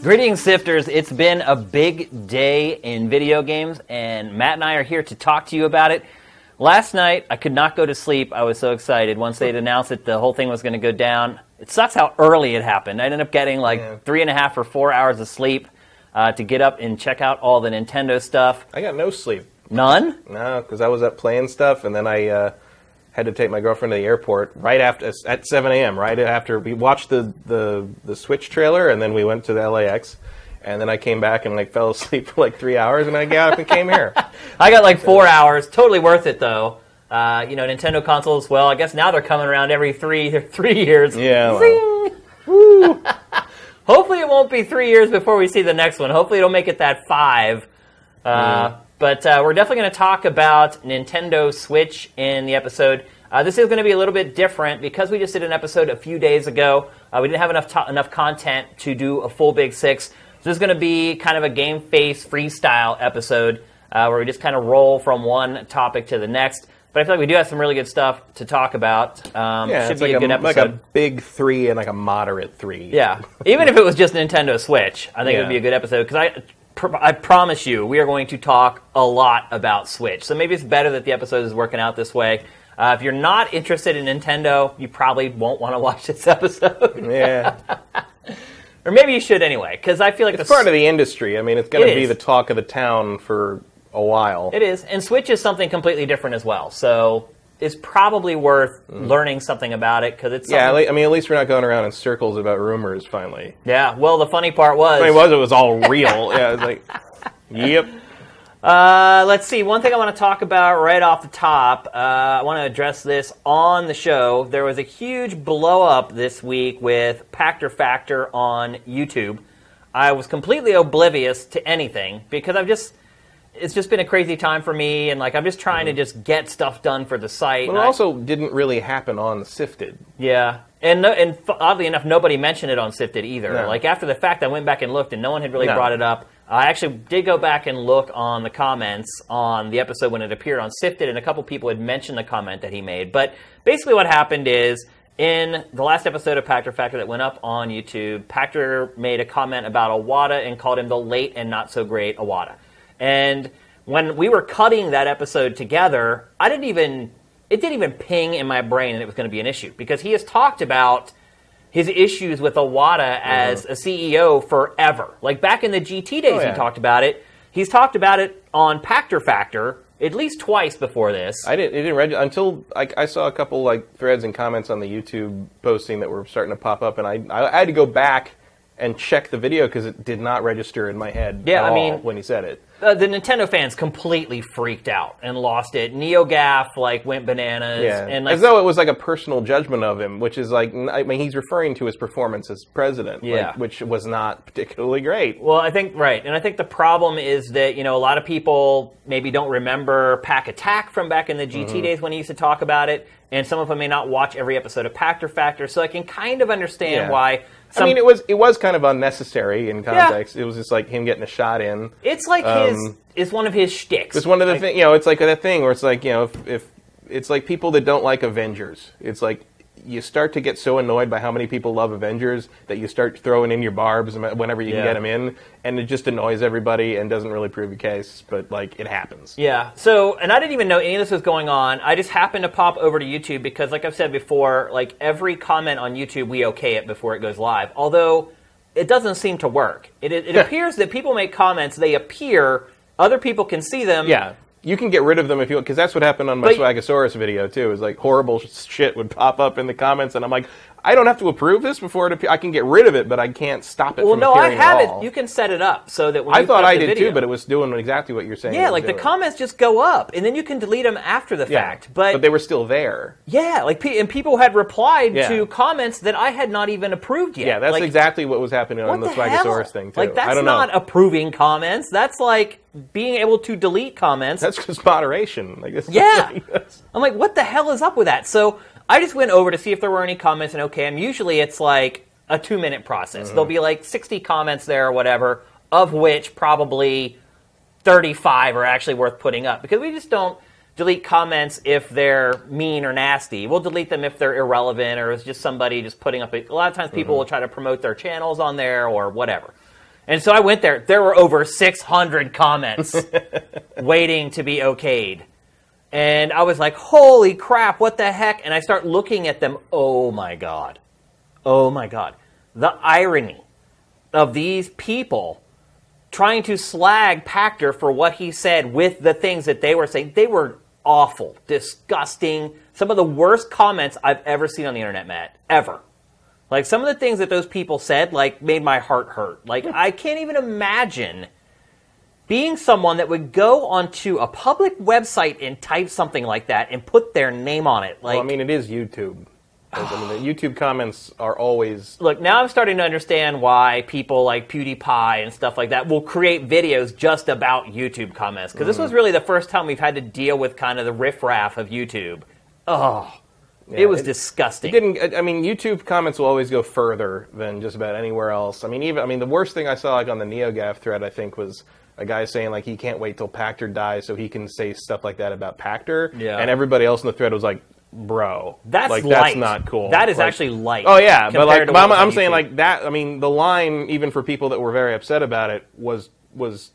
Greetings, Sifters. It's been a big day in video games, and Matt and I are here to talk to you about it. Last night, I could not go to sleep. I was so excited. Once they'd announced that the whole thing was going to go down, it sucks how early it happened. I ended up getting like Yeah. three and a half or four hours of sleep uh, to get up and check out all the Nintendo stuff. I got no sleep. None? No, because I was up playing stuff, and then I uh, had to take my girlfriend to the airport right after at 7 a.m. Right after we watched the, the the Switch trailer, and then we went to the LAX, and then I came back and like fell asleep for like three hours, and I got up and came here. I got like four hours. Totally worth it though. Uh, you know, Nintendo consoles. Well, I guess now they're coming around every three three years. Yeah, well. Woo! Hopefully, it won't be three years before we see the next one. Hopefully, it'll make it that five. Uh, But uh, we're definitely going to talk about Nintendo Switch in the episode. Uh, this is going to be a little bit different because we just did an episode a few days ago. Uh, we didn't have enough to- enough content to do a full Big Six. So this is going to be kind of a game face freestyle episode uh, where we just kind of roll from one topic to the next. But I feel like we do have some really good stuff to talk about. Um, Yeah, should it's be like a good a, episode. like a big three and like a moderate three. Yeah, even if it was just Nintendo Switch, I think it would be a good episode because I, pr- I promise you, we are going to talk a lot about Switch. So maybe it's better that the episode is working out this way. Uh, if you're not interested in Nintendo, you probably won't want to watch this episode, yeah. or maybe you should anyway, because I feel like It's part of the industry. I mean, it's going It to be the talk of the town for a while. It is, and Switch is something completely different as well. So it's probably worth learning something about it because it's Mm. yeah, I mean, at least we're not going around in circles about rumors. Finally, yeah. Well, the funny part was, it was it was all real. yeah, it's like, yep. Uh, let's see. One thing I want to talk about right off the top. Uh, I want to address this on the show. There was a huge blow up this week with Pachter Factor on YouTube. I was completely oblivious to anything because I've just. It's just been a crazy time for me, and like I'm just trying to mm-hmm. just get stuff done for the site. But it I- also didn't really happen on Sifted. yeah, and no, and f- oddly enough, nobody mentioned it on Sifted either. No. Like after the fact, I went back and looked, and no one had really No. brought it up. I actually did go back and look on the comments on the episode when it appeared on Sifted, and a couple people had mentioned the comment that he made. But basically, what happened is in the last episode of Pachter Factor that went up on YouTube, Pachter made a comment about Iwata and called him the late and not so great Iwata. And when we were cutting that episode together, I didn't even it didn't even ping in my brain that it was going to be an issue because he has talked about his issues with Iwata as mm-hmm. a CEO forever. Like back in the GT days, Oh, he talked about it. He's talked about it on Pachter Factor at least twice before this. I didn't. It didn't register until I, I saw a couple like threads and comments on the YouTube posting that were starting to pop up, and I I had to go back and check the video because it did not register in my head. Yeah, I mean- when he said it. uh, the Nintendo fans completely freaked out and lost it. NeoGaf like went bananas, Yeah, and like as though it was like a personal judgment of him, which is like I mean he's referring to his performance as president, like, Yeah. which was not particularly great. Well, I think right, and I think the problem is that you know a lot of people maybe don't remember Pach Attack from back in the GT Mm-hmm. days when he used to talk about it, and some of them may not watch every episode of Pachter Factor, so I can kind of understand Yeah. why. Some, I mean, it was it was kind of unnecessary in context. It was just like him getting a shot in. it's like his um, is one of his shticks. It's one of the Like, thing, you know. It's like that thing where it's like you know, if, if it's like people that don't like Avengers, it's like you start to get so annoyed by how many people love Avengers that you start throwing in your barbs whenever you Yeah. can get them in, and it just annoys everybody and doesn't really prove a case. But like it happens. Yeah. So, and I didn't even know any of this was going on. I just happened to pop over to YouTube because, like I've said before, like every comment on YouTube, we okay it before it goes live. Although it doesn't seem to work. It, it, it appears that people make comments, they appear, other people can see them. Yeah. You can get rid of them if you want, because that's what happened on my But- Swagasaurus video too. Is like horrible shit would pop up in the comments, and I'm like, I don't have to approve this before it. Appear- I can get rid of it, but I can't stop it Well, from no, I have it. You can set it up so that when I thought I did video- too, but it was doing exactly what you're saying. yeah, like the comments just go up, and then you can delete them after the Yeah, fact. But, they were still there. yeah, like and people had replied Yeah. to comments that I had not even approved yet. Yeah, that's Like, exactly what was happening What on the, the hell? Swagasaurus thing too. Like that's I don't not know. approving comments. That's like being able to delete comments. that's just moderation. Like this. Yeah. I'm like, what the hell is up with that? So I just went over to see if there were any comments in OKM. Usually it's like a two minute process. Mm-hmm. There'll be like 60 comments there or whatever, of which probably 35 are actually worth putting up because we just don't delete comments if they're mean or nasty. We'll delete them if they're irrelevant or it's just somebody just putting up. A, a lot of times people will try to promote their channels on there or whatever. And so I went there. There were over 600 comments waiting to be okayed. And I was like, holy crap, what the heck? And I start looking at them. Oh my God. Oh my God. The irony of these people trying to slag Pachter for what he said with the things that they were saying. They were awful, disgusting, some of the worst comments I've ever seen on the internet, Matt. Ever. Like some of the things that those people said, like made my heart hurt. Like I can't even imagine being someone that would go onto a public website and type something like that and put their name on it. Like well, I mean, it is YouTube. I mean, the YouTube comments are always look now i'm starting to understand why people like pewdiepie and stuff like that will create videos just about youtube comments because this mm. was really the first time we've had to deal with kind of the riffraff of youtube oh it was it- disgusting didn't. I mean, YouTube comments will always go further than just about anywhere else. I mean, even I mean, the worst thing I saw like on the NeoGaf thread, I think, was a guy saying like he can't wait till Pachter dies so he can say stuff like that about Pachter. Yeah. And everybody else in the thread was like, "Bro, that's like light. that's not cool. that is Like- actually light Oh yeah, but like but I'm, I'm saying like that. I mean, the line even for people that were very upset about it was was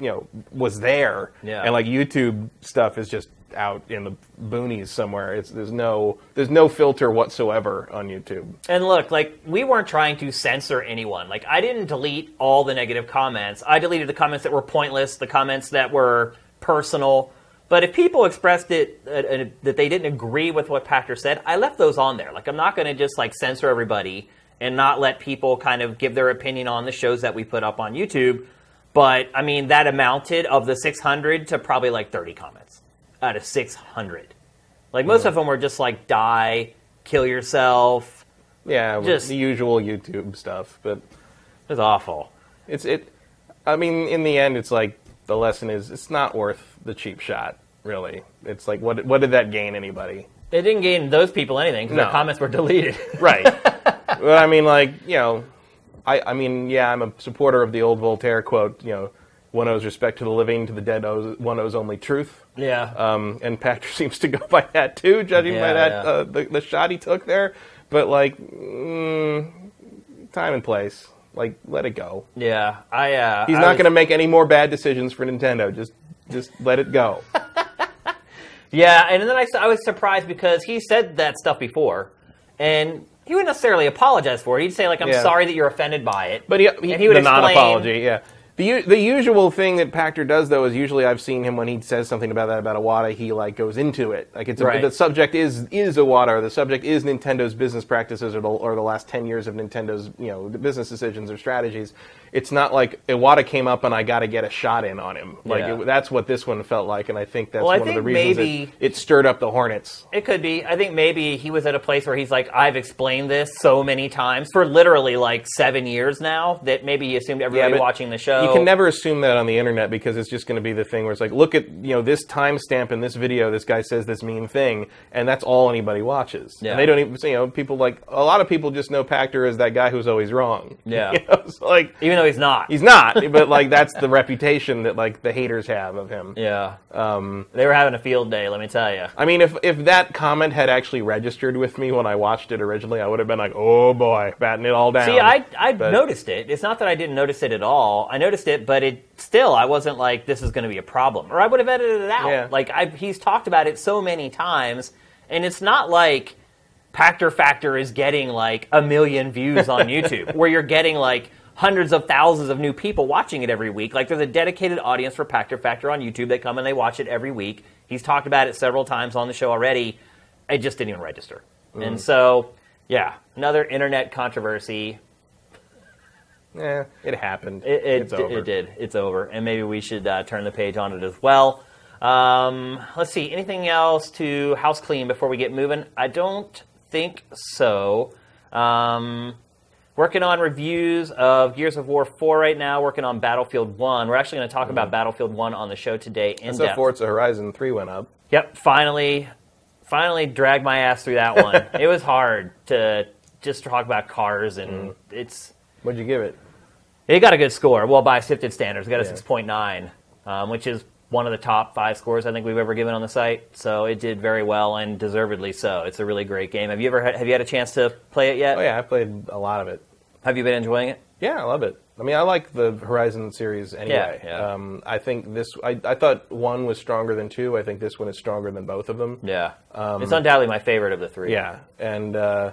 you know was there. Yeah. And like YouTube stuff is just out in the boonies somewhere. It's there's no there's no filter whatsoever on YouTube. And look, like we weren't trying to censor anyone. Like I didn't delete all the negative comments. I deleted the comments that were pointless, the comments that were personal. But if people expressed it uh, uh, that they didn't agree with what Pachter said, I left those on there. Like I'm not going to just like censor everybody and not let people kind of give their opinion on the shows that we put up on YouTube. But I mean, that amounted of the 600 to probably like 30 comments out of 600. Like most of them were just like die, kill yourself. Yeah, Just- the usual YouTube stuff, but it's awful. it's it. I mean, in the end, it's like the lesson is it's not worth the cheap shot. Really, it's like what what did that gain anybody? It didn't gain those people anything because No. their comments were deleted. Right. well, I mean, like you know, I I mean, yeah, I'm a supporter of the old Voltaire quote. You know, one owes respect to the living, to the dead owes, one owes only truth. yeah. Um, and Patrick seems to go by that too, judging by that yeah. uh, the, the shot he took there. But like, mm, time and place, like let it go. yeah. I. Uh, He's I not was- going to make any more bad decisions for Nintendo. Just just let it go. Yeah, and then I, I was surprised because he said that stuff before, and he wouldn't necessarily apologize for it. He'd say like, "I'm Yeah. sorry that you're offended by it." But he, he, and he would the explain- non-apology, yeah. The, u- the usual thing that Pachter does though is usually I've seen him when he says something about that about Iwata, he like goes into it. Like it's a, Right. the subject is is Iwata, or the subject is Nintendo's business practices or the or the last ten years of Nintendo's you know business decisions or strategies. It's not like Iwata came up and I got to get a shot in on him. Like Yeah. it, that's what this one felt like, and I think that's Well, I one of the reasons maybe- it, it stirred up the hornets. It could be. I think maybe he was at a place where he's like, I've explained this so many times for literally like seven years now that maybe he assumed everybody but watching the show. You can never assume that on the internet because it's just going to be the thing where it's like, look at you know this timestamp in this video. This guy says this mean thing, and that's all anybody watches. Yeah. And they don't even you know people like a lot of people just know Pachter as that guy who's always wrong. Yeah. you know, it's like even though he's not. he's not, but like that's the reputation that like the haters have of him. yeah. Um, they were having a field day. Let me tell you. I mean, if if that comment had actually registered with me when I watched it originally, I would have been like, oh boy, batting it all down. See, I I But- noticed it. It's not that I didn't notice it at all. I noticed it, but it still I wasn't like this is going to be a problem, or I would have edited it out. Yeah. Like I, he's talked about it so many times, and it's not like Pachter Factor is getting like a million views on YouTube, where you're getting like hundreds of thousands of new people watching it every week. Like there's a dedicated audience for Pachter Factor on YouTube. They come and they watch it every week. He's talked about it several times on the show already. It just didn't even register, and so. Yeah, another internet controversy. Eh, it happened. It, it, it's over. it did. It's over. And maybe we should uh, turn the page on it as well. Um, let's see. Anything else to house clean before we get moving? I don't think so. Um, working on reviews of Gears of War 4 right now, working on Battlefield 1. We're actually going to talk about Battlefield 1 on the show today in So depth. Forza Horizon Three went up. Yep, finally, finally dragged my ass through that one. it was hard to just talk about cars, and it's What'd you give it? it got a good score. Well, by sifted standards, it got a Yeah. six point nine, um, which is one of the top five scores I think we've ever given on the site. So it did very well and deservedly so. It's a really great game. Have you ever had, have you had a chance to play it yet? Oh yeah, I played a lot of it. Have you been enjoying it? Yeah, I love it. I mean, I like the Horizon series anyway. Yeah, yeah. Um, I think this. I, I thought one was stronger than two. I think this one is stronger than both of them. Yeah. it's undoubtedly my favorite of the three. Um, Yeah, and uh,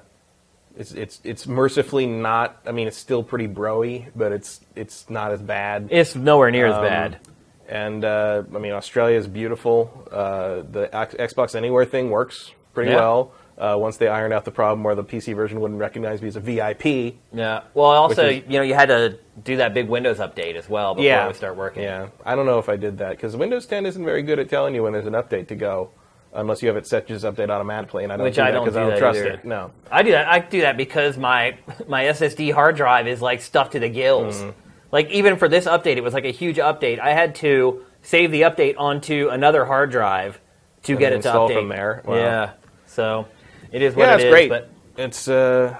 it's it's it's mercifully not. I mean, it's still pretty broy, but it's it's not as bad. It's nowhere near as Um, bad. And uh, I mean, Australia is beautiful. Uh, the X- Xbox Anywhere thing works pretty Yeah. well. Uh, once they ironed out the problem where the PC version wouldn't recognize me as a VIP. Yeah. Well, also, is- you know, you had to do that big Windows update as well before it would start working. Yeah, I don't know if I did that because Windows 10 isn't very good at telling you when there's an update to go, unless you have it set to just update automatically. And I don't Which do I that don't because do I don't that trust either. it. No. I do that. I do that because my my SSD hard drive is like stuffed to the gills. Mm-hmm. Like even for this update, it was like a huge update. I had to save the update onto another hard drive to And get it to update from there? Wow. Yeah. So it is what Yeah, it it's is, great. But It's uh,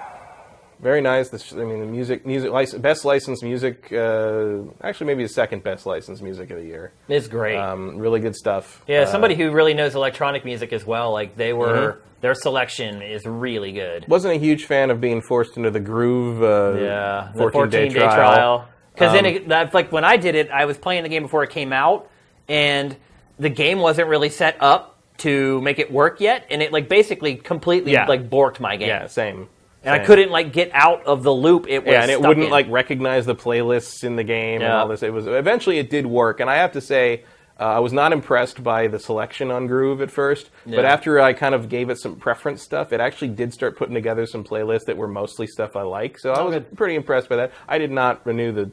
very nice. This, I mean, the music, music, best licensed music. Uh, actually, maybe the second best licensed music of the year. it's great. Um, really good stuff. yeah, Uh, somebody who really knows electronic music as well. Like they were, Mm-hmm. their selection is really good. wasn't a huge fan of being forced into the groove. Uh, Yeah, the 14 day, day trial. Because then, Um, it, that's like when I did it, I was playing the game before it came out, and the game wasn't really set up to make it work yet, and it like basically completely Yeah. like borked my game. Yeah, same. and I Same. couldn't like get out of the loop. It was Yeah, and it stuck wouldn't in. like recognize the playlists in the game and Yeah. all this. It was eventually it did work, and I have to say. Uh, I was not impressed by the selection on Groove at first, but Yeah. after I kind of gave it some preference stuff, it actually did start putting together some playlists that were mostly stuff I like. So I was good. pretty impressed by that. I did not renew the. Did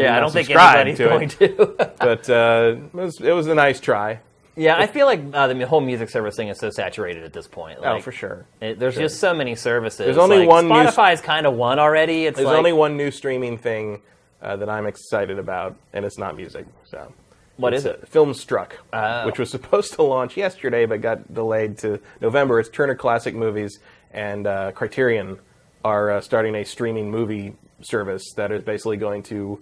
Yeah, I not don't think subscribe anybody's to going it, to. but uh, it, was, it was a nice try. Yeah, I feel like uh, the whole music service thing is so saturated at this point. oh, for sure. it- there's just so many services. There's only Like, one Spotify's kind of one already. It's There's like, only one new streaming thing uh, that I'm excited about, and it's not music. So What it's, is it? Filmstruck, Oh. which was supposed to launch yesterday but got delayed to November. It's Turner Classic Movies and uh, Criterion are uh, starting a streaming movie service that is basically going to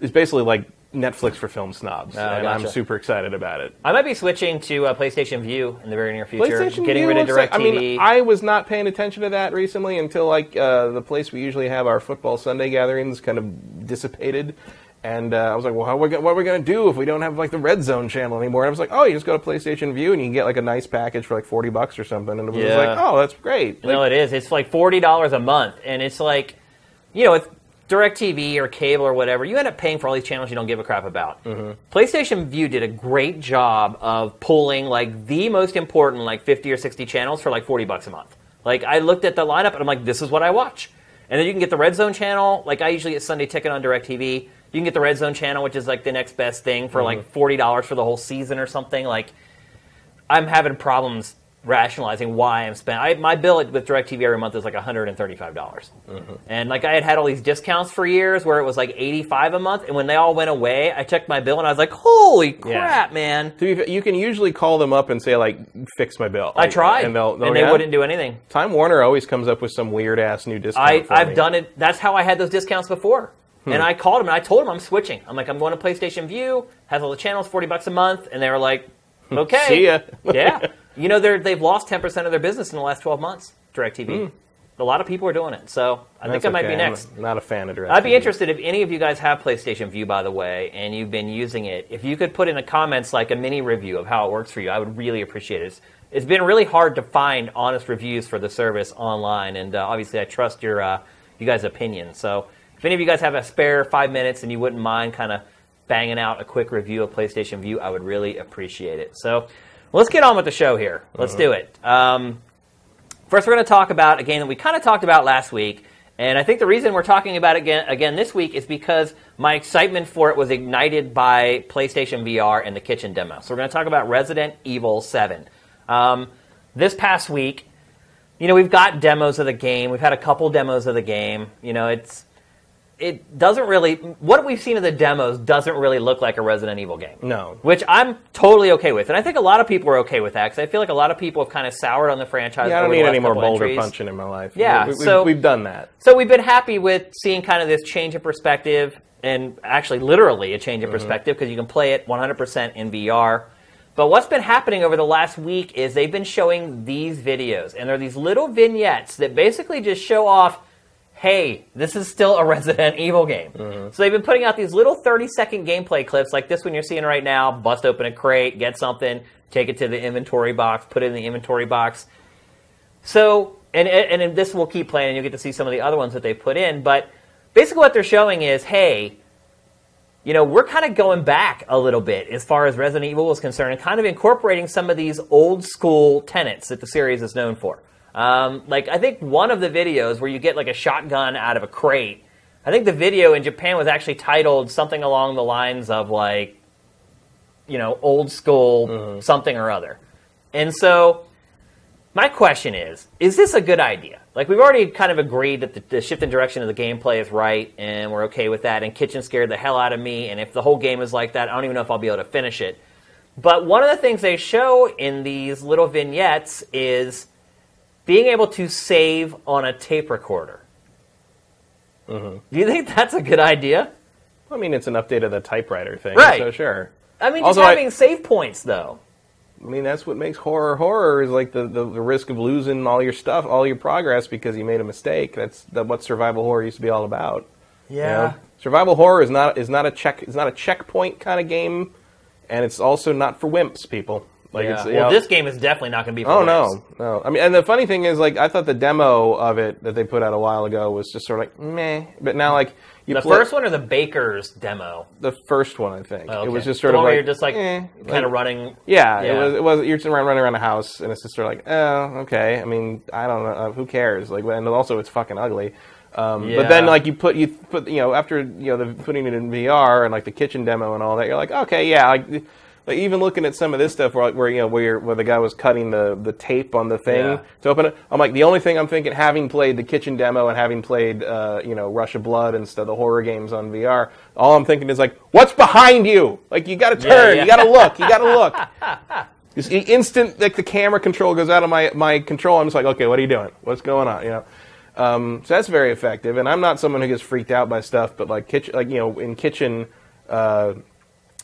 is basically like Netflix for film snobs, Oh, and I'm super excited about it. I might be switching to uh, PlayStation Vue in the very near future. PlayStation getting Vue rid of looks like- I mean, I was not paying attention to that recently until like uh, the place we usually have our football Sunday gatherings kind of dissipated. And uh, I was like, well, how are we what are we going to do if we don't have like the Red Zone channel anymore? And I was like, oh, you just go to PlayStation Vue and you can get like a nice package for like forty bucks or something. And it was Yeah. like, oh, that's great. No, it is. It's like forty dollars a month, and it's like, you know, DirecTV or cable or whatever, you end up paying for all these channels you don't give a crap about. Mm-hmm. PlayStation Vue did a great job of pulling like the most important like fifty or sixty channels for like forty bucks a month. Like I looked at the lineup and I'm like, this is what I watch. And then you can get the Red Zone channel. Like I usually get Sunday Ticket on DirecTV. You can get the Red Zone channel, which is like the next best thing for Mm-hmm. like forty dollars for the whole season or something. Like I'm having problems rationalizing why I'm spending. I, my bill with DirecTV every month is like $135. dollars And like I had had all these discounts for years where it was like 85 a month. And when they all went away, I checked my bill and I was like, holy crap, man. to be you can usually call them up and say like, fix my bill. I tried. and they'll, and they yeah? wouldn't do anything. Time Warner always comes up with some weird ass new discount. I, me. done it. That's how I had those discounts before. Hmm. And I called them and I told them I'm switching. I'm like, I'm going to PlayStation Vue, has all the channels, 40 bucks a month. And they were like, okay. See ya. yeah. You know, they're, they've lost 10% of their business in the last 12 months, DirecTV. A lot of people are doing it. So I think. That's I might okay. be I'm next. not a fan of DirecTV. I'd be interested if any of you guys have PlayStation Vue, by the way, and you've been using it. If you could put in the comments like a mini review of how it works for you, I would really appreciate it. It's, it's been really hard to find honest reviews for the service online, and uh, obviously I trust your uh, you guys' opinion. So if any of you guys have a spare five minutes and you wouldn't mind kind of banging out a quick review of PlayStation Vue, I would really appreciate it. So let's get on with the show here. Let's do it. Um, First, we're going to talk about a game that we kind of talked about last week, and I think the reason we're talking about it again again this week is because my excitement for it was ignited by PlayStation VR and the kitchen demo. So we're going to talk about Resident Evil Seven. Um, this past week, you know, we've got demos of the game. We've had a couple demos of the game. You know, it's it doesn't really what we've seen of the demos doesn't really look like a Resident Evil game No. which I'm totally okay with, and I think a lot of people are okay with that because I feel like a lot of people have kind of soured on the franchise. Yeah, I don't need any more boulder entries. punching in my life. Yeah, we, we, so- we've done that. So we've been happy with seeing kind of this change of perspective and actually literally a change in mm-hmm. perspective because you can play it 100% in VR. But what's been happening over the last week is they've been showing these videos, and they're these little vignettes that basically just show off hey, this is still a Resident Evil game. Mm-hmm. So they've been putting out these little 30 second gameplay clips like this one you're seeing right now bust open a crate, get something, take it to the inventory box, put it in the inventory box. So, and, and and this will keep playing, and you'll get to see some of the other ones that they put in. But basically, what they're showing is, hey, you know, we're kind of going back a little bit as far as Resident Evil is concerned, and kind of incorporating some of these old school tenets that the series is known for. Um, like, I think one of the videos where you get like a shotgun out of a crate, I think the video in Japan was actually titled something along the lines of like, you know, old school something or other. And so, my question is: Is this a good idea? Like we've already kind of agreed that the, the shift in direction of the gameplay is right, and we're okay with that. And Kitchen scared the hell out of me, and if the whole game is like that, I don't even know if I'll be able to finish it. But one of the things they show in these little vignettes is being able to save on a tape recorder. Do you think that's a good idea? I mean, it's an update of uh, the typewriter thing, Right. So sure. I mean, just Also, I- having save points though. I mean, that's what makes horror horror is like the, the, the risk of losing all your stuff, all your progress because you made a mistake. That's the, what survival horror used to be all about. you know? Survival horror is not is not a check is not a checkpoint kind of game, and it's also not for wimps, people. Like Yeah. well, know- this game is definitely not going to be. For Oh no, no. I mean, and the funny thing is, like, I thought the demo of it that they put out a while ago was just sort of like meh. But now, like, you The play- first one or the Baker's demo? the first one, I think Oh, it was just sort the of like you're just like eh, kind like- of running. Yeah, Yeah. it was. It was. You're just around running around the house, and it's just sort of like, oh, okay. I mean, I don't know. Uh, who cares? Like, and also it's fucking ugly. Um, But then, like, you put you put you know after you know the putting it in VR and like the kitchen demo and all that, you're like, okay, yeah, like. Like even looking at some of this stuff, where, where you know where, where the guy was cutting the, the tape on the thing Yeah. to open it, I'm like the only thing I'm thinking, having played the kitchen demo and having played uh, you know Rush of Blood and stuff, the horror games on VR, all I'm thinking is like, what's behind you? Like you got to turn, yeah. you got to look, you got to look. Just the instant like the camera control goes out of my my control, I'm just like, okay, what are you doing? What's going on? You know. Um, so that's very effective, and I'm not someone who gets freaked out by stuff, but like kitchen, like you know, in kitchen, uh,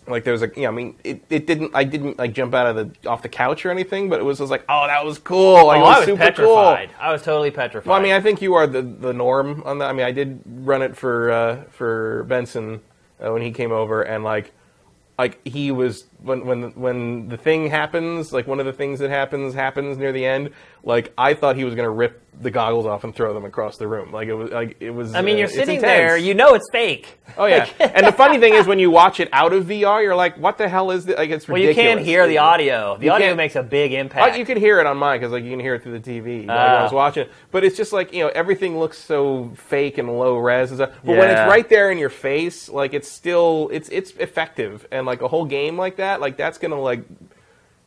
like there was a, you know, I mean, it, it didn't, I didn't like jump out of the off the couch or anything, but it was just like, oh, that was cool, like Oh, it was I was super petrified. cool. I was totally petrified. Well, I mean, I think you are the the norm on that. I mean, I did run it for uh, for Benson uh, when he came over, and like like he was when when when the thing happens, like one of the things that happens happens near the end. Like I thought he was going to rip the goggles off and throw them across the room. Like it was like it was. I mean, uh, you're sitting intense. there, you know it's fake. Oh yeah, and the funny thing is when you watch it out of VR, you're like, "What the hell is this?" Like it's ridiculous. Well, you can't hear the audio. The You audio makes a big impact. you could hear it on mine because like you can hear it through the TV like, when Ah. I was watching it. But it's just like you know everything looks so fake and low res and stuff. But when it's right there in your face, like it's still it's it's effective. And like a whole game like that, like that's gonna like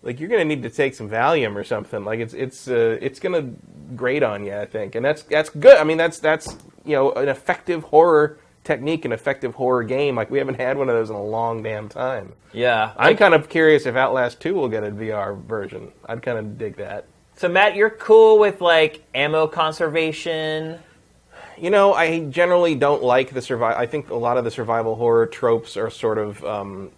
like you're gonna need to take some Valium or something. Like it's it's uh, it's gonna grate on you, I think. And that's that's good. I mean that's that's you know an effective horror technique, an effective horror game. Like we haven't had one of those in a long damn time. yeah. I'm kind of curious if Outlast 2 will get a VR version. I'd kind of dig that. so, Matt, you're cool with like ammo conservation. You know, I generally don't like the survival. I think a lot of the survival horror tropes are sort of. Um,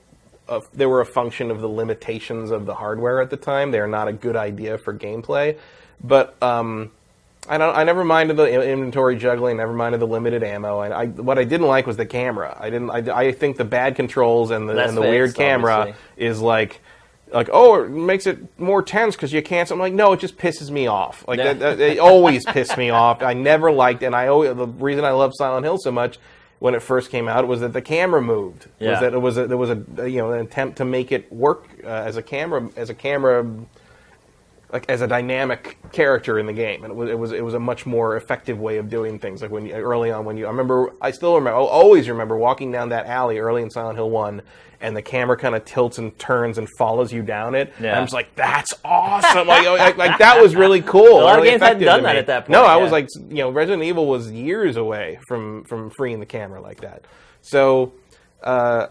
uh, they were a function of the limitations of the hardware at the time. They are not a good idea for gameplay. But um, I don't. I never minded the inventory juggling. Never minded the limited ammo. And I, what I didn't like was the camera. I didn't. I, I think the bad controls and the and the fixed, weird camera obviously. is like. Like oh, it makes it more tense because you can't. So I'm like, no, it just pisses me off. Like Yeah. that, that, it always pissed me off. I never liked, and I always the reason I love Silent Hill so much when it first came out was that the camera moved. Yeah. Was that it was a, there was a you know an attempt to make it work uh, as a camera as a camera like as a dynamic character in the game, and it was it was it was a much more effective way of doing things. Like when you, early on, when you I remember, I still remember, I'll always remember walking down that alley early in Silent Hill One, and the camera kind of tilts and turns and follows you down it. And I'm just like, that's awesome! like, like, like, that was really cool. A lot of games hadn't done that at that point, No, I yeah. was like, you know, Resident Evil was years away from from freeing the camera like that. So. Uh,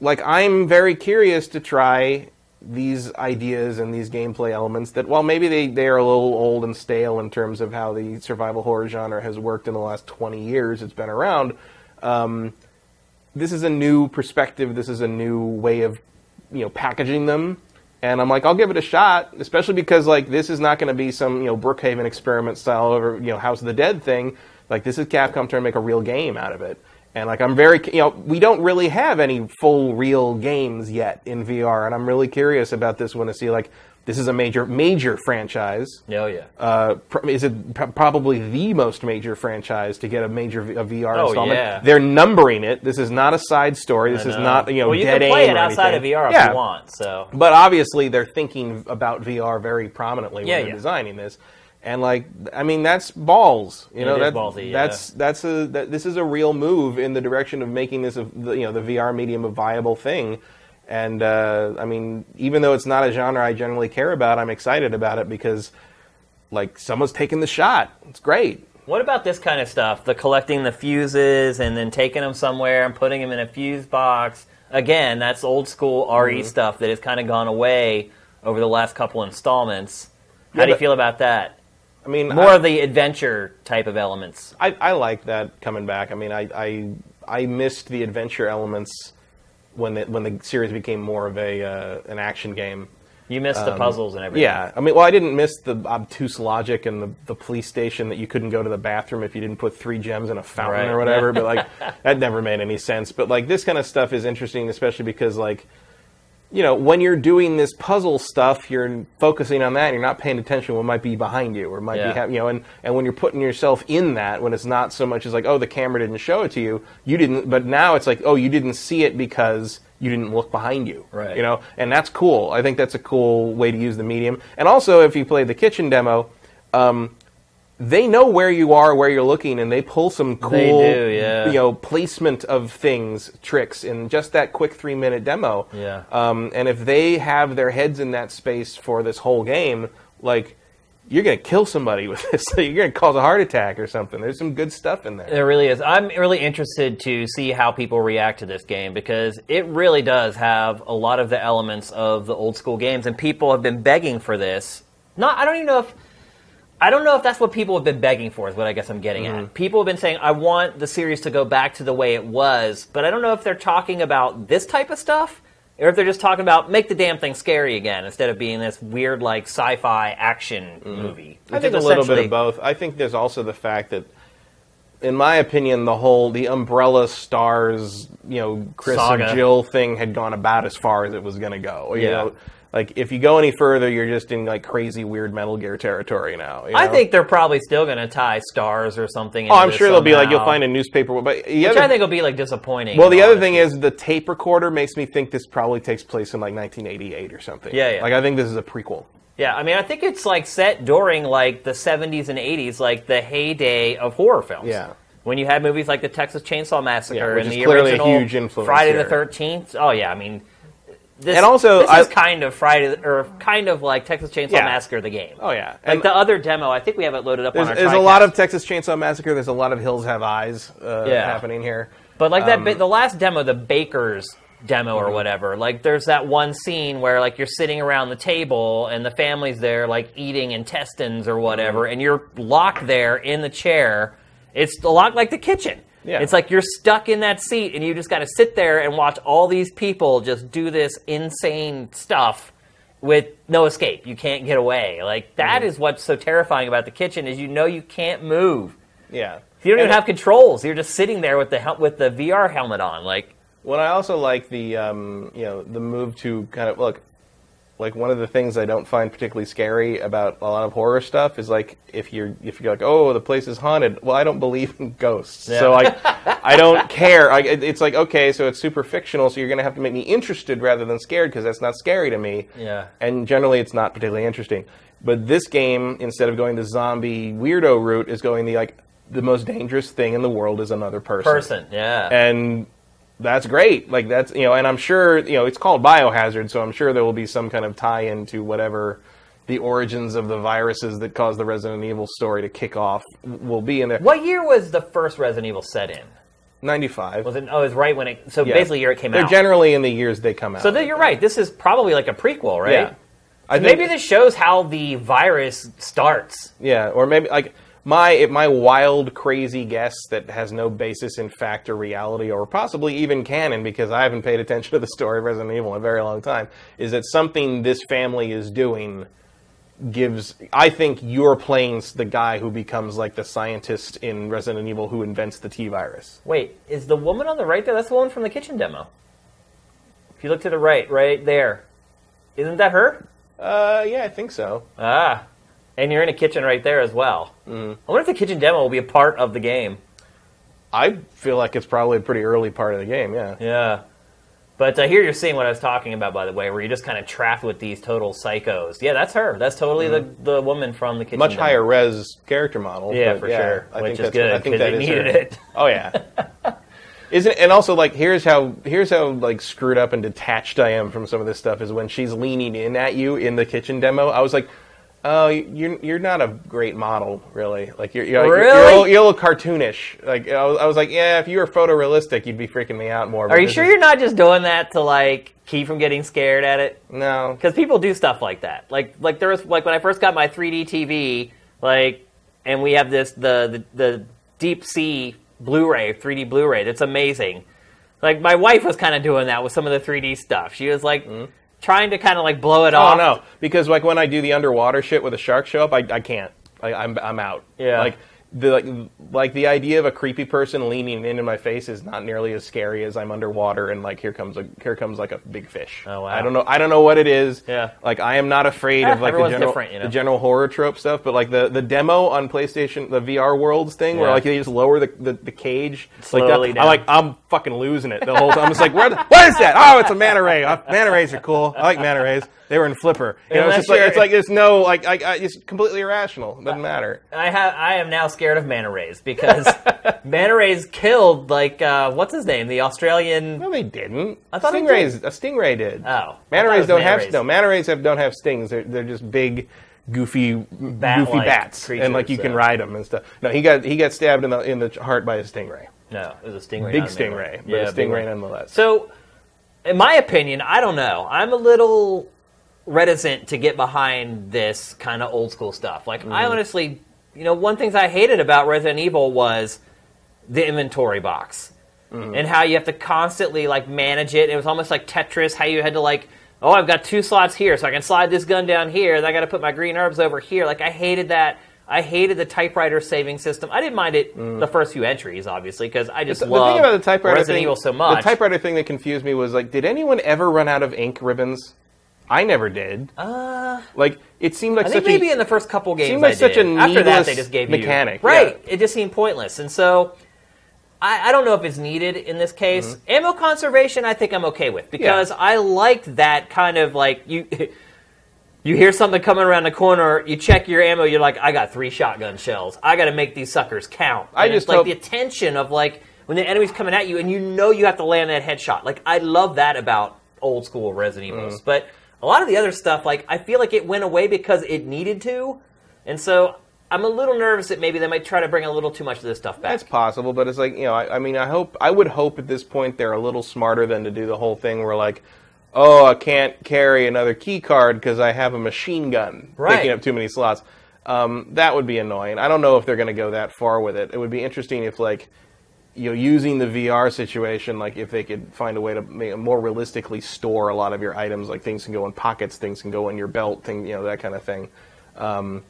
like I'm very curious to try these ideas and these gameplay elements that while maybe they, they are a little old and stale in terms of how the survival horror genre has worked in the last 20 years it's been around um, this is a new perspective. This is a new way of you know packaging them. And I'm like, I'll give it a shot, especially because like this is not going to be some you know Brookhaven experiment style over you know House of the Dead thing. Like this is Capcom trying to make a real game out of it. And like I'm very you know we don't really have any full real games yet in VR, and I'm really curious about this one to see like this is a major major franchise. Oh yeah. Uh, pr- is it pr- probably the most major franchise to get a major v- a VR Oh, installment? yeah. They're numbering it. This is not a side story. This is not you know well, you dead can play it outside anything. of VR if yeah. you want. So But obviously, they're thinking about VR very prominently when Yeah, they're yeah. designing this. And like, I mean, that's balls. You know, It is that- ballsy, yeah. that's that's a that, this is a real move in the direction of making this a the, you know the VR medium a viable thing. And uh, I mean, even though it's not a genre I generally care about, I'm excited about it because like someone's taking the shot. It's great. What about this kind of stuff? The collecting the fuses and then taking them somewhere and putting them in a fuse box. Again, that's old school RE Mm-hmm. stuff that has kind of gone away over the last couple installments. How Yeah, do you but- feel about that? I mean, More I, of the adventure type of elements. I, I like that coming back. I mean, I, I I missed the adventure elements when the, when the series became more of a uh, an action game. You missed the puzzles and everything. Um, Yeah, I mean, well, I didn't miss the obtuse logic and the, the police station that you couldn't go to the bathroom if you didn't put three gems in a fountain Right, or whatever. but like, that never made any sense. But like, this kind of stuff is interesting, especially because like, you know, when you're doing this puzzle stuff, you're focusing on that. And you're not paying attention to what might be behind you or might Yeah. be, you know, and and when you're putting yourself in that, when it's not so much as like, oh, the camera didn't show it to you, you didn't. But now it's like, oh, you didn't see it because you didn't look behind you. Right. You know, and that's cool. I think that's a cool way to use the medium. And also, if you play the kitchen demo, um, they know where you are, where you're looking, and they pull some cool, do, yeah. you know, placement of things, tricks in just that quick three minute demo. Yeah. Um, and if they have their heads in that space for this whole game, like. You're gonna kill somebody with this. You're gonna cause a heart attack or something. There's some good stuff in there. There really is. I'm really interested to see how people react to this game because it really does have a lot of the elements of the old school games, and people have been begging for this. Not, I don't even know if. I don't know if that's what people have been begging for. Is what I guess I'm getting at. Mm-hmm. People have been saying, "I want the series to go back to the way it was," but I don't know if they're talking about this type of stuff, or if they're just talking about make the damn thing scary again instead of being this weird like sci-fi action mm-hmm. movie. I think a little bit of both. I think there's also the fact that, in my opinion, the whole the Umbrella Stars, you know, Chris Saga. and Jill thing had gone about as far as it was going to go. You Yeah. know, like if you go any further, you're just in like crazy weird Metal Gear territory now. you I think they're probably still going to tie stars or something. Oh, I'm sure they'll be like you'll find a newspaper, but which other, I think will be like disappointing. well, the in other thing is the tape recorder makes me think this probably takes place in like 1988 or something. Yeah, yeah. Like I think this is a prequel. yeah, I mean, I think it's like set during like the 70s and 80s, like the heyday of horror films. Yeah. When you had movies like the Texas Chainsaw Massacre Yeah, and the clearly a original huge influence Friday the 13th. Oh yeah, I mean, this, And also, this I- is kind of Friday or kind of like Texas Chainsaw Yeah. Massacre the game. Oh yeah, Like and the other demo, I think we have it loaded up there's, on our. there's a lot of Texas Chainsaw Massacre. There's a lot of Hills Have Eyes uh, Yeah. happening here. But like that, Um, ba- the last demo, the Baker's demo or whatever, like there's that one scene where like you're sitting around the table and the family's there like eating intestines or whatever, Mm-hmm. and you're locked there in the chair. It's a lot like the kitchen. Yeah. It's like you're stuck in that seat and you just got to sit there and watch all these people just do this insane stuff with no escape. You can't get away. Like that Mm-hmm. is what's so terrifying about the kitchen is you know you can't move. Yeah, You don't And even have controls. You're just sitting there with the hel- with the VR helmet on. Like, What I also like the um, you know the move to kind of look like one of the things I don't find particularly scary about a lot of horror stuff is like if you're if you're like oh the place is haunted well I don't believe in ghosts Yeah. so like I don't care I, it's like okay so it's super fictional so you're gonna have to make me interested rather than scared because that's not scary to me Yeah. and generally it's not particularly interesting but this game instead of going the zombie weirdo route is going the like the most dangerous thing in the world is another person person, yeah. and that's great. Like that's you know, and I'm sure you know it's called Biohazard, so I'm sure there will be some kind of tie-in to whatever the origins of the viruses that caused the Resident Evil story to kick off will be in there. what year was the first Resident Evil set in? 95. Was it? Oh, it was right when it. So Yeah. basically, year it came out. They're generally in the years they come out. so then you're right. This is probably like a prequel, right? Yeah. I think, Maybe this shows how the virus starts. Yeah, or maybe like my my wild, crazy guess that has no basis in fact or reality, or possibly even canon, because I haven't paid attention to the story of Resident Evil in a very long time, is that something this family is doing gives. I think you're playing the guy who becomes like the scientist in Resident Evil who invents the T virus. Wait, is the woman on the right there? That's the woman from the kitchen demo. If you look to the right, right there, isn't that her? Uh, yeah, I think so. Ah, and you're in a kitchen right there as well. Mm. I wonder if the kitchen demo will be a part of the game. I feel like it's probably a pretty early part of the game. Yeah. Yeah. But uh, here you're seeing what I was talking about, by the way, where you're just kind of trapped with these total psychos. Yeah, that's her. That's totally the, the woman from the kitchen. much demo. higher res character model. Yeah, for sure. I Which think is that's, good, I think that they needed her. it. Oh yeah. Isn't and also like here's how here's how like screwed up and detached I am from some of this stuff is when she's leaning in at you in the kitchen demo. I was like, oh, you're you're not a great model, really. Like you're you're, you're, you're, a little, you're a little cartoonish. Like I was, I was like, yeah, if you were photorealistic, you'd be freaking me out more. Are you sure is- you're not just doing that to like keep from getting scared at it? No. because people do stuff like that. Like like there was like when I first got my 3D TV, like, and we have this the the, the Deep Sea Blu-ray 3D Blu-ray that's amazing. Like my wife was kind of doing that with some of the 3D stuff. She was like mm-hmm. Trying to kind of like blow it Oh off. no, because like when I do the underwater shit with a shark show up, I, I can't. I, I'm I'm out. Yeah. Like the like, like the idea of a creepy person leaning into my face is not nearly as scary as I'm underwater and like here comes a here comes like a big fish. Oh, wow. I don't know. I don't know what it is. Yeah. Like I am not afraid of like the general you know? the general horror trope stuff, but like the the demo on PlayStation, the VR Worlds thing, where like they just lower the the, the cage like Slowly that. down. I'm like I'm fucking losing it the whole time. I'm just like, where the, what is that? Oh, it's a manta ray. Uh, Manta rays are cool. I like manta rays. They were in Flipper. You know, it's just like it's like there's no like I, I, it's completely irrational. It doesn't matter. I have I am now scared of manta rays because manta rays killed like uh, what's his name the Australian. No, they didn't. I thought stingrays. A stingray did. Oh, manta rays don't manta have no. Manta rays have don't have stings. They're they're just big, goofy, goofy Bat-like bats, and like you can ride them and stuff. No, he got he got stabbed in the in the heart by a stingray. No, it was a stingray. Big not a manta ray. stingray, but a big stingray one. nonetheless. So, in my opinion, I don't know. I'm a little reticent to get behind this kind of old school stuff. Like, I mm. honestly, you know, one things I hated about Resident Evil was the inventory box mm-hmm. and how you have to constantly like manage it. It was almost like Tetris, how you had to like. Oh, I've got two slots here, so I can slide this gun down here, and I got to put my green herbs over here. Like I hated that. I hated the typewriter saving system. I didn't mind it mm. the first few entries, obviously, because I just the love thing about the typewriter Resident thing, Evil so much. the typewriter thing that confused me was like, did anyone ever run out of ink ribbons? I never did. Uh, Like it seemed like I think maybe a in the first couple games seemed like I such did. a After that, they just gave mechanic, you right. yeah. It just seemed pointless, and so I, I don't know if it's needed in this case. Mm-hmm. Ammo conservation, I think I'm okay with because I liked that kind of like you. You hear something coming around the corner, you check your ammo, you're like, I got three shotgun shells. I got to make these suckers count. I just like hope- the attention of like when the enemy's coming at you and you know you have to land that headshot. Like I love that about old school Resident Evils. Mm. But a lot of the other stuff, like I feel like it went away because it needed to, and so I'm a little nervous that maybe they might try to bring a little too much of this stuff back. That's possible, but it's like you know. I, I mean, I hope I would hope at this point they're a little smarter than to do the whole thing where like, oh, I can't carry another key card because I have a machine gun Right. taking up too many slots. Um, that would be annoying. I don't know if they're going to go that far with it. It would be interesting if like. You know, using the VR situation, like if they could find a way to more realistically store a lot of your items, like things can go in pockets, things can go in your belt, thing, you know, that kind of thing. Um,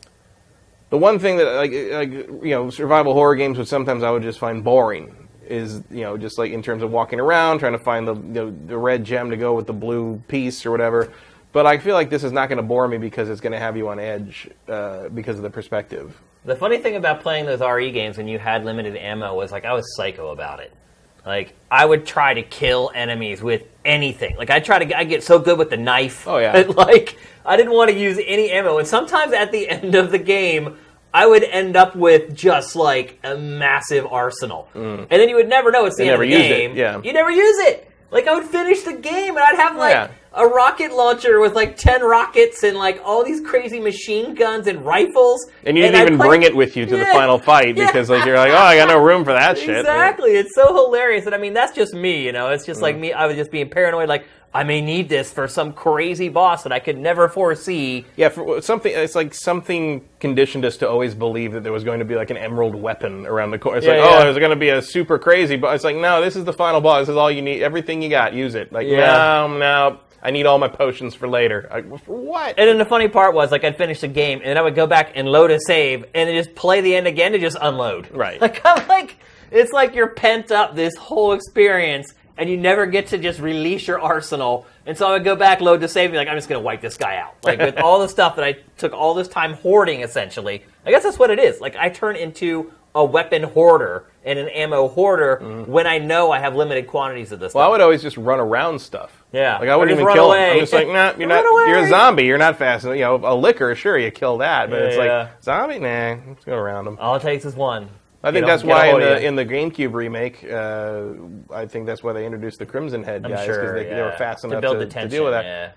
the one thing that like, like you know survival horror games would sometimes I would just find boring is you know just like in terms of walking around trying to find the you know, the red gem to go with the blue piece or whatever. But I feel like this is not going to bore me because it's going to have you on edge uh, because of the perspective. The funny thing about playing those RE games when you had limited ammo was like I was psycho about it. Like I would try to kill enemies with anything. Like I try to I get so good with the knife. Oh, yeah. that, like I didn't want to use any ammo. And sometimes at the end of the game, I would end up with just like a massive arsenal. Mm. And then you would never know it's the And end of the use it, game. yeah. You never use it. Like I would finish the game and I'd have like yeah. A rocket launcher with like ten rockets and like all these crazy machine guns and rifles. And you didn't I even played- bring it with you to the final fight yeah. because like you're like, oh, I got no room for that shit. Exactly. It's so hilarious. And I mean, that's just me, you know. It's just Mm. like me. I was just being paranoid. Like, I may need this for some crazy boss that I could never foresee. Yeah, for something it's like something conditioned us to always believe that there was going to be like an emerald weapon around the corner. It's Yeah, like, yeah. oh, there's going to be a super crazy, but it's like, no, this is the final boss. This is all you need. Everything you got, use it. Like, Yeah. no, no, I need all my potions for later. Like, for what? And then the funny part was, like, I'd finish the game, and then I would go back and load a save, and then just play the end again to just unload. Right. Like, I'm like, it's like you're pent up this whole experience, and you never get to just release your arsenal. And so I would go back, load the save, and be like, I'm just going to wipe this guy out. Like, with all the stuff that I took all this time hoarding, essentially. I guess that's what it is. Like, I turn into a weapon hoarder and an ammo hoarder when I know I have limited quantities of this Mm. well, I would always just run around stuff. Yeah. like I wouldn't even run kill away. him. I'm just like, nah, you're not. You're a zombie. You're not fast. You know, a Licker, sure, you kill that, but Yeah, it's yeah. like zombie. Nah, let's go around him. All it takes is one. I think that's why in the in the GameCube remake, uh, I think that's why they introduced the Crimson Head guys because sure, they, they were fast to enough build to, the to deal with that. Yeah.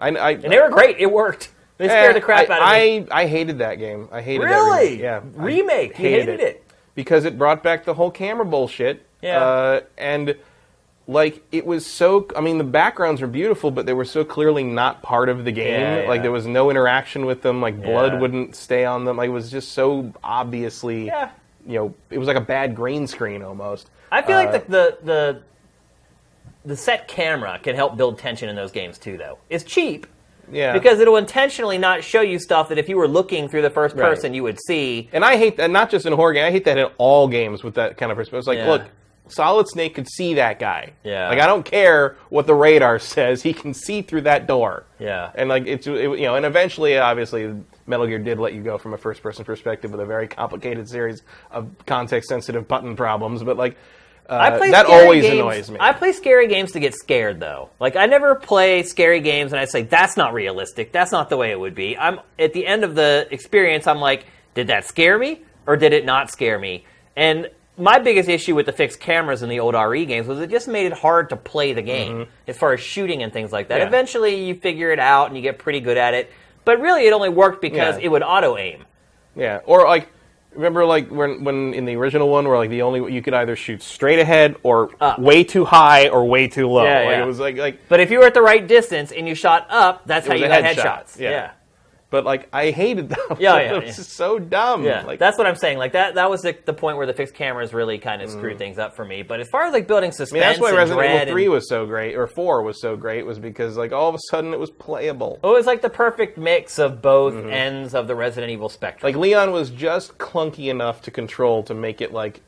I, I, And they were great. It worked. They scared the crap I, out of me. I, I hated that game. I hated that Really? remake. Yeah, I Remake. You hated it. because it brought back the whole camera bullshit. Yeah. uh, and like it was so. I mean, the backgrounds were beautiful, but they were so clearly not part of the game. Yeah, yeah. Like there was no interaction with them. Like blood Yeah. wouldn't stay on them. Like it was just so obviously. Yeah. You know, it was like a bad green screen almost. I feel Uh, like the, the the the set camera can help build tension in those games too. Though it's cheap Yeah. because it'll intentionally not show you stuff that if you were looking through the first Right. person you would see. And I hate that, not just in horror game, I hate that in all games with that kind of perspective. It's like, Yeah. look, Solid Snake could see that guy. Yeah. Like, I don't care what the radar says, he can see through that door. Yeah. And, like, it's, it, you know, and eventually, obviously, Metal Gear did let you go from a first person perspective with a very complicated series of context sensitive button problems, but, like, uh, that always games. annoys me. I play scary games to get scared, though. Like I never play scary games and I say that's not realistic. That's not the way it would be. I'm at the end of the experience. I'm like, did that scare me or did it not scare me? And my biggest issue with the fixed cameras in the old RE games was it just made it hard to play the game as far as shooting and things like that. Mm-hmm. Yeah. Eventually, you figure it out and you get pretty good at it. But really, it only worked because Yeah. it would auto aim. Yeah, or like remember like when when in the original one where like the only you could either shoot straight ahead or Up. way too high or way too low. Yeah, like yeah. it was like like But if you were at the right distance and you shot up, that's how was you a got headshot, headshots. yeah. yeah. But like I hated them. Yeah, it was yeah. so dumb. Yeah, like that's what I'm saying. Like that, that was the, the point where the fixed cameras really kind of screwed things up for me. But as far as like building I mean that's why Resident Evil Three and, was so great or Four was so great was because like all of a sudden it was playable. it was like the perfect mix of both ends of the Resident Evil spectrum. Mm-hmm. Like Leon was just clunky enough to control to make it like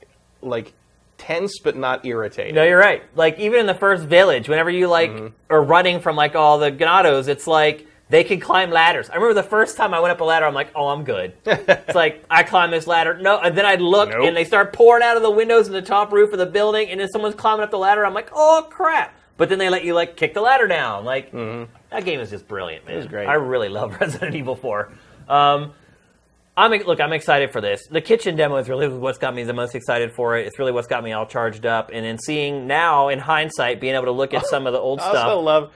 like tense but not irritating. no, you're right. Like even in the first village, whenever you like Mm-hmm. are running from like all the Ganados, it's like they can climb ladders. I remember the first time I went up a ladder, I'm like, oh, I'm good. it's like I climb this ladder, no, and then I look Nope. and they start pouring out of the windows in the top roof of the building, and then someone's climbing up the ladder. I'm like, oh crap! But then they let you like kick the ladder down. Like that game is just brilliant, man. was Mm-hmm. great. I really love Resident Evil 4. Um, I'm look. I'm excited for this. The kitchen demo is really what's got me the most excited for it. It's really what's got me all charged up. And then seeing now, in hindsight, being able to look at some of the old I also stuff. love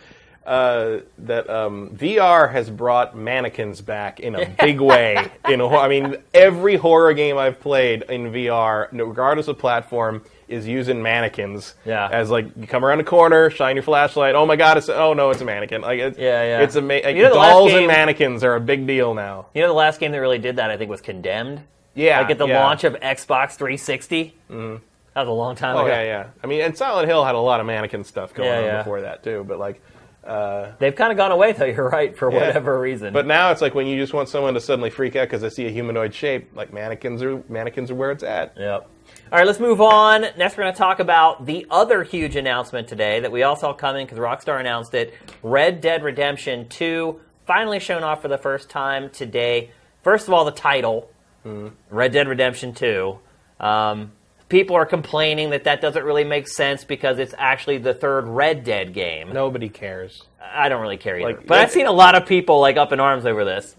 uh, that um, VR has brought mannequins back in a big way. In hor- I mean, every horror game I've played in VR, regardless of platform, is using mannequins. Yeah. As like you come around a corner, shine your flashlight. Oh my god! It's oh no, it's a mannequin. Like it's, Yeah, yeah. It's ama- like, You know, dolls game- and mannequins are a big deal now. You know, the last game that really did that, I think, was Condemned. Yeah. Like at the yeah. launch of Xbox 360. Mm-hmm. That was a long time Oh ago. yeah, yeah. I mean, and Silent Hill had a lot of mannequin stuff going Yeah, on yeah. before that too. But like. Uh, They've kind of gone away, though. You're right for Yeah. whatever reason. But now it's like when you just want someone to suddenly freak out because they see a humanoid shape, like mannequins are mannequins are where it's at. Yep. All right, let's move on. Next, we're going to talk about the other huge announcement today that we all saw coming because Rockstar announced it. Red Dead Redemption 2 finally shown off for the first time today. First of all, the title, Red Dead Redemption 2. Um, people are complaining that that doesn't really make sense because it's actually the third Red Dead game. Nobody cares. I don't really care either. Like, but I've seen a lot of people like up in arms over this.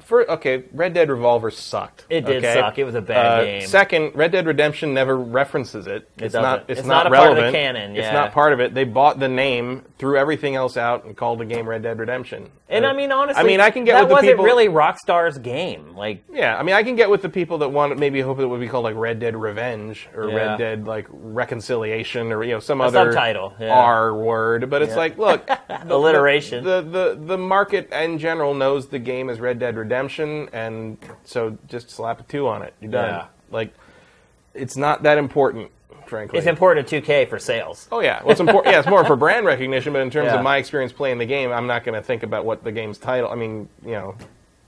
For okay, Red Dead Revolver sucked. It did okay? suck. It was a bad Uh, game. Second, Red Dead Redemption never references it. It's doesn't. not. It's, It's not, not a part of the relevant. canon, It's not part of it. They bought the name, threw everything else out, and called the game Red Dead Redemption. And Uh, I mean, honestly, I mean, I can get that with the wasn't people. really Rockstar's game. Like, Yeah, I mean, I can get with the people that want maybe hope it would be called like Red Dead Revenge or Yeah. Red Dead like Reconciliation or you know some A other subtitle, yeah. R word. But it's Yeah. like, look, the- Alliteration. The, the the market in general knows the game as Red Dead Redemption, and so just slap a two on it. You're done. Yeah. Like, it's not that important, frankly. it's important to 2K for sales. Oh yeah, well, it's important. yeah, it's more for brand recognition. But in terms Yeah. of my experience playing the game, I'm not going to think about what the game's title. I mean, you know,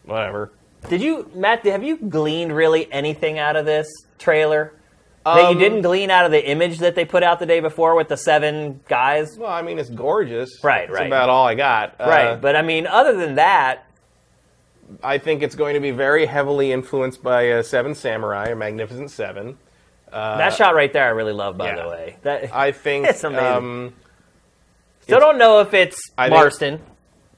whatever. Did you, Matt? Have you gleaned really anything out of this trailer that you Um, didn't glean out of the image that they put out the day before with the seven guys? Well, I mean, it's gorgeous. Right, That's right. about all I got. right, Uh, but I mean, other than that, I think it's going to be very heavily influenced by uh, Seven Samurai or Magnificent Seven. that shot right there, I really love. By Uh, yeah. the way, that I think. It's amazing. Um, still don't know if it's I think- Marston.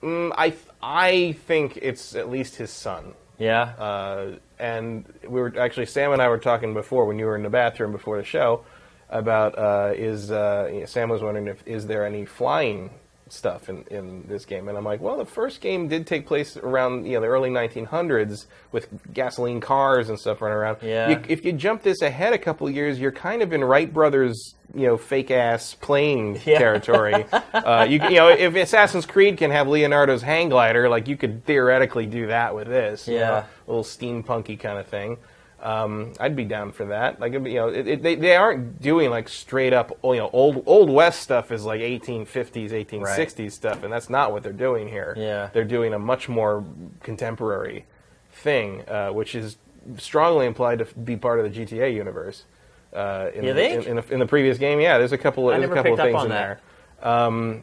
mm, I I think it's at least his son. yeah, Uh, and we were actually Sam and I were talking before when you were in the bathroom before the show about uh, is uh, you know, Sam was wondering if is there any flying stuff in, in this game and I'm like well the first game did take place around you know the early 1900s with gasoline cars and stuff running around Yeah. You- if you jump this ahead a couple years you're kind of in Wright Brothers you know fake ass plane Yeah. territory uh, you, you know if Assassin's Creed can have Leonardo's hang glider like you could theoretically do that with this you Yeah. know, a little steampunky kind of thing. Um, I'd be down for that. Like, you know, it, it, they they aren't doing like straight up, you know, old old west stuff is like 1850s, 1860s stuff, and that's not what they're doing here. Yeah. they're doing a much more contemporary thing, uh, which is strongly implied to be part of the GTA universe. Uh, in, You the, think? in, in, the, in the previous game, yeah, there's a couple. There's a couple of things on in that. there. Um,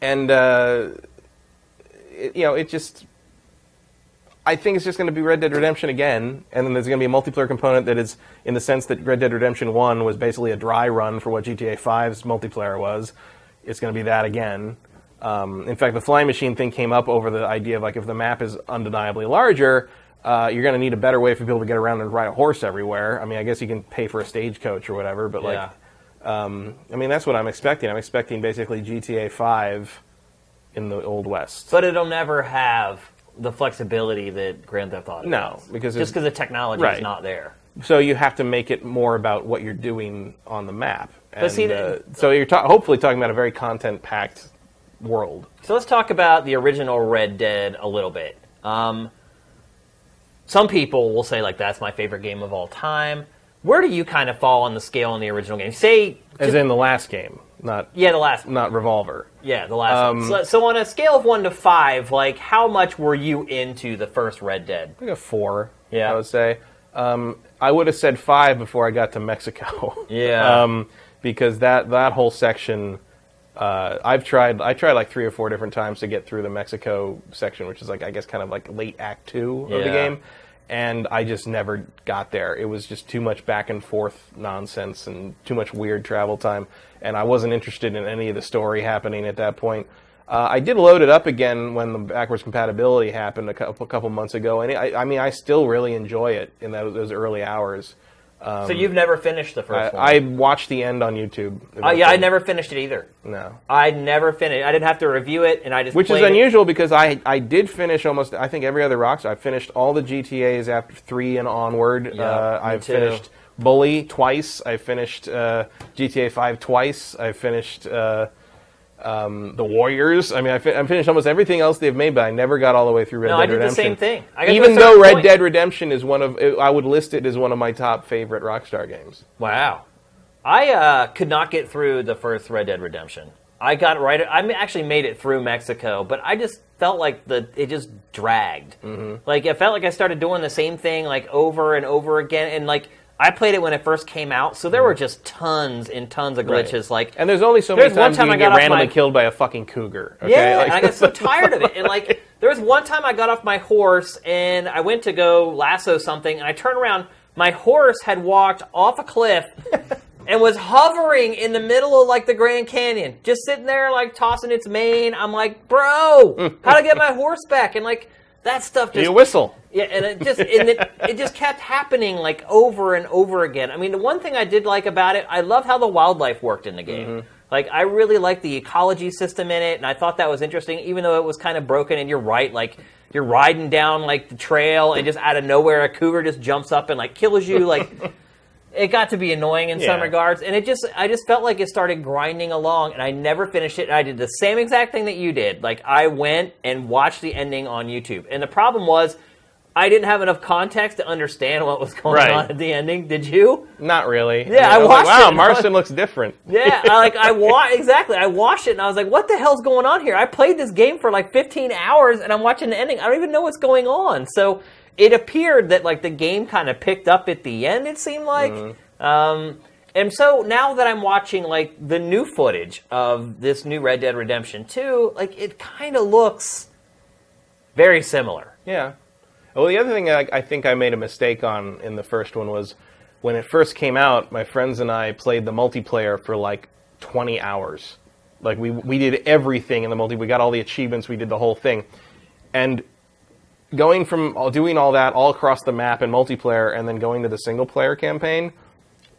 and uh, it, you know, it just I think it's just going to be Red Dead Redemption again, and then there's going to be a multiplayer component that is in the sense that Red Dead Redemption One was basically a dry run for what GTA 5's multiplayer was. It's going to be that again. Um, in fact, the flying machine thing came up over the idea of like if the map is undeniably larger, uh, you're going to need a better way for people to get around and ride a horse everywhere. I mean, I guess you can pay for a stagecoach or whatever, but like, Yeah. um, I mean, that's what I'm expecting. I'm expecting basically GTA 5 in the Old West. but it'll never have the flexibility that Grand Theft Auto No, does. because just because the technology Right. is not there. So you have to make it more about what you're doing on the map. And, see, uh, so you're ta- hopefully talking about a very content-packed world. So let's talk about the original Red Dead a little bit. Um, some people will say like that's my favorite game of all time. Where do you kind of fall on the scale in the original game? Say, As in the last game, not yeah, the last, not Revolver. yeah, the last. Um, one. So, so on a scale of one to five, like how much were you into the first Red Dead? Like a four, Yeah. I would say. Um, I would have said five before I got to Mexico. Yeah. um, because that that whole section, uh, I've tried. I tried like three or four different times to get through the Mexico section, which is like I guess kind of like late Act Two of the game, and I just never got there. It was just too much back and forth nonsense and too much weird travel time, and I wasn't interested in any of the story happening at that point. Uh, I did load it up again when the backwards compatibility happened a couple, couple months ago, and I, I mean, I still really enjoy it in those, those early hours. so you've never finished the Um, I, first one. I watched the end on YouTube. Uh, yeah, I never finished it either. No. I never finished. I didn't have to review it, and I just Which is played it. unusual because I I did finish almost I think every other Rockstar. I finished all the GTA's after three and onward. Yeah, uh, I've too. finished Bully twice. I finished uh, GTA Five twice. I finished uh, um, the Warriors. I mean, I, fi- I finished almost everything else they've made, but I never got all the way through Red No, Dead I did the Redemption. same thing. I got to a Even though Red point. Dead Redemption is one of, I would list it as one of my top favorite Rockstar games. Wow. I uh, could not get through the first Red Dead Redemption. I got right. I actually made it through Mexico, but I just felt like the it just dragged. Mm-hmm. Like it felt like I started doing the same thing like over and over again, and like I played it when it first came out, so there were just tons and tons of Mm-hmm. Right. glitches. Like And there's only so There's many one times time you I get randomly my- killed by a fucking cougar. Okay? Yeah, Like- and I got so tired of it. And like, there was one time I got off my horse and I went to go lasso something, and I turned around. My horse had walked off a cliff and was hovering in the middle of like the Grand Canyon, just sitting there like tossing its mane. I'm like, bro, how to get my horse back? And like, that stuff just You whistle. yeah, and it just and it, it just kept happening like over and over again. I mean, the one thing I did like about it, I love how the wildlife worked in the game. Mm-hmm. Like, I really liked the ecology system in it, and I thought that was interesting, even though it was kind of broken. And you're right, like you're riding down like the trail, and just out of nowhere, a cougar just jumps up and like kills you. Like, it got to be annoying in some regards, and it just I just felt like it started grinding along, and I never finished it. And I did the same exact thing that you did. Like I went and watched the ending on YouTube, and the problem was I didn't have enough context to understand what was going Right. on at the ending. Did you? Not really. Yeah, I was watched like, it wow, and I Marston looks different. Yeah, I, like I wa- exactly. I watched it and I was like, "What the hell's going on here?" I played this game for like 15 hours and I'm watching the ending. I don't even know what's going on. So it appeared that like the game kind of picked up at the end. It seemed like. Um, and so now that I'm watching like the new footage of this new Red Dead Redemption 2, like it kind of looks very similar. Yeah. Well, the other thing I, I think I made a mistake on in the first one was when it first came out. My friends and I played the multiplayer for like 20 hours. Like we we did everything in the multi. We got all the achievements. We did the whole thing, and going from all, doing all that all across the map in multiplayer, and then going to the single player campaign.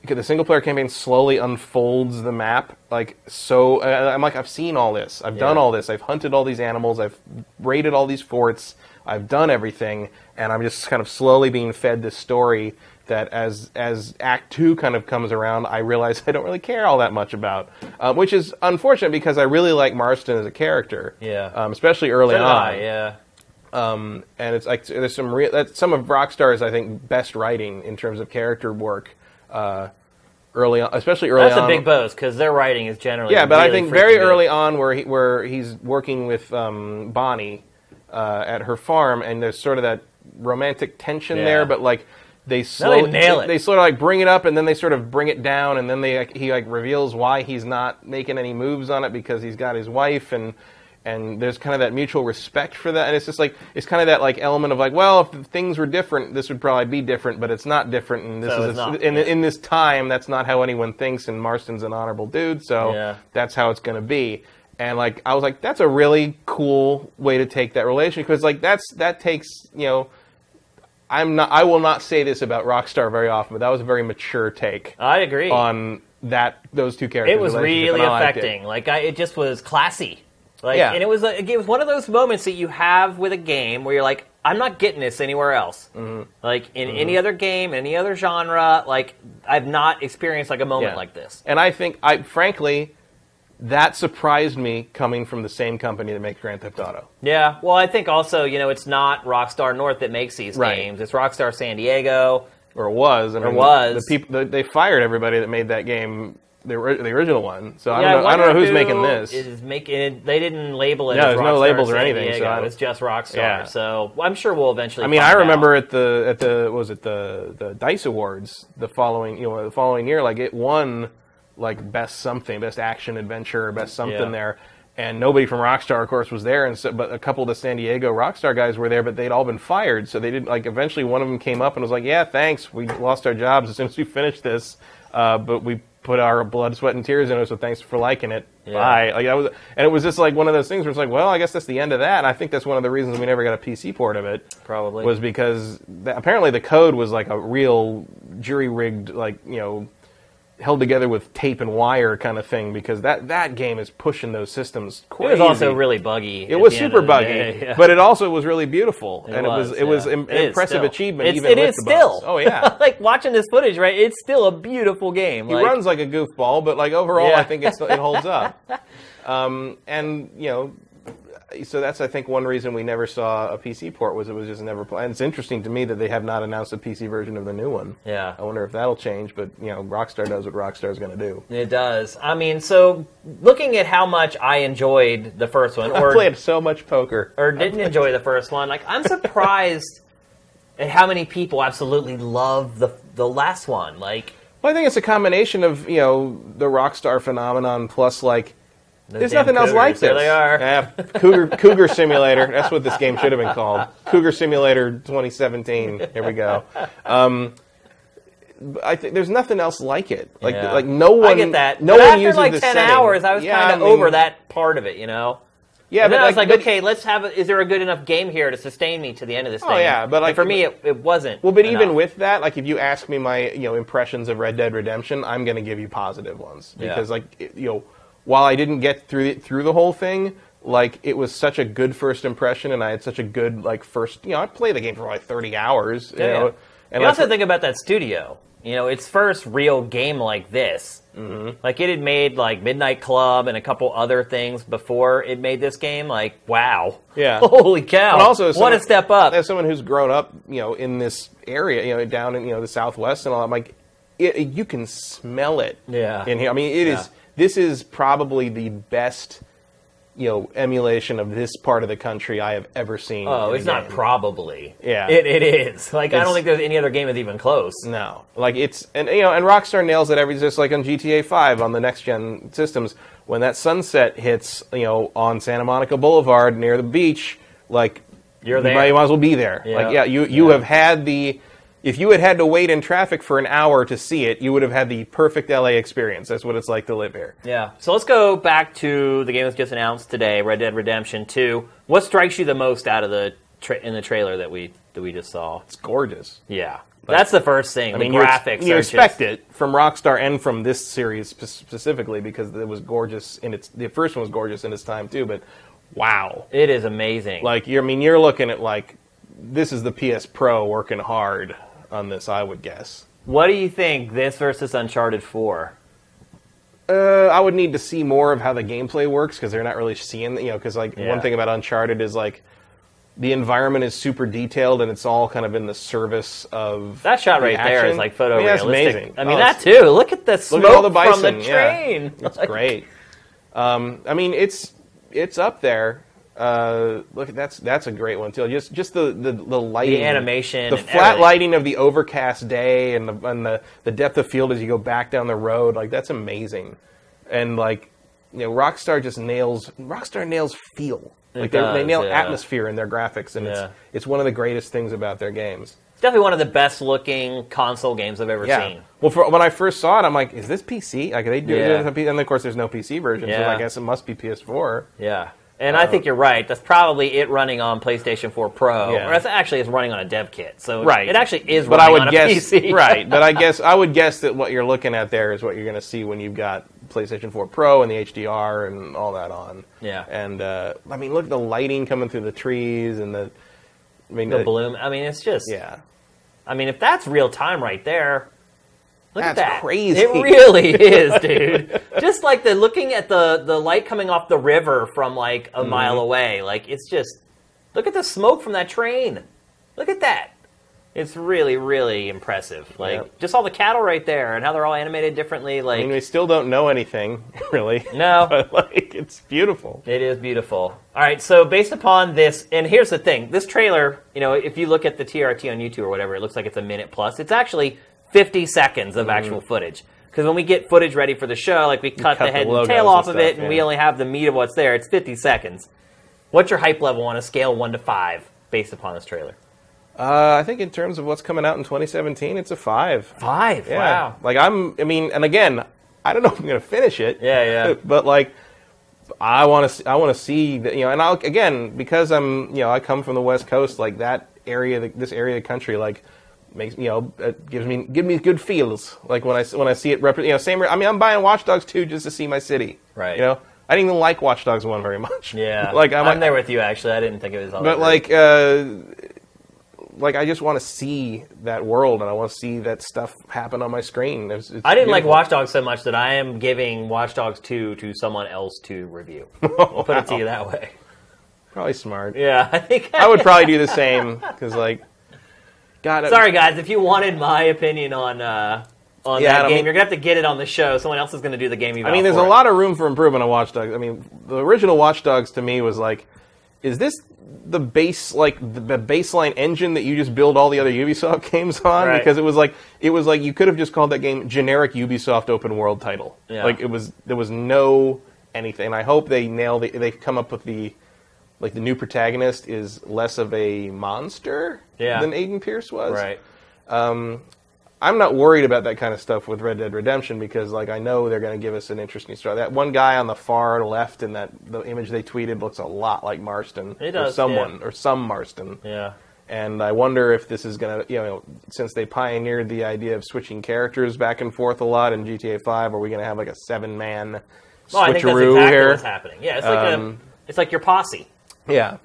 Because the single player campaign slowly unfolds the map, like so. I'm like, I've seen all this. I've done all this. I've hunted all these animals. I've raided all these forts. I've done everything, and I'm just kind of slowly being fed this story that as as Act Two kind of comes around, I realize I don't really care all that much about, uh, which is unfortunate because I really like Marston as a character. Yeah. um, especially early on. I, yeah. Um, and it's like there's some real that's some of Rockstar's I think best writing in terms of character work. Uh, early on, especially early That's on. That's a big boast because their writing is generally Yeah, but I think very early on, where he, where he's working with um, Bonnie uh, at her farm, and there's sort of that romantic tension Yeah. there, but like they they nail it. They sort of like bring it up, and then they sort of bring it down, and then they like, he like reveals why he's not making any moves on it because he's got his wife and. And there's kind of that mutual respect for that, and it's just like it's kind of that like element of like, well, if things were different, this would probably be different, but it's not different, and this So is it's not, in, in this time, that's not how anyone thinks, and Marston's an honorable dude, so Yeah. that's how it's going to be. And like I was like, that's a really cool way to take that relationship because like that's that takes you know, I'm not I will not say this about Rockstar very often, but that was a very mature take I agree. on that those two characters. it was really liked it. affecting. Like I, it just was classy. Like, Yeah. and it was like, it was one of those moments that you have with a game where you're like, I'm not getting this anywhere else. Mm-hmm. Like in any other game, any other genre, like I've not experienced like a moment Yeah. like this. And I think I frankly that surprised me coming from the same company that makes Grand Theft Auto. Yeah. Well, I think also you know it's not Rockstar North that makes these Right. games. It's Rockstar San Diego. Or was. I mean, was. The people the, they fired everybody that made that game the, the original one. So I don't know I don't know who's who making this. Is making it? They didn't label it. No, as there's no labels or anything, so I it's just Rockstar. Yeah. So I'm sure we'll eventually. I mean, I out. remember at the at the what was it the the Dice Awards the following you know the following year like it won like best something best action adventure best something Yeah. there and nobody from Rockstar of course was there and so but a couple of the San Diego Rockstar guys were there but they'd all been fired so they didn't like eventually one of them came up and was like yeah thanks we lost our jobs as soon as we finished this uh, but we put our blood sweat and tears into it so thanks for liking it Yeah. bye like that was and it was just like one of those things where it's like well I guess that's the end of that and I think that's one of the reasons we never got a PC port of it Probably. was because apparently the code was like a real jury rigged, like you know, held together with tape and wire kind of thing. Because that that game is pushing those systems. It was also really buggy. It was super buggy, day, yeah. but it also was really beautiful, and it was was, it was yeah. It is impressive achievement. It's, even it with is the still. bugs. Oh yeah. like watching this footage, right? It's still a beautiful game. He like, runs like a goofball, but like overall, Yeah. I think it's, it holds up. Um, and you know, so that's I think one reason we never saw a PC port was it was just never. Pl- and it's interesting to me that they have not announced a PC version of the new one. Yeah. I wonder if that'll change. But you know, Rockstar does what Rockstar's going to do. It does. I mean, so looking at how much I enjoyed the first one, I or played so much poker. or didn't enjoy the first one, like I'm surprised at how many people absolutely love the the last one. Like, Well, I think it's a combination of you know the Rockstar phenomenon plus like. The There's damn nothing else like this. There they are. Yeah, Cougar Cougar Simulator. That's what this game should have been called. Cougar Simulator 2017. Here we go. Um, I think there's nothing else like it. Like Yeah. like no one. I get that. No but one after uses like ten setting. hours, I was Yeah, kind of I mean, over that part of it. You know. Yeah, and but then I was like- like, but- okay, let's have. A, is there a good enough game here to sustain me to the end of this Oh, thing? yeah, but, And like- for me, it, it wasn't. Well, but even with that, like if you ask me my you know impressions of Red Dead Redemption, I'm going to give you positive ones Yeah. because like you know while I didn't get through it, through the whole thing, like it was such a good first impression, and I had such a good like first you know I played the game for like 30 hours, you Yeah, know, yeah. and you like, also think about that studio. You know, its first real game like this. Mm-hmm. Like it had made like Midnight Club and a couple other things before it made this game. Like wow, Yeah. holy cow! And also, what a step up. As someone who's grown up, you know, in this area, you know, down in you know the Southwest and all, I'm like, it, you can smell it. Yeah. In here, I mean, it is. This is probably the best, you know, emulation of this part of the country I have ever seen. Oh, it's not probably. Yeah. it, it is. Like I don't think there's any other game that's even close. No, like it's and you know, and Rockstar nails it every just like on GTA Five on the next gen systems. When that sunset hits, you know, on Santa Monica Boulevard near the beach, like You're there. you might as well be there. Yeah. Like, yeah, you you Yeah. have had the. If you had had to wait in traffic for an hour to see it, you would have had the perfect LA experience. That's what it's like to live here. Yeah. So let's go back to the game that's just announced today, Red Dead Redemption 2. What strikes you the most out of the tra- in the trailer that we that we just saw? It's gorgeous. Yeah. That's the first thing. I the mean, you, ex- graphics. you are expect just, it from Rockstar and from this series specifically because it was gorgeous in its. The first one was gorgeous in its time too, but wow, It is amazing. Like you're, I mean, you're looking at like this is the PS Pro working hard on this. I would guess. what do you think this versus Uncharted 4? Uh, I would need to see more of how the gameplay works because they're not really seeing, you know, because like Yeah. one thing about Uncharted is like the environment is super detailed and it's all kind of in the service of That shot the right there is action. like photorealistic. I mean, that's amazing. I mean, Oh, that too. Look at the smoke at the from the bison. yeah. train. It's Like, great. Um, I mean, it's it's up there. Uh, look, that's that's a great one too. Just just the the, the lighting, The animation the flat everything. lighting of the overcast day, and the and the, the depth of field as you go back down the road. Like that's amazing. And like you know, Rockstar just nails Rockstar nails feel. Like they, they nail yeah. atmosphere in their graphics, and Yeah. it's it's one of the greatest things about their games. It's definitely one of the best looking console games I've ever Yeah. seen. Well, for, when I first saw it, I'm like, "Is this PC? Like, are they do Yeah. it?" And of course, there's no PC version, so I guess it must be PS4. Yeah. And Uh, I think you're right. That's probably it running on PlayStation 4 Pro. Yeah. Or that's actually it's running on a dev kit. So Right. it actually is But running I would on a guess PC. right. But I guess I would guess that what you're looking at there is what you're going to see when you've got PlayStation 4 Pro and the HDR and all that on. Yeah. And uh, I mean, look at the lighting coming through the trees and the. I mean, the the- bloom. I mean, it's just. Yeah. I mean, if that's real time right there, look at That's that. crazy. It really is, dude. just like the looking at the the light coming off the river from like a mile Mm-hmm. away. Like it's just look at the smoke from that train. Look at that. It's really, really impressive. Like Yep. just all the cattle right there and how they're all animated differently. Like I mean, we still don't know anything really. No. but like it's beautiful. It is beautiful. All right, so based upon this, and here's the thing: this trailer, you know, if you look at the TRT on YouTube or whatever, it looks like it's a minute plus. It's actually 50 seconds of actual footage. Because when we get footage ready for the show, like we cut, cut the the head and logos tail and off of stuff, it, and we only have the meat of what's there. It's 50 seconds. What's your hype level on a scale one to five based upon this trailer? Uh, I think in terms of what's coming out in 2017, it's a five. Five. Yeah. Wow. Like I'm. I mean, and again, I don't know if I'm going to finish it. Yeah, yeah. But like, I want to. I want to see that. You know, and I'll again because I'm. You know, I come from the West Coast. Like that area, the, this area of the country, like makes you know it gives me give me good feels. Like when I when I see it. Rep- you know, same. I mean, I'm buying Watch Dogs 2 just to see my city. Right. You know, I didn't even like Watch Dogs 1 very much. Yeah. like I'm, I'm there with you. Actually, I didn't think it was all. but like uh like I just want to see that world and I want to see that stuff happen on my screen. It's, it's I didn't like beautiful. Watch Dogs so much that I am giving Watch Dogs 2 to someone else to review. I'll put it to you that way. Probably smart. Yeah, I think I would probably do the same because like, God, Sorry, guys, if you wanted my opinion on uh, on Yeah, that game, mean- you're gonna have to get it on the show. Someone else is gonna do the game. Eventually. I mean, there's a lot of room for improvement on Watch Dogs. I mean, the original Watch Dogs to me was like, is this the base like the, the baseline engine that you just build all the other Ubisoft games on? Right. Because it was like it was like you could have just called that game generic Ubisoft open world title. Yeah. Like it was there was no anything. I hope they nail the they've come up with the like the new protagonist is less of a monster Yeah. than Aiden Pearce was. right. I'm not worried about that kind of stuff with Red Dead Redemption because like I know they're going to give us an interesting story. That one guy on the far left in that the image they tweeted looks a lot like Marston It or does, someone yeah. or some Marston. Yeah. And I wonder if this is going to, you know, since they pioneered the idea of switching characters back and forth a lot in GTA 5, are we going to have like a seven man Well, I think that's switcheroo exactly here? what's happening. Yeah, it's like Um, a, it's like your posse. Yeah.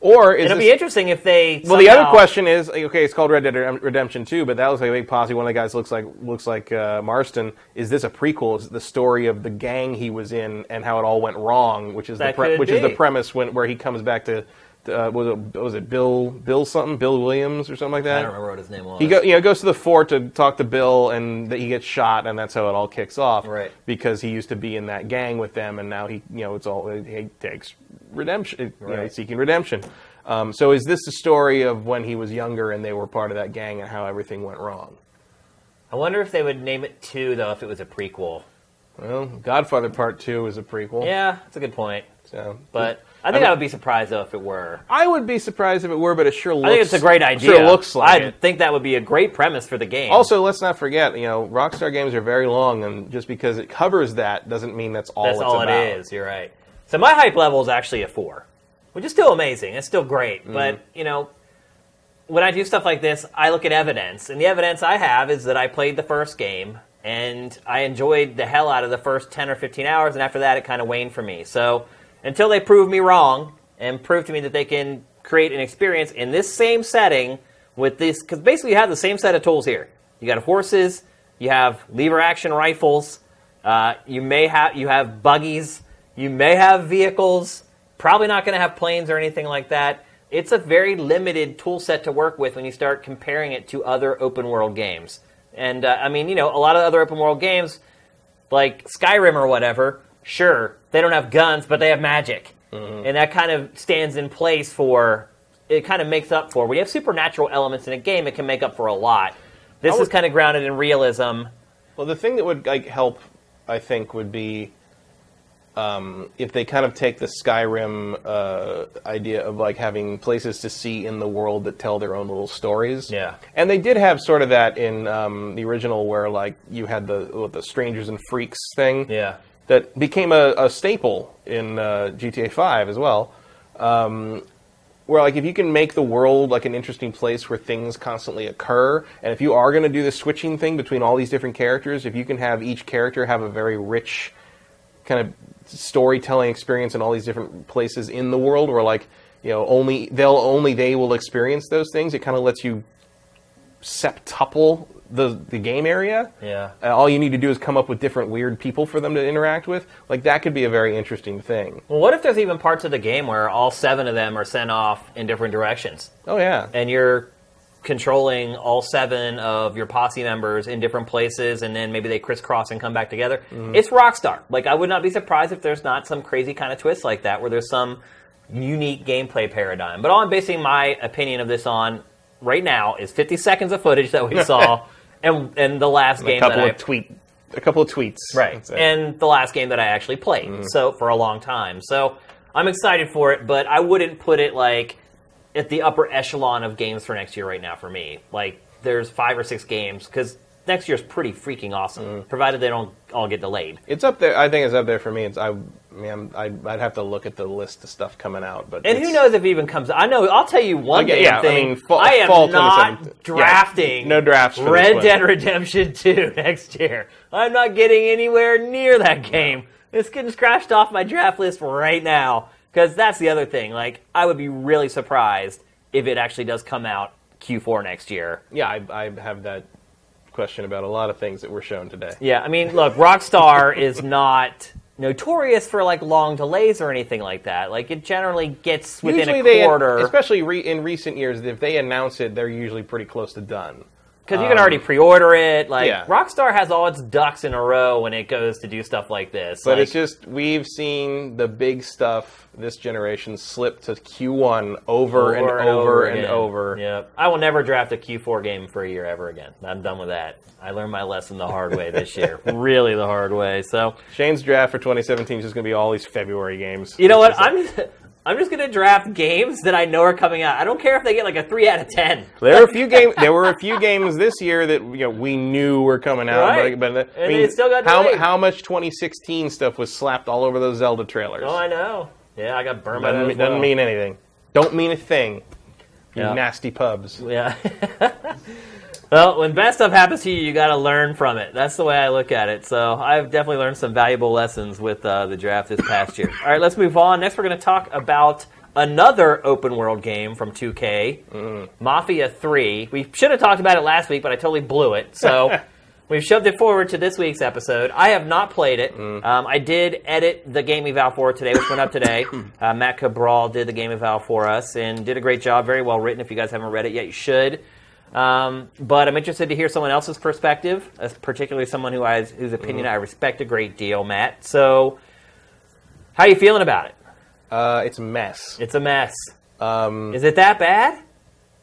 Or is It'll this, be interesting if they. well, the other question is okay, it's called Red Dead Redemption 2, but that looks like a big posse. One of the guys looks like looks like uh, Marston. Is this a prequel? Is it the story of the gang he was in and how it all went wrong? Which is That the pre- could which is the premise when where he comes back to. Uh, was it was it Bill Bill something Bill Williams or something like that? I don't remember what his name was. He go, you know, goes to the fort to talk to Bill, and th- he gets shot, and that's how it all kicks off. Right. Because he used to be in that gang with them, and now he, you know, it's all he takes redemption, you know, seeking redemption. Um, so, is this the story of when he was younger and they were part of that gang and how everything went wrong? I wonder if they would name it two though if it was a prequel. Well, Godfather Part Two is a prequel. Yeah, that's a good point. So, But I think mean- I would be surprised though if it were. I would be surprised if it were, but it sure looks. I think it's a great idea. Sure looks like I it. think that would be a great premise for the game. Also, let's not forget, you know, Rockstar games are very long, and just because it covers that doesn't mean that's all that's it's all about. it is. You're right. So my hype level is actually a four, which is still amazing. It's still great, Mm-hmm. but you know, when I do stuff like this, I look at evidence, and the evidence I have is that I played the first game and I enjoyed the hell out of the first ten or fifteen hours, and after that, it kind of waned for me. So until they prove me wrong and prove to me that they can create an experience in this same setting with this, because basically you have the same set of tools here. You got horses, you have lever action rifles, uh, you may have you have buggies, you may have vehicles. Probably not going to have planes or anything like that. It's a very limited tool set to work with when you start comparing it to other open world games. And uh, I mean, you know, a lot of other open world games, like Skyrim or whatever, sure, they don't have guns, but they have magic. And that kind of stands in place for, it kind of makes up for. When you have supernatural elements in a game, it can make up for a lot. This I is kind of grounded in realism. Well, the thing that would like help, I think, would be um, if they kind of take the Skyrim uh, idea of like having places to see in the world that tell their own little stories. Yeah. and they did have sort of that in um, the original, where like you had the what, the strangers and freaks thing. Yeah. that became a, a staple in uh, GTA 5 as well. Um, where like if you can make the world like an interesting place where things constantly occur, and if you are going to do the switching thing between all these different characters, if you can have each character have a very rich kind of storytelling experience in all these different places in the world, where like you know only they'll only they will experience those things, it kind of lets you septuple the the game area. Yeah. Uh, all you need to do is come up with different weird people for them to interact with. Like that could be a very interesting thing. Well, what if there's even parts of the game where all seven of them are sent off in different directions? Oh yeah. and you're controlling all seven of your posse members in different places, and then maybe they crisscross and come back together. Mm-hmm. It's Rockstar. Like I would not be surprised if there's not some crazy kind of twist like that, where there's some unique gameplay paradigm. But all I'm basing my opinion of this on right now is 50 seconds of footage that we saw, and and the last a game couple that I tweet, a couple of tweets. Right. And the last game that I actually played. Mm-hmm. So for a long time. So I'm excited for it, but I wouldn't put it like at the upper echelon of games for next year right now for me. Like there's five or six games because next year's pretty freaking awesome, mm-hmm. provided they don't all get delayed. it's up there. I think it's up there for me. It's I, man, I'd, I'd have to look at the list of stuff coming out, but And who knows if it even comes? Out. I know. I'll tell you one Okay, yeah, I thing. mean, fall- I am fall not drafting. Yeah, no drafts Red. Dead Redemption 2 next year. I'm not getting anywhere near that game. It's getting scratched off my draft list right now because that's the other thing. Like, I would be really surprised if it actually does come out Q4 next year. Yeah, I, I have that question about a lot of things that were shown today. Yeah, I mean, look, Rockstar is not notorious for like long delays or anything like that. Like, it generally gets within usually a they, quarter. especially re, in recent years, if they announce it, they're usually pretty close to done. Because you can already um, pre-order it. Like yeah. Rockstar has all its ducks in a row when it goes to do stuff like this. But Like, it's just we've seen the big stuff this generation slip to Q1 over, and over and again. over. Yep. I will never draft a Q4 game for a year ever again. I'm done with that. I learned my lesson the hard way this year, really the hard way. So Shane's draft for 2017 is just going to be all these February games. you know what? Like- I'm. I'm just gonna draft games that I know are coming out. I don't care if they get like a three out of ten. There were a few games. There were a few games this year that you know we knew were coming out, Right. but, but I And mean, they still got how how much 2016 stuff was slapped all over those Zelda trailers? Oh, I know. Yeah, I got burned by that doesn't, doesn't well. mean anything. Don't mean a thing. You Yeah. nasty pubs. Yeah. well, when bad stuff happens to you, you got to learn from it. That's the way I look at it. So I've definitely learned some valuable lessons with uh, the draft this past year. All right, let's move on. Next, we're going to talk about another open world game from 2K, Mafia 3. We should have talked about it last week, but I totally blew it. So. We've shoved it forward to this week's episode. I have not played it. Um, I did edit the game eval for today, which went up today. uh, Matt Cabral did the game eval for us and did a great job. Very well written. If you guys haven't read it yet, you should. Um, but I'm interested to hear someone else's perspective, particularly someone who I, whose opinion I respect a great deal, Matt. So, how are you feeling about it? Uh, it's a mess. It's a mess. Um, Is it that bad?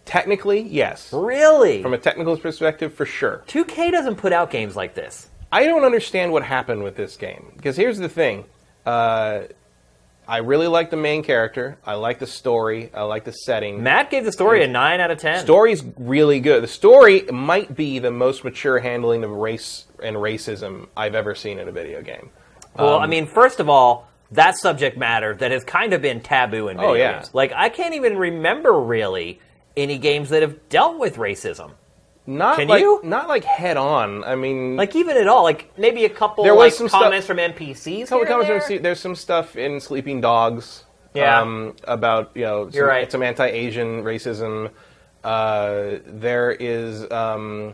technically, yes. Really? From a technical perspective, for sure. 2K doesn't put out games like this. I don't understand what happened with this game because here's the thing. Uh, I really like the main character. I like the story. I like the setting. Matt gave the story a 9 out of 10. Story's really good. The story might be the most mature handling of race and racism I've ever seen in a video game. Well, Um, I mean, first of all, that subject matter that has kind of been taboo in video Oh, yeah. games. Like, I can't even remember really any games that have dealt with racism. Not Can like you? not like head on. I mean, Like, even at all. Like, maybe a couple There was like, some stuff- comments from NPCs. couple comments from there. Se- there's some stuff in Sleeping Dogs. Yeah. Um, about you know some, You're right. some anti-Asian racism. Uh, there is um,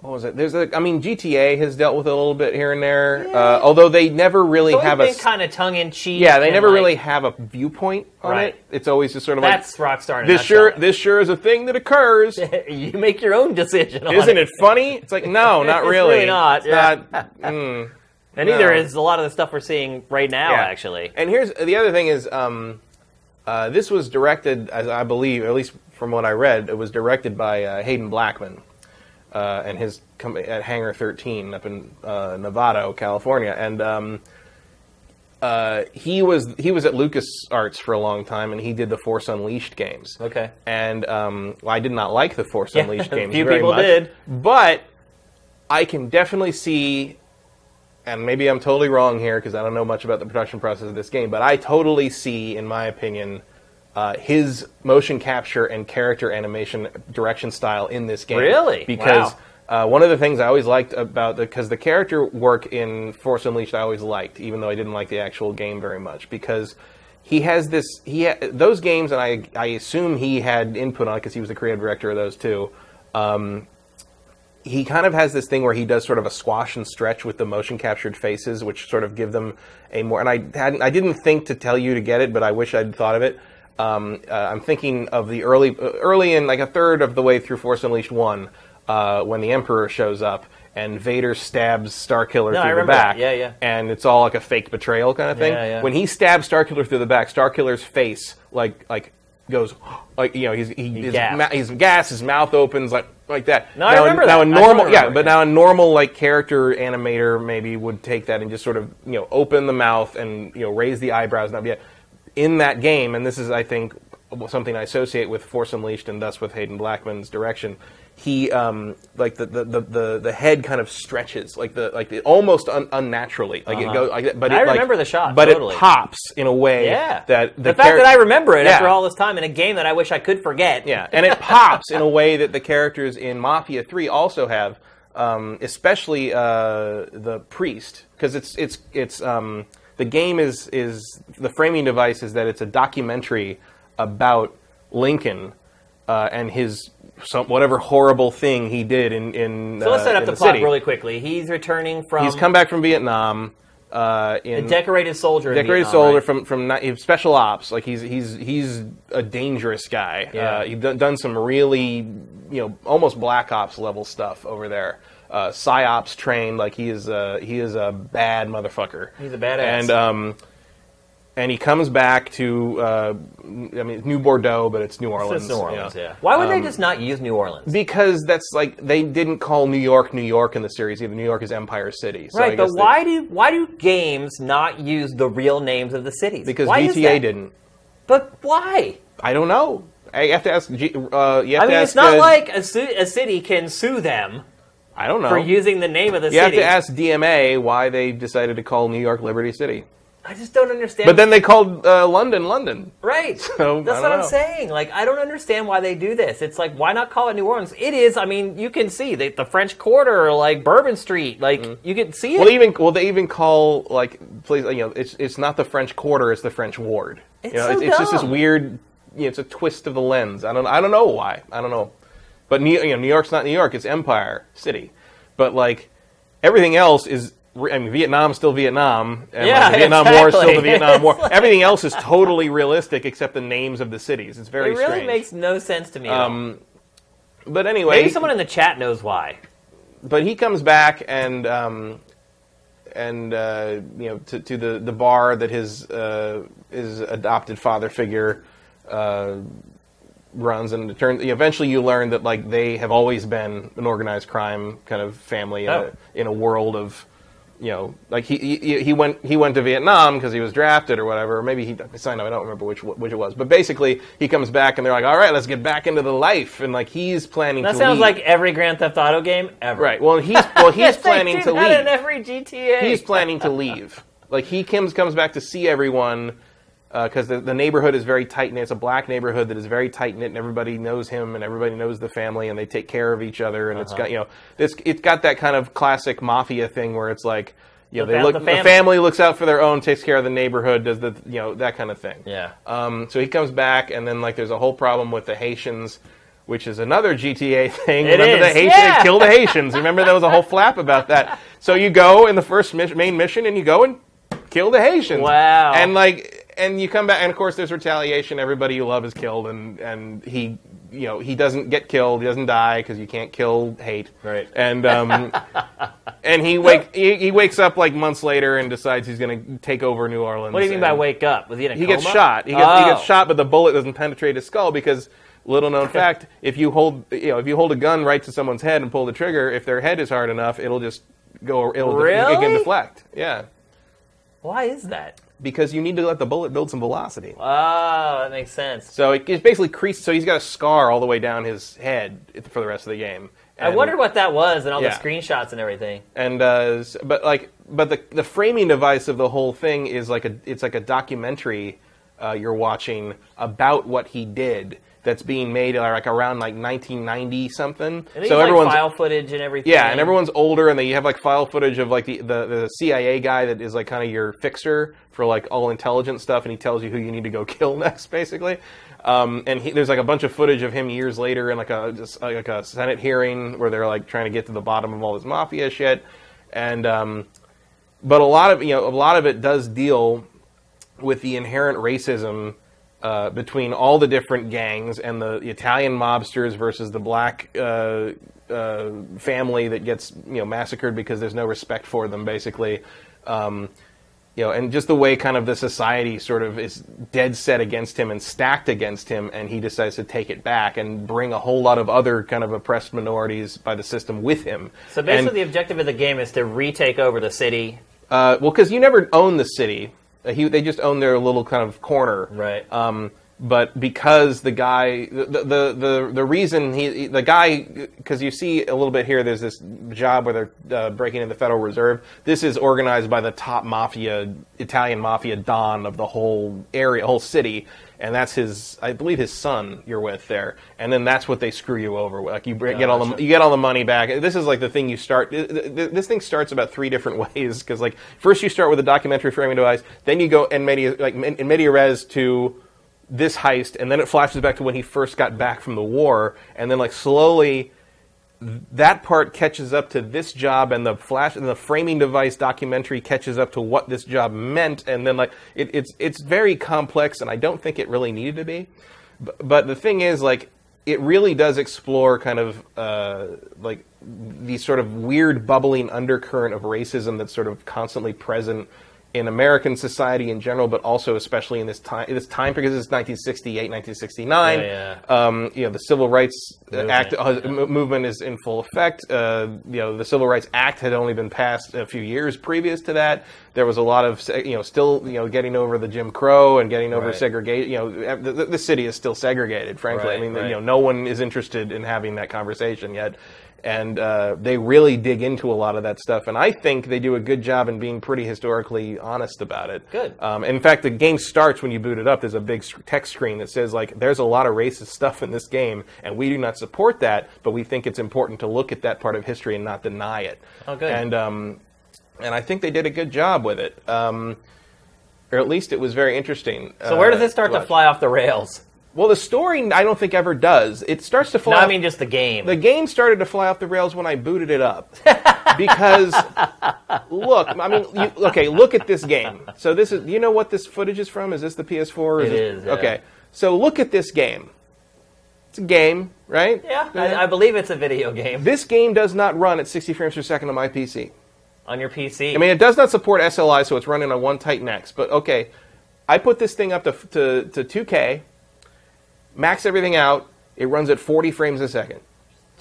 what was it? There's a. I mean, GTA has dealt with it a little bit here and there. Uh, although they never really It's have a. kind of tongue in cheek. yeah, they never like, really have a viewpoint on Right. it. It's always just sort of That's like Rockstar. In a this sure this sure is a thing that occurs. you make your own decision. On Isn't it funny? It's like no, not really. really not, It's yeah. not- mm. And neither is a lot of the stuff we're seeing right now. Yeah. Actually, And here's the other thing is um, uh, this was directed, as I believe, at least from what I read, it was directed by uh, Haden Blackman uh, and his company at Hangar 13 up in uh, Novato, California, and. Um, uh, he was he was at LucasArts for a long time, and he did the Force Unleashed games. Okay. And um, well, I did not like the Force Yeah, Unleashed a games. few people much, did. but I can definitely see, and maybe I'm totally wrong here because I don't know much about the production process of this game, but I totally see, in my opinion, uh, his motion capture and character animation direction style in this game. Really? Because Wow. uh, one of the things I always liked about the because the character work in Force Unleashed I always liked, even though I didn't like the actual game very much because. He has this. He ha- those games, and I I assume he had input on it because he was the creative director of those too. Um, he kind of has this thing where he does sort of a squash and stretch with the motion captured faces, which sort of give them a more. And I hadn't, I didn't think to tell you to get it, but I wish I'd thought of it. Um, uh, I'm thinking of the early, early in like a third of the way through Force Unleashed one, uh, when the Emperor shows up and Vader stabs Starkiller No, I through the remember that. back. Yeah, yeah. And it's all like a fake betrayal kind of thing. Yeah, yeah. When he stabs Starkiller through the back, Starkiller's face like like goes like you know he's he, his, ma- he's gas, his mouth opens like like that. No, I now, remember now that. a I normal yeah, but that. now a normal like character animator maybe would take that and just sort of you know open the mouth and you know raise the eyebrows. Now, yeah, in that game, and this is I think something I associate with Force Unleashed and thus with Haden Blackman's direction. He um, like the, the, the, the, the head kind of stretches like the like the, almost un, unnaturally like it Uh-huh. goes like that, but I it, like- remember the shot, but totally. it pops in a way yeah. that the, fact char- that I remember it Yeah. after all this time in a game that I wish I could forget. yeah, and it pops in a way that the characters in Mafia Three also have, um, especially uh, the priest, because it's it's it's um, the game is is the framing device is that it's a documentary about Lincoln uh, and his some, whatever horrible thing he did in in. So let's uh, set up the, the plot city. really quickly. He's returning from He's come back from Vietnam. Uh, in a decorated soldier. decorated Vietnam, soldier right? from from special ops. Like he's he's he's a dangerous guy. Yeah. Uh, he's done, done some really you know almost black ops level stuff over there. Uh, psyops trained. Like he is a he is a bad motherfucker. He's a badass. And um, and he comes back to uh, I mean New Bordeaux, but it's New Orleans. It's New Orleans, you know. yeah. Why would they just not use New Orleans? Because that's like they didn't call New York New York in the series either. New York is Empire City. So I right, but guess they- why do why do games not use the real names of the cities? because why GTA didn't. But why? I don't know. I have to ask. Uh, you have I to mean, ask, it's not uh, like a, ci- a city can sue them I don't know. for using the name of the city. you have to ask DMA why they decided to call New York Liberty City. I just don't understand. But then they called uh, London London. Right. So, That's what don't I'm saying. Like, I don't understand why they do this. It's like, why not call it New Orleans? It is. I mean, you can see the, the French Quarter, like Bourbon Street. Like, you can see it. Well, even well they even call like please you know it's it's not the French Quarter, it's the French Ward. It's you know, so it's, it's just this weird. You know, it's a twist of the lens. I don't I don't know why. I don't know. But New, you know, New York's not New York. It's Empire City. But like everything else is. I mean, Vietnam's still Vietnam, and Yeah, like, the Vietnam War is still the. Vietnam War. Like- Everything else is totally realistic except the names of the cities. It's very it really strange. makes no sense to me. um, but anyway, Maybe someone in the chat knows why. but he comes back and um, and uh, you know to, to the, the bar that his uh, his adopted father figure uh, runs, and it turns eventually you learn that like they have always been an organized crime kind of family in, Oh. a, in a world of you know like he he, he went he went to Vietnam because he was drafted or whatever. Or maybe he signed up. I don't remember which which it was, but basically he comes back and they're like, all right, let's get back into the life, and like he's planning. That sounds leave. like every Grand Theft Auto game ever. Right. Well, he's well, he's They planning to leave. in every GTA. He's planning to leave. Like he comes comes back to see everyone because the, the neighborhood is very tight knit. It's a black neighborhood that is very tight knit, and everybody knows him, and everybody knows the family, and they take care of each other. And it's Uh-huh. got you know, it's it's got that kind of classic mafia thing where it's like. You know, The they fam- look. the The family. family looks out for their own, takes care of the neighborhood, does the you know that kind of thing. Yeah. Um, so he comes back, and then like there's a whole problem with the Haitians, which is another GTA thing. It Remember the is, Haitian yeah. kill the Haitians? Remember there was a whole flap about that. So you go in the first mis- main mission, and you go and kill the Haitians. Wow. And like, and you come back, and of course there's retaliation. Everybody you love is killed, and and he. You know he doesn't get killed. He doesn't die because you can't kill hate. Right. And um, and he wake he, he wakes up like months later and decides he's going to take over New Orleans. What do you mean by wake up? Was he in a he coma? gets shot. He gets, he Oh. gets shot, but the bullet doesn't penetrate his skull because little known fact: if you hold you know if you hold a gun right to someone's head and pull the trigger, if their head is hard enough, it'll just go. It'll it can deflect. Yeah, Why is that? Because you need to let the bullet build some velocity. Oh, that makes sense. So it, it's basically creased. So he's got a scar all the way down his head for the rest of the game. I And- wondered what that was and all Yeah. the screenshots and everything. and uh, s- but like but the the framing device of the whole thing is like a it's like a documentary uh, you're watching about what he did that's being made uh, like around like 1990 something. So like, everyone's file footage and everything. yeah, and everyone's older, and they have like file footage of like the, the, the CIA guy that is like kind of your fixer for like all intelligence stuff, and he tells you who you need to go kill next, basically. Um, and he, there's like a bunch of footage of him years later in like a just uh, like a Senate hearing where they're like trying to get to the bottom of all this mafia shit, and um, but a lot of you know a lot of it does deal with the inherent racism uh, between all the different gangs and the Italian mobsters versus the black uh, uh, family that gets you know massacred because there's no respect for them, basically. Um, you know, and just the way kind of the society sort of is dead set against him and stacked against him, and he decides to take it back and bring a whole lot of other kind of oppressed minorities by the system with him. So basically, And- the objective of the game is to retake over the city. uh, well, because you never own the city. Uh, he, they just own their little kind of corner. Right. Um, but because the guy, the the the, the reason he, the guy, because you see a little bit here, there's this job where they're uh, breaking into the Federal Reserve. This is organized by the top mafia, Italian mafia don of the whole area, whole city, and that's his, I believe, his son. You're with there, and then that's what they screw you over with. Like you get all the you get all the money back. This is like the thing you start. th- th- th- This thing starts about three different ways because like first you start with a documentary framing device, then you go in media like in in media res to this heist, and then it flashes back to when he first got back from the war, and then like slowly that part catches up to this job and the flash and the framing device documentary catches up to what this job meant. And then like it, it's it's very complex and I don't think it really needed to be. But, but the thing is like it really does explore kind of uh, like the sort of weird bubbling undercurrent of racism that's sort of constantly present in American society in general, but also especially in this time this time because it's 1968, 1969. Yeah, Um, you know, the Civil Rights Movement, Act uh, m- movement is in full effect. Uh, you know, the Civil Rights Act had only been passed a few years previous to that. There was a lot of you know still you know getting over the Jim Crow and getting over Right. segregation. You know, the, the, the city is still segregated. Frankly, Right, I mean, right. you know, no one is interested in having that conversation yet. And uh, they really dig into a lot of that stuff, and I think they do a good job in being pretty historically honest about it. Good. Um, in fact, the game starts when you boot it up. There's a big text screen that says like, "There's a lot of racist stuff in this game, and we do not support that, but we think it's important to look at that part of history and not deny it." Oh, good. And um, and I think they did a good job with it, um, or at least it was very interesting. So where does uh, it start to fly off the rails? Well, the story I don't think ever does. It starts to fly. No, I off- mean just the game. the game started to fly off the rails when I booted it up. because look, I mean, you, okay, look at this game. So this is, you know what this footage is from? Is this the PS4? Or It is, yeah. Okay, so look at this game. It's a game, right? yeah, I, I believe it's a video game This game does not run at 60 frames per second on my PC. on your PC. I mean, it does not support SLI, so it's running on one Titan X. But okay, I put this thing up to, to, to 2K, max everything out. It runs at 40 frames a second.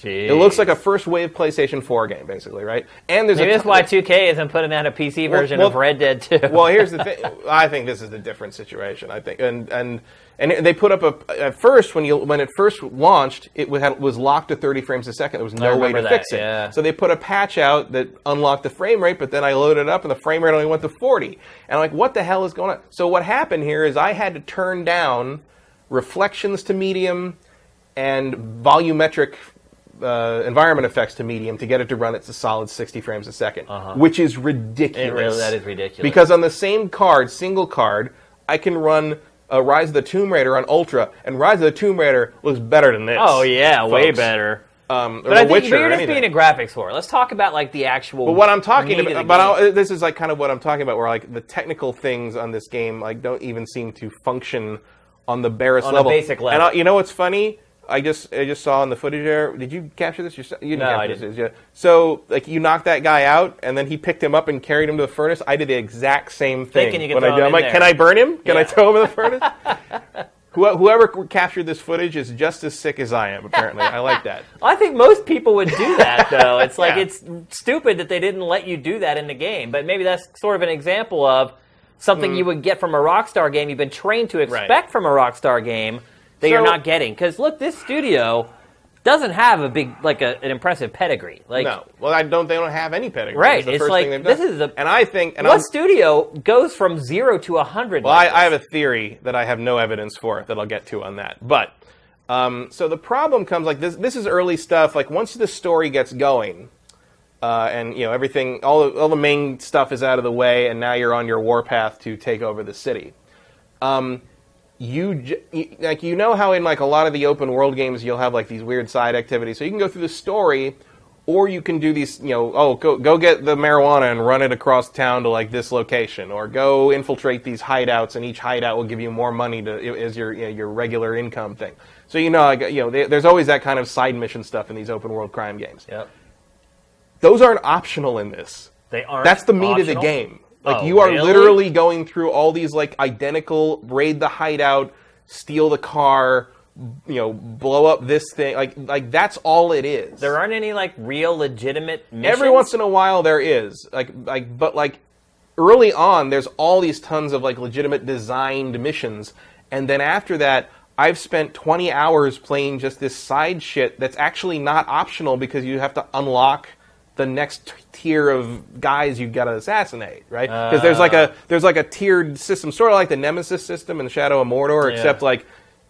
It looks like a first wave PlayStation 4 game, basically, right? And there's Maybe a that's why 2K isn't putting out a PC version of well- Red Dead 2. well, here's the thing. I think this is a different situation. I think, and and and they put up a at first when you when it first launched, it was locked to 30 frames a second. There was no way to that, fix it. yeah. So they put a patch out that unlocked the frame rate, but then I loaded it up and the frame rate only went to 40. And I'm like, what the hell is going on? So what happened here is I had to turn down reflections to medium and volumetric uh, environment effects to medium to get it to run at a solid 60 frames a 2nd which is ridiculous. Uh-huh. Really- that is ridiculous. Because on the same card, single card, I can run uh, Rise of the Tomb Raider on Ultra, and Rise of the Tomb Raider looks better than this. oh yeah, way better. Um, But I think Witcher you're just being a graphics whore. Let's talk about like the actual. But what I'm talking about, but. I'll, this is like kind of what I'm talking about, where like the technical things on this game like don't even seem to function on the barest On level. basic level. And I, you know what's funny? I just I just saw in the footage there. Did you capture this? yourself? You didn't No, capture I this, didn't. did you? So like you knocked that guy out, and then he picked him up and carried him to the furnace. I did the exact same thing. Thinking you could when I did. him I'm in like, there. can I burn him? Can I Yeah. throw him in the furnace? Whoever captured this footage is just as sick as I am. Apparently, I like that. I think most people would do that though. It's like Yeah. it's stupid that they didn't let you do that in the game. But maybe that's sort of an example of something you would get from a Rockstar game. You've been trained to expect. Right. from a Rockstar game that you're not getting. Because look, this studio doesn't have a big like a, an impressive pedigree. Like No, well, I don't. They don't have any pedigree. Right, It's, the it's first like, thing they've this is a- and I think, and what I'm, studio goes from zero to a hundred? well, like I, I have a theory that I have no evidence for that I'll get to on that. But um, so the problem comes like this. This is early stuff. Like once the story gets going, uh, and you know everything, all the, all the main stuff is out of the way, and now you're on your warpath to take over the city. Um, you, you like you know how in like a lot of the open world games you'll have like these weird side activities. So you can go through the story, or you can do these. You know, oh, go go get the marijuana and run it across town to like this location, or go infiltrate these hideouts, and each hideout will give you more money to as your you know, your regular income thing. So you know, like you know, there- there's always that kind of side mission stuff in these open world crime games. Yep. Those aren't optional in this. They aren't. That's the meat of the game. Like Oh, you are really? literally going through all these like identical raid the hideout, steal the car, you know, blow up this thing. Like like that's all it is. There aren't any like real legitimate missions. Every once in a while there is. Like like but like early on there's all these tons of like legitimate designed missions and then after that I've spent 20 hours playing just this side shit that's actually not optional because you have to unlock the next tier of guys you've got to assassinate, right? Ah. Because there's like a there's like a tiered system, sort of like the Nemesis system in Shadow of Mordor, Yeah. except like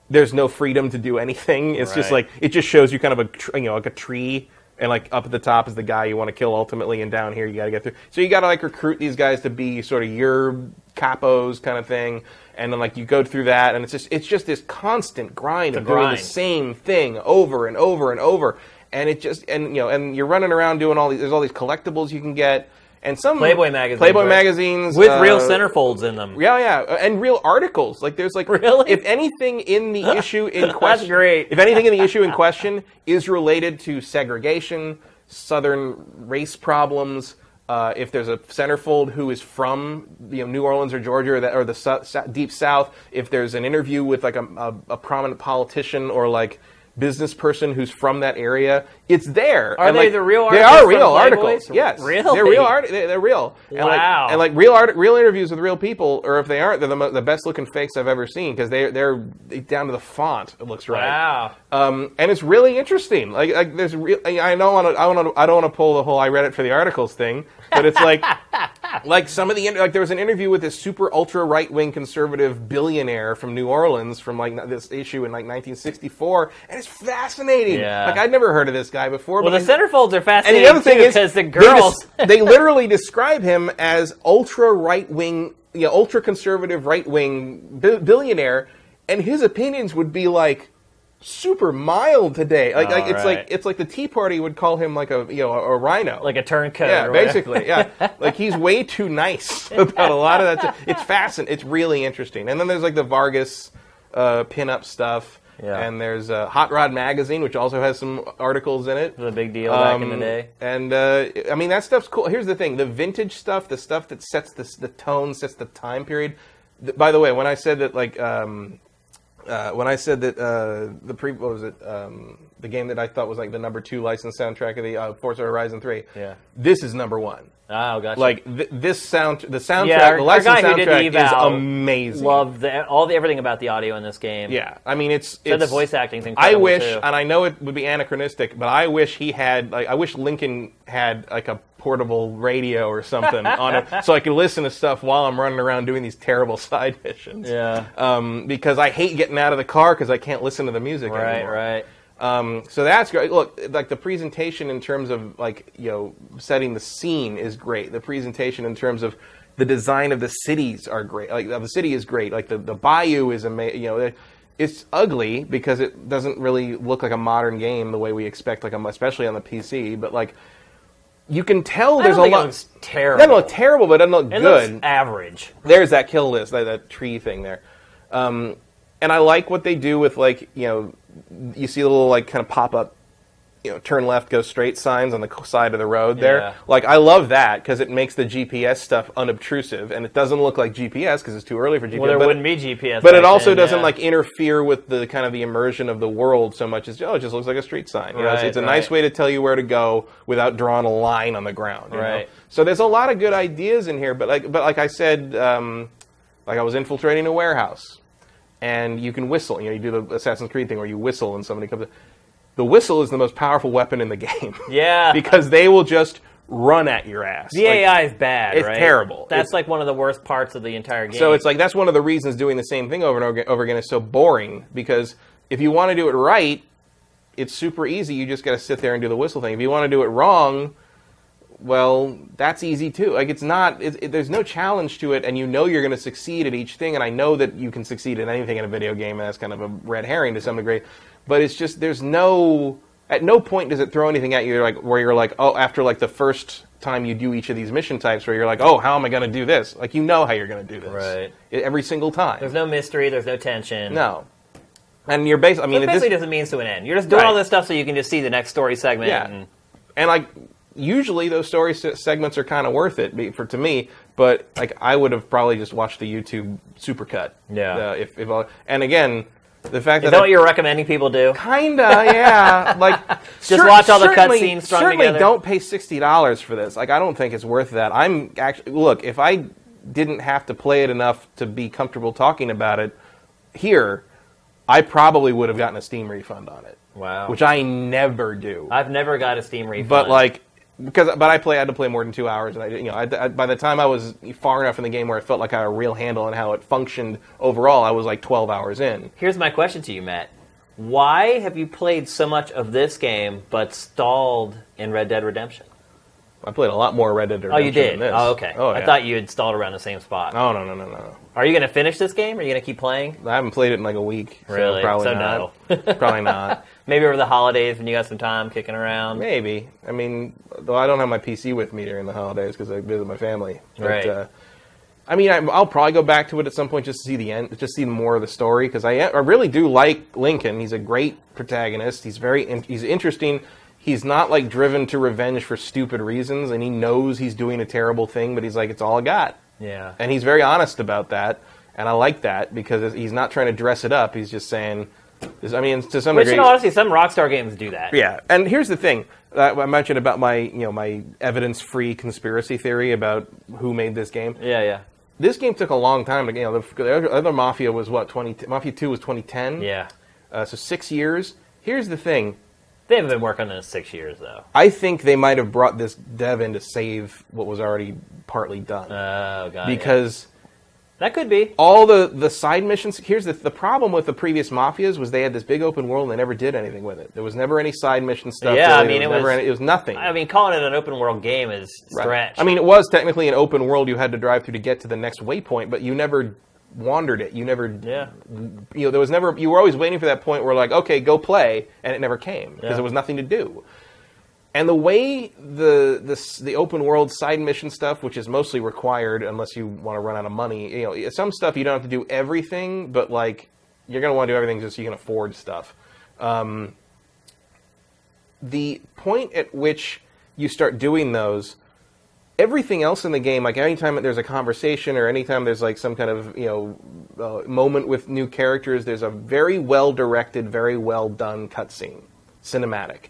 there's no freedom to do anything. It's just like it just shows you kind of a tr- you know like a tree, and like up at the top is the guy you want to kill ultimately, and down here you got to get through. So you got to like recruit these guys to be sort of your capos kind of thing, and then like you go through that, and it's just it's just this constant grind of doing the same thing over and over and over, and it just and you know and you're running around doing all these. There's all these collectibles you can get. And some Playboy magazines, Playboy right? magazines with uh, real centerfolds in them. yeah, yeah, uh, and real articles. Like there's like, Really? if anything in the issue in question, great. If anything in the issue in question is related to segregation, southern race problems, uh, if there's a centerfold who is from you know New Orleans or Georgia or, that, or the su- su- deep South, if there's an interview with like a, a, a prominent politician or like business person who's from that area, it's there. Are And, they like, the real articles? They are real articles. Yes, Really? they're real art. They, they're real. And like, Wow. and like real art, real interviews with real people, or if they aren't, they're the, mo- the best looking fakes I've ever seen because they they're down to the font. It looks right. Wow. Um, and it's really interesting. Like, like there's real. I don't to. I want to. I don't want to pull the whole I read it for the articles thing. But it's like, like some of the like there was an interview with this super ultra right wing conservative billionaire from New Orleans from like this issue in like 1964, and it's fascinating. Yeah. Like I'd never heard of this guy before. Well, but the centerfolds are fascinating. and the other thing too, is because the they girls. des- they literally describe him as ultra right wing, you know, ultra conservative right wing bi- billionaire, and his opinions would be like super mild today. Like, like it's right. like it's like the Tea Party would call him like a you know a, a RINO. like a turncoat. yeah, basically, yeah. like he's way too nice about a lot of that. It's fascinating. It's really interesting. And then there's like the Vargas uh, pinup stuff. Yeah. And there's uh, Hot Rod Magazine, which also has some articles in it. It was a big deal back in the Um, day. And uh, I mean that stuff's cool. Here's the thing: the vintage stuff, the stuff that sets the the tone, sets the time period. Th- by the way, when I said that, like, um, uh, when I said that uh, the pre, what was it? Um, the game that I thought was like the number two licensed soundtrack of the uh, Forza Horizon Three. Yeah. This is number one. Oh, gotcha. Like th- this sound, the soundtrack, yeah, our, the licensed guy who did soundtrack the is amazing. Love the, all the everything about the audio in this game. Yeah, I mean it's, it's the voice acting's I wish, too. and I know it would be anachronistic, but I wish he had like I wish Lincoln had like a portable radio or something on it, so I could listen to stuff while I'm running around doing these terrible side missions. Yeah. Um, because I hate getting out of the car because I can't listen to the music Right, anymore. right. Um, so that's great. Look, like the presentation in terms of like you know setting the scene is great. The presentation in terms of the design of the cities are great. Like the city is great. Like the the bayou is amazing. You know, it's ugly because it doesn't really look like a modern game the way we expect. Like especially on the PC, but like you can tell there's a it lot. looks terrible. doesn't look terrible, but it doesn't look It good looks average. there's that kill list, that, that tree thing there. Um, and I like what they do with like you know, you see a little like kind of pop up, you know, turn left, go straight signs on the side of the road there. Yeah. Like I love that because it makes the GPS stuff unobtrusive and it doesn't look like GPS because it's too early for GPS. Well, there but, wouldn't be GPS. but it also then, doesn't yeah. like interfere with the kind of the immersion of the world so much as oh, it just looks like a street sign. You know, it's, Right, it's a nice way to tell you where to go without drawing a line on the ground. you know? Right. So there's a lot of good ideas in here, but like but like I said, um, like I was infiltrating a warehouse, and you can whistle. You know, you do the Assassin's Creed thing where you whistle and somebody comes. in. The whistle is the most powerful weapon in the game. Yeah. because they will just run at your ass. The Like, AI is bad. it's right? terrible. That's It's- like one of the worst parts of the entire game. So it's like that's one of the reasons doing the same thing over and over, over again is so boring because if you want to do it right, it's super easy. You just got to sit there and do the whistle thing. If you want to do it wrong, well, that's easy too. Like it's not. It, it, there's no challenge to it, and you know you're going to succeed at each thing. And I know that you can succeed at anything in a video game, and that's kind of a red herring to some degree. But it's just there's no. At no point does it throw anything at you like where you're like, oh, after like the first time you do each of these mission types, where you're like, oh, how am I going to do this? Like you know how you're going to do this, Right. Every single time. there's no mystery. There's no tension. no. And you're basically, I mean, It it basically just, doesn't mean to an end. You're just doing Right. all this stuff so you can just see the next story segment. Yeah. And, and like usually those story segments are kind of worth it for to me. But like I would have probably just watched the YouTube supercut. Yeah. Uh, if, if I, and again, the fact is that that I- what you're recommending people do? Kinda, yeah. Like, just watch all the cutscenes strung Certainly, together. don't pay sixty dollars for this. Like, I don't think it's worth that. I'm actually look. If I didn't have to play it enough to be comfortable talking about it here, I probably would have gotten a Steam refund on it. Wow. Which I never do. I've never got a Steam refund. but like. Because, but I play. I had to play more than two hours, and I, you know, I, I- by the time I was far enough in the game where I felt like I had a real handle on how it functioned overall, I was like twelve hours in. here's my question to you, Matt. Why have you played so much of this game but stalled in Red Dead Redemption? I played a lot more Red Dead Redemption Oh, you did. than this. Oh, okay. Oh, I thought you had stalled around the same spot. Oh no no no no! Are you going to finish this game? Or are you going to keep playing? I haven't played it in like a week. So Really? Probably So not. probably not. Maybe over the holidays when you got some time kicking around. Maybe. I mean, though I don't have my PC with me during the holidays because I visit my family. But, Right. Uh, I mean, I, I'll probably go back to it at some point just to see the end, just see more of the story because I, I really do like Lincoln. He's a great protagonist. He's very in, he's interesting. He's not like driven to revenge for stupid reasons, and he knows he's doing a terrible thing, but he's like, it's all I got. Yeah. And he's very honest about that, and I like that because he's not trying to dress it up. He's just saying, I mean, to some Which, degree, you know, honestly, some Rockstar games do that. yeah. And here's the thing uh, I mentioned about my, you know, my evidence-free conspiracy theory about who made this game. Yeah, yeah. This game took a long time to, you know, the, the other Mafia was what 20, Mafia Two was 2010. Yeah. Uh, so six years. Here's the thing. They haven't been working on this six years, though. I think they might have brought this dev in to save what was already partly done. Oh, God. because That could be. all the, the side missions. Here's the the problem with the previous mafias was they had this big open world and they never did anything with it. There was never any side mission stuff. Yeah, There I mean, it never was- any, it was nothing. I mean, calling it an open world game is Right. stretch. I mean, it was technically an open world you had to drive through to get to the next waypoint, but you never wandered it. You never, yeah. you know, there was never. You were always waiting for that point where like, okay, go play, and it never came because Yeah. there was nothing to do. And the way the the the open world side mission stuff, which is mostly required unless you want to run out of money, you know, some stuff you don't have to do everything, but like you're going to want to do everything just so you can afford stuff. Um, the point at which you start doing those, everything else in the game, like anytime there's a conversation or anytime there's like some kind of you know uh, moment with new characters, there's a very well directed, very well done cutscene, cinematic.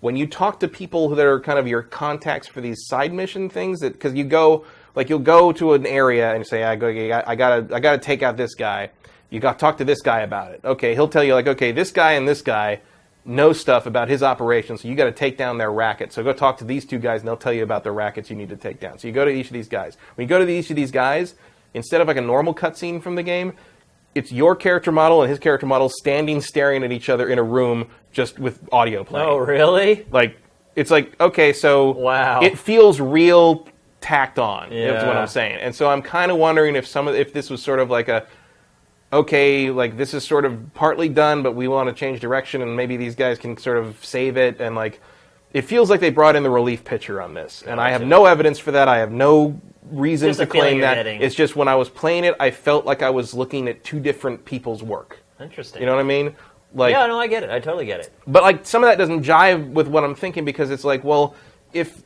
When you talk to people that are kind of your contacts for these side mission things, that because you go like you'll go to an area and say, I go, I gotta, I gotta take out this guy. You got talk to this guy about it. Okay, he'll tell you like, okay, this guy and this guy know stuff about his operation, so you got to take down their racket. So go talk to these two guys, and they'll tell you about the rackets you need to take down. So you go to each of these guys. When you go to each of these guys, instead of like a normal cutscene from the game, it's your character model and his character model standing staring at each other in a room just with audio playing. Oh, really? Like it's like okay, so Wow. it feels real tacked on. Yeah. Is what I'm saying. And so I'm kind of wondering if some of if this was sort of like a okay, like this is sort of partly done, but we want to change direction, and maybe these guys can sort of save it. And like, it feels like they brought in the relief pitcher on this, and I have no evidence for that. I have no reason Just to a feeling claim you're that. getting. It's just when I was playing it, I felt like I was looking at two different people's work. Interesting. You know what I mean? Like, yeah, no, I get it. I totally get it. but like some of that doesn't jive with what I'm thinking because it's like, well, if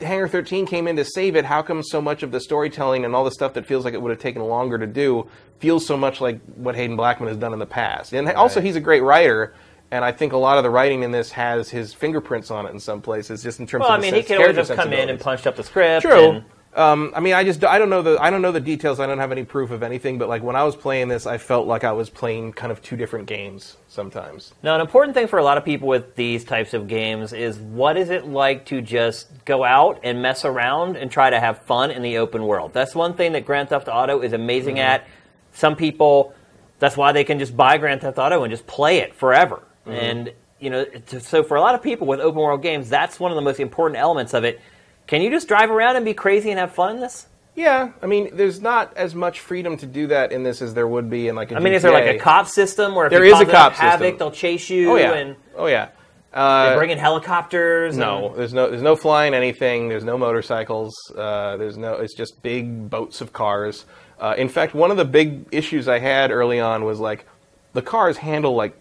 Hangar 13 came in to save it, how come so much of the storytelling and all the stuff that feels like it would have taken longer to do feels so much like what Haden Blackman has done in the past? And also, he's a great writer. And I think a lot of the writing in this has his fingerprints on it in some places, just in terms Well, of I the mean, he could have come in and punched up the script. True. and- Um, I mean, I just I don't know the I don't know the details. I don't have any proof of anything. But like when I was playing this, I felt like I was playing kind of two different games sometimes. Now, an important thing for a lot of people with these types of games is what is it like to just go out and mess around and try to have fun in the open world? That's one thing that Grand Theft Auto is amazing at. Some people, that's why they can just buy Grand Theft Auto and just play it forever. And, you know, so for a lot of people with open world games, that's one of the most important elements of it. Can you just drive around and be crazy and have fun in this? Yeah, I mean, there's not as much freedom to do that in this as there would be in like a I mean, is there like a cop system where if There you is a cop havoc, system. they'll chase you Oh yeah, and oh yeah. they Uh, bring in helicopters? no, and- there's no there's no flying anything. There's no motorcycles. Uh, there's no. It's just big boats of cars. Uh, in fact, one of the big issues I had early on was like the cars handle like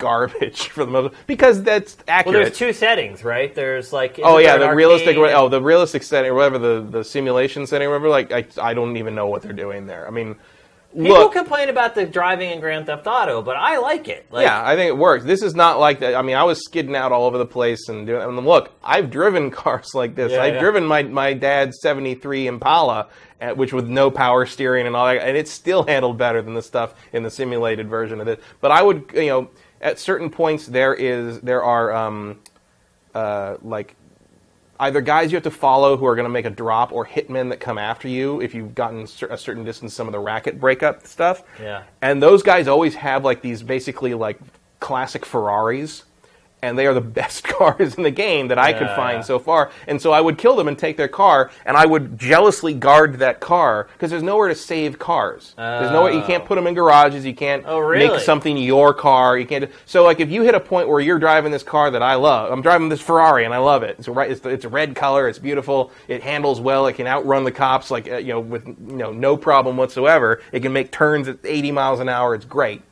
garbage for the most because that's accurate. Well, there's two settings, right? There's like Oh yeah, the realistic. arcade? Oh, the realistic setting, or whatever the the simulation setting, or whatever. Like I, I don't even know what they're doing there. I mean, People look, complain about the driving in Grand Theft Auto, but I like it. Like, yeah, I think it works. This is not like that. I mean, I was skidding out all over the place and doing. I mean, look, I've driven cars like this. Yeah, I've yeah. driven my my dad's '73 Impala, uh, which with no power steering and all that, and it still handled better than the stuff in the simulated version of it. But I would, you know, at certain points there is there are um, uh, like either guys you have to follow who are going to make a drop or hitmen that come after you if you've gotten a certain distance some of the racket breakup stuff Yeah. and those guys always have like these basically like classic ferraris and they are the best cars in the game that I could find so far. And so I would kill them and take their car, and I would jealously guard that car because there's nowhere to save cars. There's nowhere you can't put them in garages. You can't Oh, really? make something your car. You can't. So like if you hit a point where you're driving this car that I love, I'm driving this Ferrari and I love it. It's a, right- it's, it's a red color. It's beautiful. It handles well. It can outrun the cops like uh, you know with you know no problem whatsoever. It can make turns at 80 miles an hour. It's great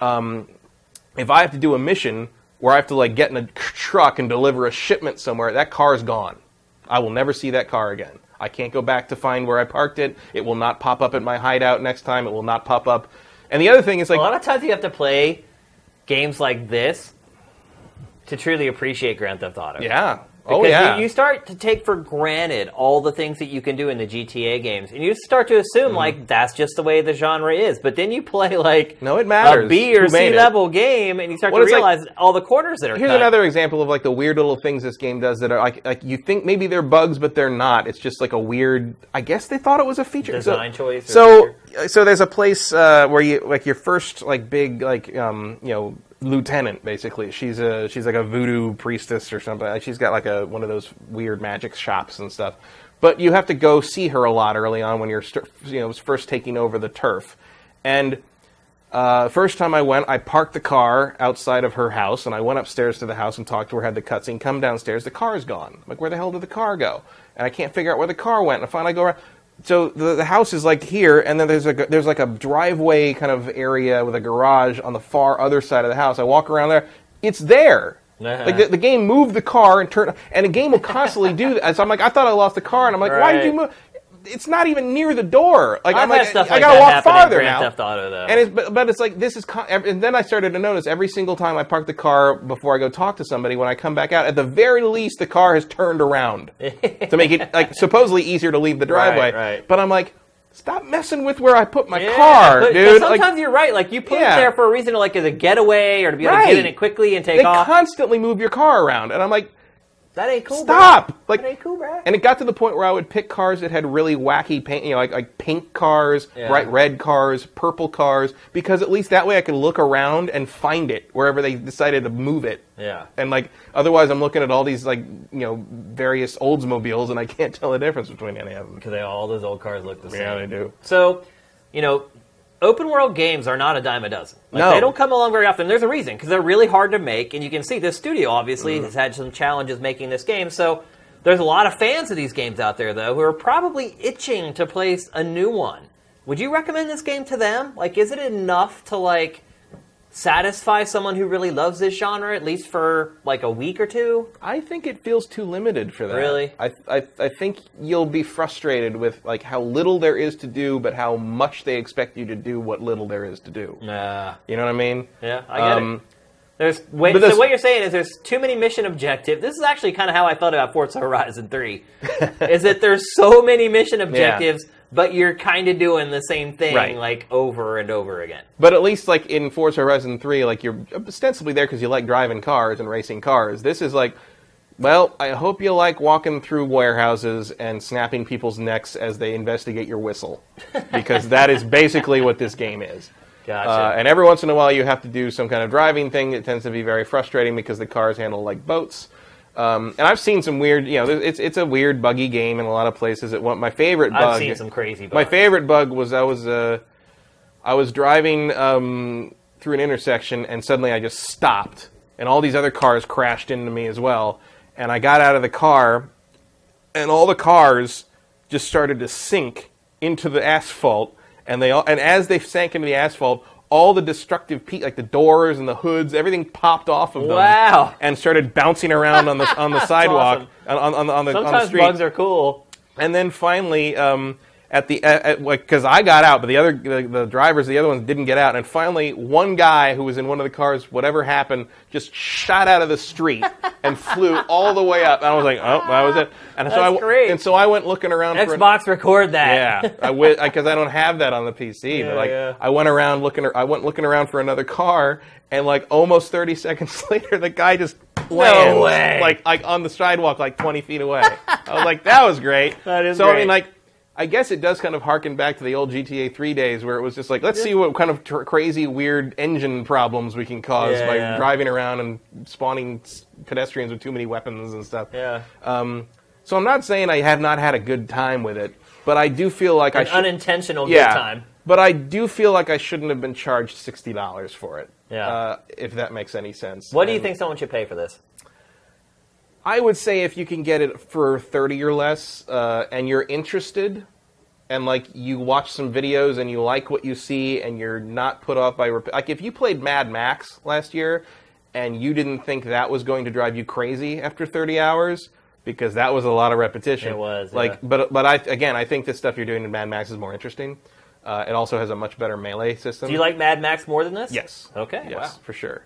Um, if I have to do a mission where I have to like get in a truck and deliver a shipment somewhere, that car's gone. I will never see that car again. I can't go back to find where I parked it. It will not pop up at my hideout next time. It will not pop up. And the other thing is like a lot of times you have to play games like this to truly appreciate Grand Theft Auto. yeah. Because oh yeah. you, you start to take for granted all the things that you can do in the GTA games, and you start to assume Mm-hmm. like that's just the way the genre is. But then you play like No, it matters a B or C level game, and you start Well, to it's like- realize all the corners that are Here's cut. another example of like the weird little things this game does that are like like you think maybe they're bugs but they're not. It's just like a weird. I guess they thought it was a feature. Design so, choice So so there's a place uh, where you like your first like big like um you know lieutenant basically. She's a she's like a voodoo priestess or something. She's got like a one of those weird magic shops and stuff. But you have to go see her a lot early on when you're you know first taking over the turf, and uh, first time I went, I parked the car outside of her house, and I went upstairs to the house and talked to her. Had the cutscene. Come downstairs, the car's gone. I'm like, where the hell did the car go? And I can't figure out where the car went. And finally, I go around. So the, the house is like here, and then there's a there's like a driveway kind of area with a garage on the far other side of the house. I walk around there, it's there. Uh-huh. Like the, the game moved the car and turned, and the game will constantly do that. So I'm like, I thought I lost the car, and I'm like, why did you move? It's not even near the door. Like I've I'm like, stuff I like gotta that walk farther Grand now. Theft Auto, though. And it's but, but it's like this is con- and then I started to notice every single time I park the car before I go talk to somebody when I come back out at the very least the car has turned around to make it like supposedly easier to leave the driveway. right. But I'm like, stop messing with where I put my Yeah, car, but, dude. sometimes like, you're right. Like you put Yeah. it there for a reason, like as a getaway or to be able to get in it quickly and take they off. constantly move your car around, and I'm like, that ain't cool. stop! Bro. Like, that ain't cool, bro. And it got to the point where I would pick cars that had really wacky paint, you know, like, like pink cars, Yeah. bright red cars, purple cars, because at least that way I could look around and find it wherever they decided to move it. Yeah. And like, otherwise, I'm looking at all these like, you know, various Oldsmobiles, and I can't tell the difference between any of them. because they all those old cars look the same. Yeah, they do. So, you know, open world games are not a dime a dozen. Like, No. They don't come along very often. There's a reason, because they're really hard to make, and you can see this studio obviously Mm. has had some challenges making this game. So, there's a lot of fans of these games out there, though, who are probably itching to place a new one. Would you recommend this game to them? Like, is it enough to, like, satisfy someone who really loves this genre, at least for, like, a week or two? I think it feels too limited for that. Really? I, I, I think you'll be frustrated with like how little there is to do, but how much they expect you to do what little there is to do. Nah. You know what I mean? Yeah, I get Um, it. There's wait, so what you're saying is there's too many mission objectives. This is actually kind of how I felt about Forza Horizon 3. is that there's so many mission objectives, but you're kind of doing the same thing Right. like over and over again. But at least like in Forza Horizon 3, like you're ostensibly there because you like driving cars and racing cars. This is like, well, I hope you like walking through warehouses and snapping people's necks as they investigate your whistle, because that is basically what this game is. Gotcha. Uh, and every once in a while, you have to do some kind of driving thing. It tends to be very frustrating because the cars handle like boats. Um, and I've seen some weird, you know, it's it's a weird buggy game in a lot of places. It my favorite bug. I've seen some crazy. My favorite bug was I was uh, I was driving um, through an intersection and suddenly I just stopped and all these other cars crashed into me as well. And I got out of the car and all the cars just started to sink into the asphalt and they all and as they sank into the asphalt all the destructive pe- like the doors and the hoods everything popped off of them Wow. and started bouncing around on the on the sidewalk on, on, on, the- on the on the Sometimes street bugs are cool. and then finally, um, at the at, at, like because I got out, but the other the, the drivers, the other ones didn't get out. And finally, one guy who was in one of the cars, whatever happened, just shot out of the street and flew all the way up. And I was like, oh, that was it. And so I great. and so I went looking around for. an- Xbox record that. yeah, I went because I don't have that on the PC. Yeah, but like, yeah. I went around looking. I went looking around for another car, and like almost thirty seconds later, the guy just lands, way. like like on the sidewalk, like twenty feet away. I was like, that was great. That is so. I mean, like. I guess it does kind of harken back to the old GTA 3 days where it was just like, let's see what kind of tr- crazy, weird engine problems we can cause Yeah, by yeah. driving around and spawning s- pedestrians with too many weapons and stuff. Yeah. Um, so I'm not saying I have not had a good time with it, but I do feel like I An should. unintentional yeah, good time. but I do feel like I shouldn't have been charged sixty dollars for it. Yeah. Uh, if that makes any sense. What do you And think someone should pay for this? I would say if you can get it for thirty or less, uh, and you're interested, and like you watch some videos and you like what you see, and you're not put off by rep- like if you played Mad Max last year. and you didn't think that was going to drive you crazy after 30 hours because that was a lot of repetition. It was, like, yeah. but but I again I think the stuff you're doing in Mad Max is more interesting. Uh, it also has a much better melee system. Do you like Mad Max more than this? Yes. Okay. Yes, Wow. for sure.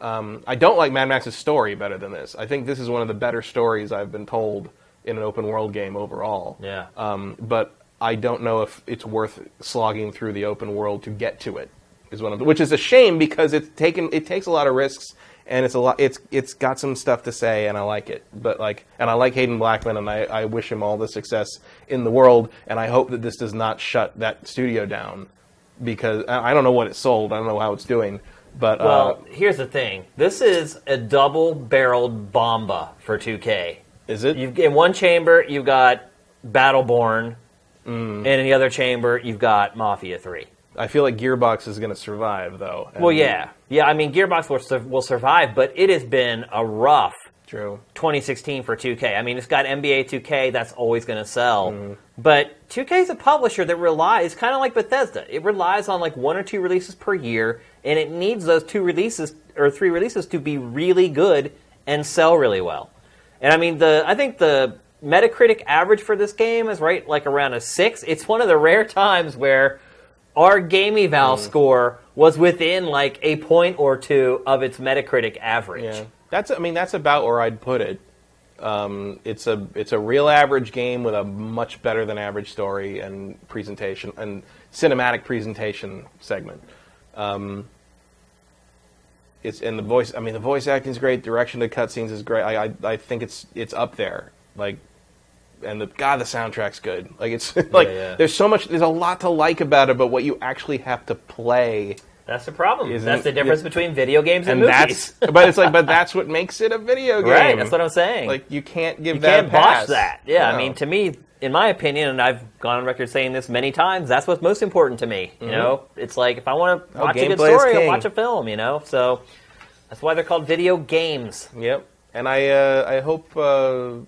Um, I don't like Mad Max's story better than this. I think this is one of the better stories I've been told in an open world game overall. Yeah. Um, but I don't know if it's worth slogging through the open world to get to it. Is one of the, which is a shame because it's taken it takes a lot of risks and it's a lot it's it's got some stuff to say and I like it. But like and I like Haden Blackman and I, I wish him all the success in the world and I hope that this does not shut that studio down because I I don't know what it sold. I don't know how it's doing. But Well, uh, here's the thing. This is a double-barreled bomba for 2K. is it? You've, in one chamber, you've got Battleborn, Mm. and in the other chamber, you've got Mafia 3. I feel like Gearbox is going to survive though. Well, yeah. Yeah, I mean, Gearbox will, will survive, but it has been a rough True. 2016 for 2K. I mean, it's got NBA 2K, that's always going to sell. Mm. But 2K is a publisher that relies, kind of like Bethesda, it relies on like one or two releases per year, and it needs those two releases or three releases to be really good and sell really well. And I mean, the I think the Metacritic average for this game is right like around a six. It's one of the rare times where our game eval Mm. score was within like a point or two of its Metacritic average. Yeah, that's. I mean, that's about where I'd put it. Um, it's a it's a real average game with a much better than average story and presentation and cinematic presentation segment. Um, it's and the voice. I mean, the voice acting is great. Direction to cutscenes is great. I, I I think it's it's up there. Like, and the God, the soundtrack's good. Like it's like yeah. there's so much. There's a lot to like about it, but what you actually have to play. That's the problem. Isn't that's the it- difference between video games and, And movies. that's, but it's like, but that's what makes it a video game. right. That's what I'm saying. Like you can't give that. you that can't botch that. Yeah. I mean, to me, in my opinion, and I've gone on record saying this many times, that's what's most important to me. You know, it's like if I want to Oh, watch a good story, I'll watch a film. You know, so that's why they're called video games. Yep. And I, uh, I hope. Uh,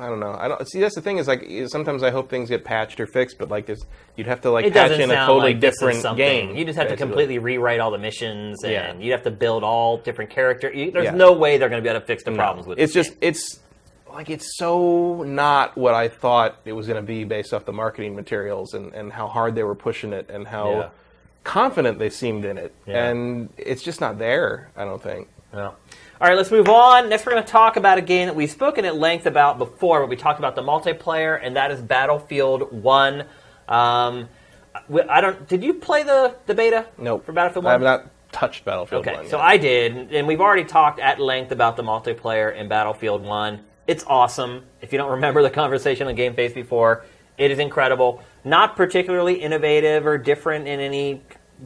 I don't know. I don't see. That's the thing is like sometimes I hope things get patched or fixed, but like this, you'd have to like It patch in a totally like different game. You just have to completely rewrite all the missions, and Yeah. you'd have to build all different characters. There's Yeah. no way they're going to be able to fix the problems with It's this just game. it's like it's so not what I thought it was going to be based off the marketing materials and and how hard they were pushing it and how Yeah. confident they seemed in it, and it's just not there. I don't think. Yeah. All right, let's move on. Next, we're going to talk about a game that we've spoken at length about before, but we talked about the multiplayer, and that is Battlefield One. Um, I don't. Did you play the the beta? Nope. For Battlefield 1? I have not touched Battlefield Okay, 1 so. I did, and we've already talked at length about the multiplayer in Battlefield 1. It's awesome. If you don't remember the conversation on Game Face before, it is incredible. Not particularly innovative or different in any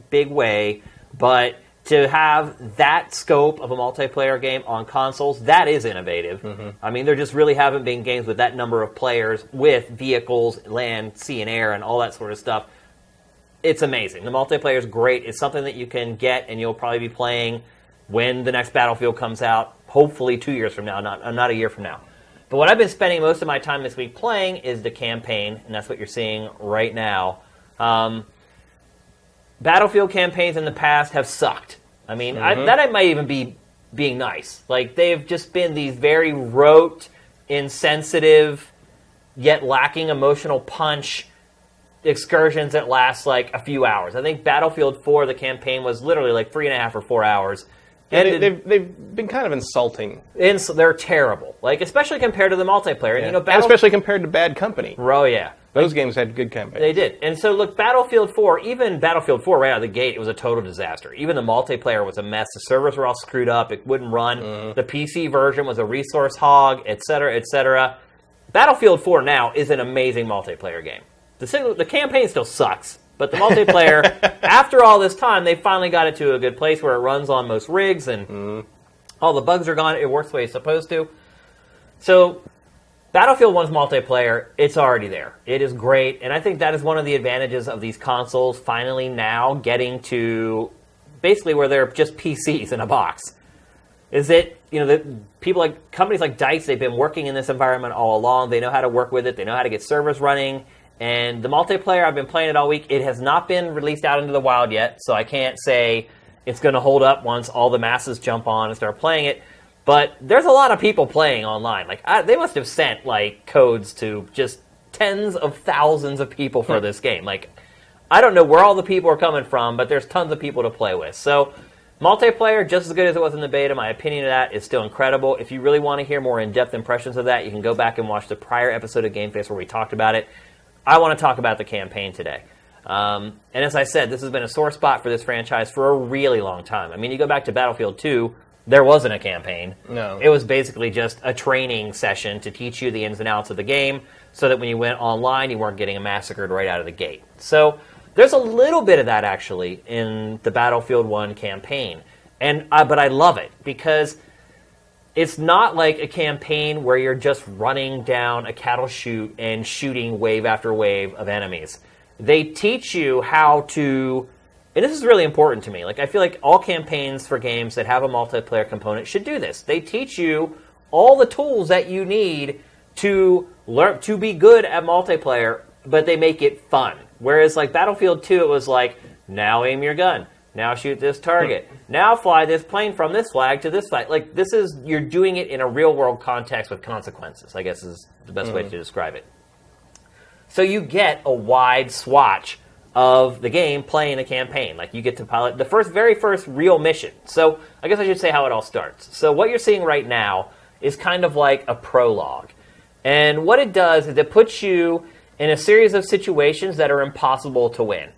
big way, but to have that scope of a multiplayer game on consoles, that is innovative. I mean, there just really haven't been games with that number of players with vehicles, land, sea, and air, and all that sort of stuff it's amazing. The multiplayer is great. It's something that you can get, and you'll probably be playing when the next Battlefield comes out. Hopefully, two years from now, not not a year from now. But what I've been spending most of my time this week playing is the campaign, and that's what you're seeing right now. Um, Battlefield campaigns in the past have sucked. I mean, I, mm-hmm. that might even be being nice. Like they've just been these very rote, insensitive, yet lacking emotional punch excursions that last like a few hours. I think Battlefield 4, the campaign was literally like three and a half or four hours. And they, they've, they've been kind of insulting, so they're terrible. Like especially compared to the multiplayer. And, you know, and Battle- especially compared to Bad Company. oh yeah, Those games had good campaigns. they did. And so look, Battlefield 4, even Battlefield 4 right out of the gate, it was a total disaster. Even the multiplayer was a mess. The servers were all screwed up. It wouldn't run. Mm-hmm. The PC version was a resource hog, etc., etc. Battlefield 4 now is an amazing multiplayer game. The single, the campaign still sucks, but the multiplayer, after all this time, they finally got it to a good place where it runs on most rigs and Mm-hmm. all the bugs are gone. It works the way it's supposed to. So Battlefield 1's multiplayer, it's already there. It is great, and I think that is one of the advantages of these consoles finally now getting to basically where they're just PCs in a box. Is that you know the people like companies like Dice, they've been working in this environment all along. They know how to work with it. They know how to get servers running. And the multiplayer, I've been playing it all week. It has not been released out into the wild yet, so I can't say it's going to hold up once all the masses jump on and start playing it. But there's a lot of people playing online. Like I, they must have sent like codes to just tens of thousands of people for hmm. this game. Like I don't know where all the people are coming from, but there's tons of people to play with. So multiplayer, just as good as it was in the beta, my opinion of that is still incredible. If you really want to hear more in-depth impressions of that, you can go back and watch the prior episode of Game Face where we talked about it. I want to talk about the campaign today. Um, and as I said, this has been a sore spot for this franchise for a really long time. I mean, you go back to Battlefield 2, there wasn't a campaign. No. It was basically just a training session to teach you the ins and outs of the game so that when you went online, you weren't getting massacred right out of the gate. So there's a little bit of that actually in the Battlefield 1 campaign. And uh, but I love it because it's not like a campaign where you're just running down a cattle chute and shooting wave after wave of enemies. They teach you how to, and this is really important to me. Like, I feel like all campaigns for games that have a multiplayer component should do this. They teach you all the tools that you need to learn to be good at multiplayer, but they make it fun. Whereas, like Battlefield 2, it was like, now aim your gun. Now shoot this target. now fly this plane from this flag to this flag. Like this is you're doing it in a real world context with consequences. I guess is the best way mm-hmm. to describe it. So you get a wide swatch of the game playing a campaign. Like you get to pilot the first, very first real mission. So I guess I should say how it all starts. So what you're seeing right now is kind of like a prologue, and what it does is it puts you in a series of situations that are impossible to win.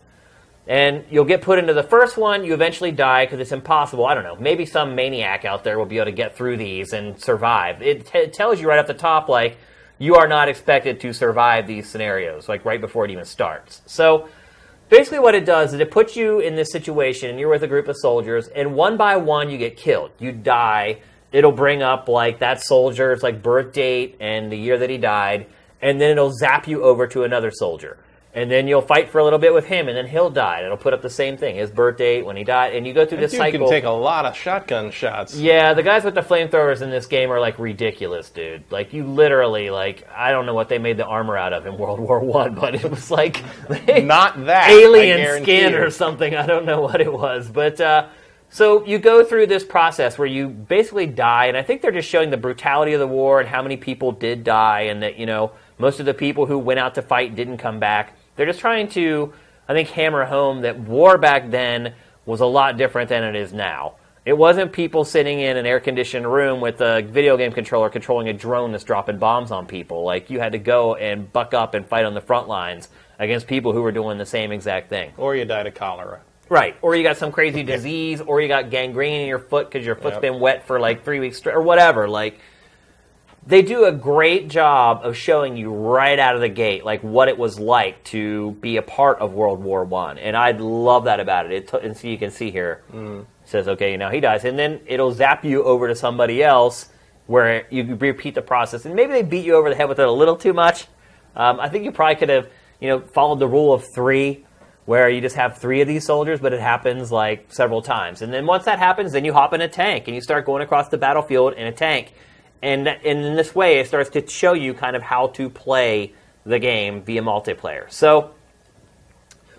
And you'll get put into the first one, you eventually die because it's impossible. I don't know. Maybe some maniac out there will be able to get through these and survive. It, t- it tells you right off the top, like, you are not expected to survive these scenarios, like right before it even starts. So basically, what it does is it puts you in this situation, and you're with a group of soldiers, and one by one, you get killed. You die. It'll bring up, like, that soldier's, like, birth date and the year that he died, and then it'll zap you over to another soldier and then you'll fight for a little bit with him, and then he'll die. It'll put up the same thing, his birth date, when he died, and you go through This this dude cycle. can take a lot of shotgun shots. yeah, the guys with the flamethrowers in this game are like ridiculous, dude. Like you literally, like I don't know what they made the armor out of in World War One, but it was like Not that. Alien skin you. or something. I don't know what it was, but uh, so you go through this process where you basically die, and I think they're just showing the brutality of the war and how many people did die, and that you know most of the people who went out to fight didn't come back. They're just trying to, I think, hammer home that war back then was a lot different than it is now. It wasn't people sitting in an air conditioned room with a video game controller controlling a drone that's dropping bombs on people. Like you had to go and buck up and fight on the front lines against people who were doing the same exact thing. Or you died of cholera. Right. Or you got some crazy disease, or you got gangrene in your foot because your foot's Yep. been wet for like three weeks straight, or whatever. Like, they do a great job of showing you right out of the gate, like what it was like to be a part of World War One, and I love that about it. it t- and so you can see here, it says, okay, now he dies, and then it'll zap you over to somebody else where you repeat the process, and maybe they beat you over the head with it a little too much. Um, I think you probably could have, you know, followed the rule of three, where you just have three of these soldiers, but it happens like several times. And then once that happens, then you hop in a tank and you start going across the battlefield in a tank. And, and in this way, it starts to show you kind of how to play the game via multiplayer. So,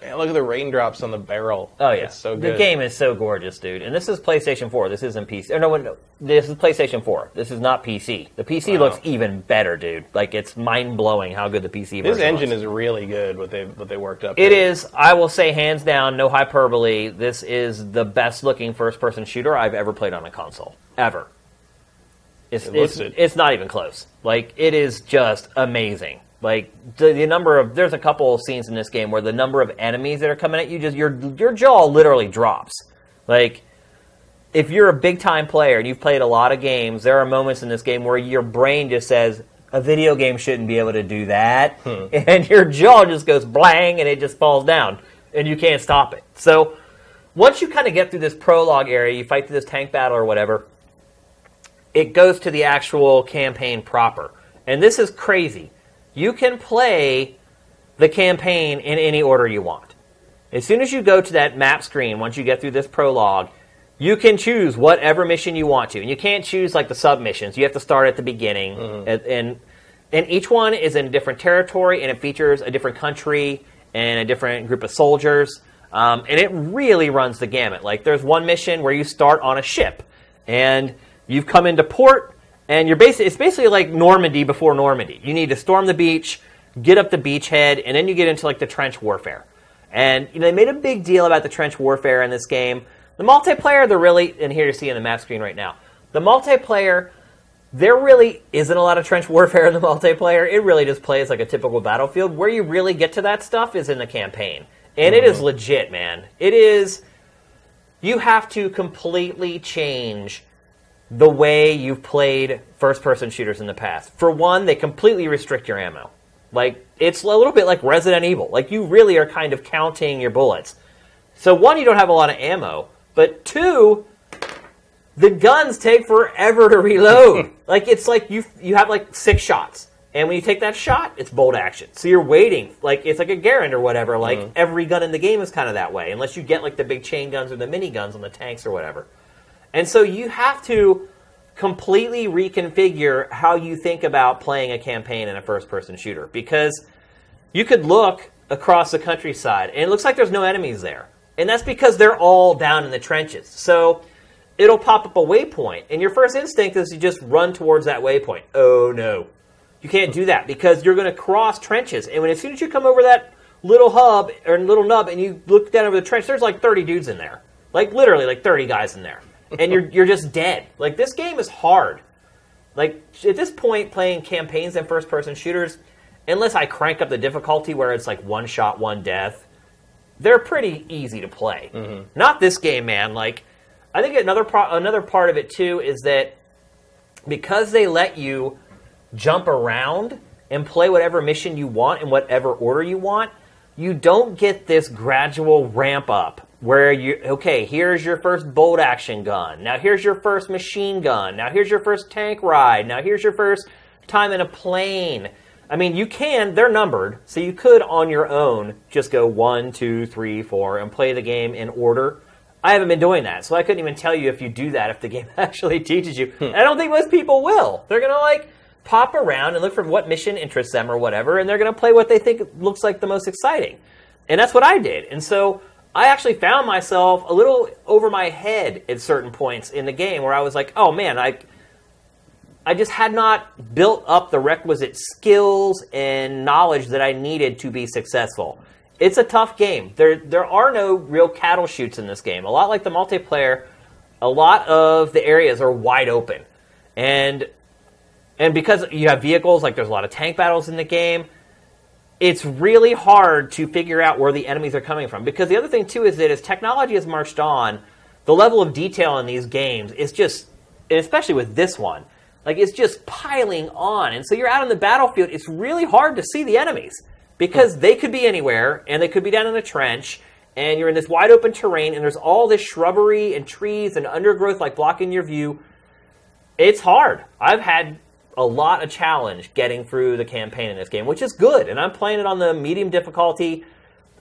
Man, look at the raindrops on the barrel. oh yeah, It's so the game is so gorgeous, dude. And this is PlayStation 4. This isn't PC. Or no, no, this is PlayStation 4. This is not PC. The PC Wow. looks even better, dude. Like it's mind blowing how good the PC This engine looks. is really good. What they what they worked up. It. I will say, hands down, no hyperbole. This is the best looking first person shooter I've ever played on a console. Ever. It's, It it's, it. it's not even close. Like, it is just amazing. Like, the, the number of, there's a couple of scenes in this game where the number of enemies that are coming at you, just your, your jaw literally drops. Like, if you're a big time player and you've played a lot of games, there are moments in this game where your brain just says, a video game shouldn't be able to do that. Hmm. And your jaw just goes blang and it just falls down. And you can't stop it. So once you kind of get through this prologue area, you fight through this tank battle or whatever, it goes to the actual campaign proper. And this is crazy. You can play the campaign in any order you want. As soon as you go to that map screen, once you get through this prologue, you can choose whatever mission you want to. And you can't choose like the submissions. You have to start at the beginning. And, and and each one is in a different territory and it features a different country and a different group of soldiers. Um, and it really runs the gamut. Like there's one mission where you start on a ship, and you've come into port, and you're basically it's basically like Normandy before Normandy. You need to storm the beach, get up the beachhead, and then you get into like the trench warfare. And you know, they made a big deal about the trench warfare in this game. The multiplayer, they're really, and here you see on the map screen right now, the multiplayer, there really isn't a lot of trench warfare in the multiplayer. It really just plays like a typical battlefield. Where you really get to that stuff is in the campaign. And it is mm-hmm. legit, man. It is, you have to completely change the way you've played first person shooters in the past. For one, they completely restrict your ammo. Like, it's a little bit like Resident Evil. Like, you really are kind of counting your bullets. So, one, you don't have a lot of ammo. But two, the guns take forever to reload. like it's like you you have like six shots, and when you take that shot, it's bolt action. So you're waiting, like it's like a Garand or whatever. Like Mm-hmm. every gun in the game is kind of that way, unless you get like the big chain guns or the mini guns on the tanks or whatever. And so you have to completely reconfigure how you think about playing a campaign in a first person shooter because you could look across the countryside and it looks like there's no enemies there. And that's because they're all down in the trenches. So it'll pop up a waypoint, and your first instinct is to just run towards that waypoint. Oh no. You can't do that because you're going to cross trenches. And when as soon as you come over that little hub or little nub and you look down over the trench, there's like 30 dudes in there. Like literally like 30 guys in there. And you're you're just dead. Like this game is hard. Like at this point playing campaigns and first person shooters, unless I crank up the difficulty where it's like one shot, one death, they're pretty easy to play. Mm-hmm. Not this game, man. Like, I think another pro- another part of it too is that because they let you jump around and play whatever mission you want in whatever order you want, you don't get this gradual ramp up where you okay, here's your first bolt action gun. Now here's your first machine gun. Now here's your first tank ride. Now here's your first time in a plane. I mean, you can, they're numbered, so you could on your own just go one, two, three, four, and play the game in order. I haven't been doing that, so I couldn't even tell you if you do that if the game actually teaches you. Hmm. And I don't think most people will. They're gonna like pop around and look for what mission interests them or whatever, and they're gonna play what they think looks like the most exciting. And that's what I did. And so I actually found myself a little over my head at certain points in the game where I was like, oh man, I I just had not built up the requisite skills and knowledge that I needed to be successful. It's a tough game. There there are no real cattle chutes in this game. A lot like the multiplayer, a lot of the areas are wide open. And and because you have vehicles, like there's a lot of tank battles in the game, it's really hard to figure out where the enemies are coming from. Because the other thing too is that as technology has marched on, the level of detail in these games is just, especially with this one, like it's just piling on. And so you're out on the battlefield, it's really hard to see the enemies because they could be anywhere and they could be down in a trench. And you're in this wide open terrain, and there's all this shrubbery and trees and undergrowth like blocking your view. It's hard. I've had a lot of challenge getting through the campaign in this game, which is good. And I'm playing it on the medium difficulty.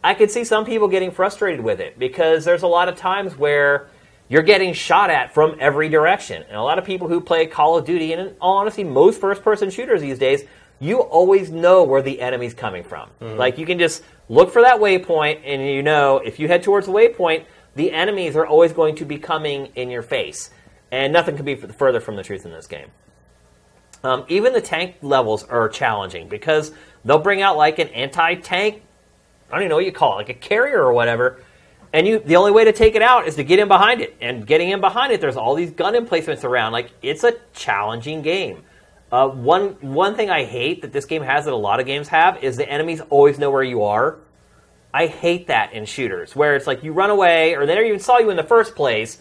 I could see some people getting frustrated with it because there's a lot of times where you're getting shot at from every direction. And a lot of people who play Call of Duty, and in all honesty, most first person shooters these days, you always know where the enemy's coming from. Mm-hmm. Like you can just look for that waypoint, and you know if you head towards the waypoint, the enemies are always going to be coming in your face. And nothing could be further from the truth in this game. Um, even the tank levels are challenging because they'll bring out like an anti-tank. I don't even know what you call it, like a carrier or whatever. And you, the only way to take it out is to get in behind it. And getting in behind it, there's all these gun emplacements around. Like it's a challenging game. Uh, one one thing I hate that this game has that a lot of games have is the enemies always know where you are. I hate that in shooters where it's like you run away or they never even saw you in the first place,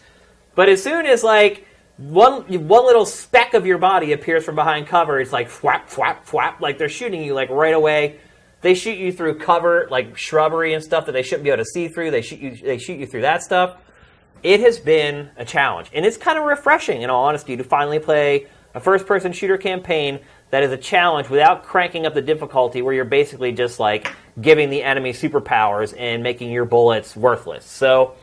but as soon as like one one little speck of your body appears from behind cover, it's like flap flap flap like they're shooting you like right away. They shoot you through cover like shrubbery and stuff that they shouldn't be able to see through. They shoot you they shoot you through that stuff. It has been a challenge, and it's kind of refreshing, in all honesty, to finally play a first-person shooter campaign that is a challenge without cranking up the difficulty, where you're basically just like giving the enemy superpowers and making your bullets worthless. So.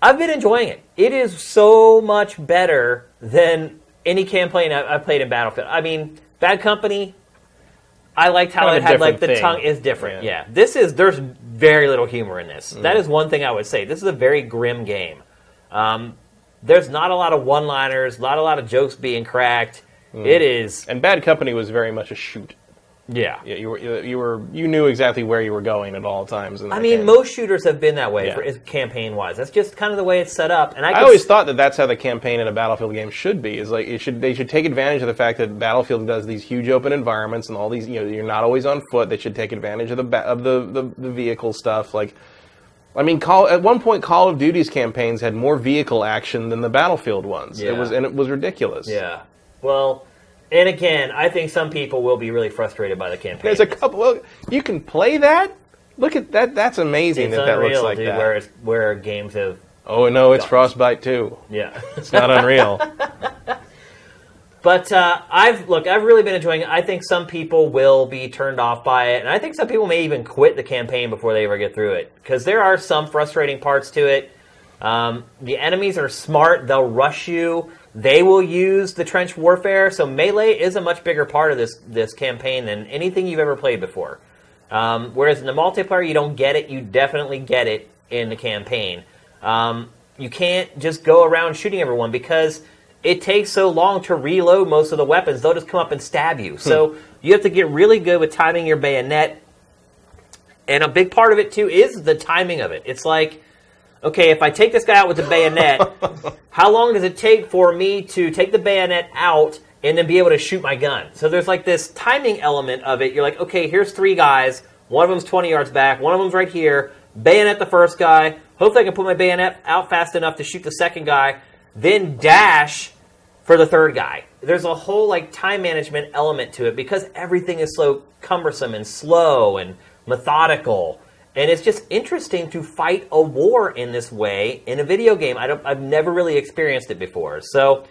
I've been enjoying it. It is so much better than any campaign I've played in Battlefield. I mean, Bad Company, I liked how Kind it had like the different tongue is different. Yeah. Mm. Yeah. This is there's very little humor in this. That is one thing I would say. This is a very grim game. Um, there's not a lot of one-liners, not a lot of jokes being cracked. Mm. It is And Bad Company was very much a shoot. Yeah. Yeah, you were you were you knew exactly where you were going at all times. In I mean, game. most shooters have been that way Yeah. campaign wise. That's just kind of the way it's set up. And I, I always s- thought that that's how the campaign in a Battlefield game should be. Is like it should they should take advantage of the fact that Battlefield does these huge open environments and all these you know you're not always on foot. They should take advantage of the ba- of the, the the vehicle stuff. Like, I mean, Call at one point Call of Duty's campaigns had more vehicle action than the Battlefield ones. Yeah. It was and it was ridiculous. Yeah. Well, and again, I think some people will be really frustrated by the campaign. There's a couple. Well, you can play that. Look at that. That's amazing it's that that looks like dude, that. where it's, where games have oh no, it's Frostbite too. yeah. It's not unreal. But uh, I've look, I've really been enjoying it. I think some people will be turned off by it, and I think some people may even quit the campaign before they ever get through it because there are some frustrating parts to it. Um, the enemies are smart; they'll rush you. They will use the trench warfare, so melee is a much bigger part of this this campaign than anything you've ever played before. Um, whereas in the multiplayer, you don't get it. You definitely get it in the campaign. Um, you can't just go around shooting everyone because it takes so long to reload most of the weapons. They'll just come up and stab you. So you have to get really good with timing your bayonet. And a big part of it too is the timing of it. It's like, okay, if I take this guy out with the bayonet, how long does it take for me to take the bayonet out and then be able to shoot my gun? So there's like this timing element of it. You're like, okay, here's three guys. One of them's 20 yards back. One of them's right here. Bayonet the first guy. Hopefully, I can put my bayonet out fast enough to shoot the second guy. Then dash for the third guy. There's a whole like time management element to it because everything is so cumbersome and slow and methodical. And it's just interesting to fight a war in this way in a video game. I don't, I've never really experienced it before. So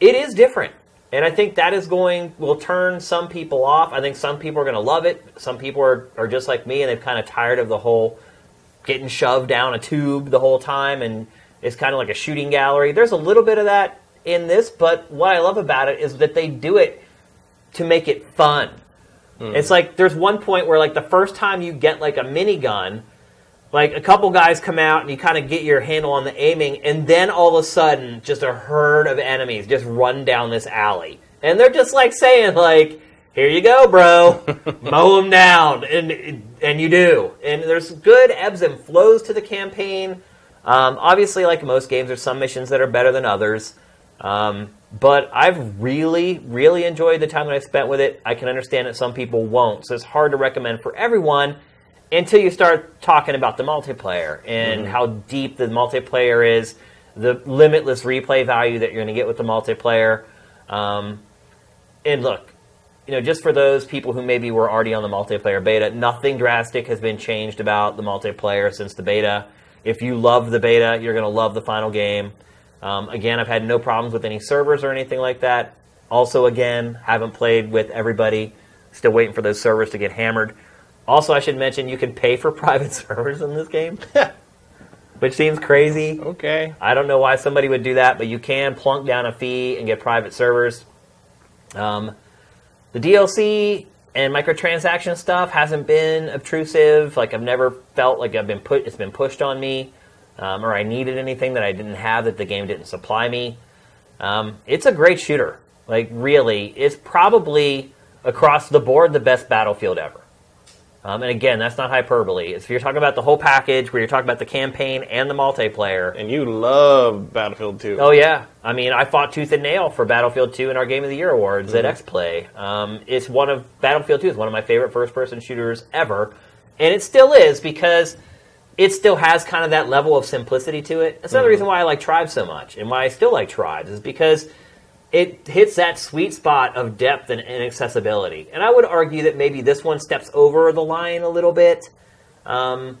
it is different. And I think that is going will turn some people off. I think some people are going to love it. Some people are, are just like me and they've kind of tired of the whole getting shoved down a tube the whole time and it's kind of like a shooting gallery. There's a little bit of that in this, but what I love about it is that they do it to make it fun. It's like there's one point where like the first time you get like a minigun, like a couple guys come out and you kind of get your handle on the aiming, and then all of a sudden just a herd of enemies just run down this alley, and they're just like saying like, "Here you go, bro, mow them down," and and you do, and there's good ebbs and flows to the campaign. Um, obviously, like most games, there's some missions that are better than others. Um, but I've really, really enjoyed the time that I spent with it. I can understand that some people won't, so it's hard to recommend for everyone until you start talking about the multiplayer and how deep the multiplayer is, the limitless replay value that you're going to get with the multiplayer. Um, and look, you know, just for those people who maybe were already on the multiplayer beta, nothing drastic has been changed about the multiplayer since the beta. If you love the beta, you're going to love the final game. Um, again, I've had no problems with any servers or anything like that. Also, again, haven't played with everybody. Still waiting for those servers to get hammered. Also, I should mention you can pay for private servers in this game, which seems crazy. Okay. I don't know why somebody would do that, but you can plunk down a fee and get private servers. Um, the DLC and microtransaction stuff hasn't been obtrusive. Like I've never felt like I've been put. It's been pushed on me, um, or I needed anything that I didn't have that the game didn't supply me. Um, it's a great shooter. Like really, it's probably across the board the best Battlefield ever. Um, and again, that's not hyperbole. If you're talking about the whole package, where you're talking about the campaign and the multiplayer, And you love Battlefield 2. Oh yeah, I mean, I fought tooth and nail for Battlefield 2 in our Game of the Year awards at X Play. Um, it's one of Battlefield 2 is one of my favorite first-person shooters ever, and it still is because it still has kind of that level of simplicity to it. That's another reason why I like Tribes so much, and why I still like Tribes is because it hits that sweet spot of depth and, and accessibility. And I would argue that maybe this one steps over the line a little bit. Um,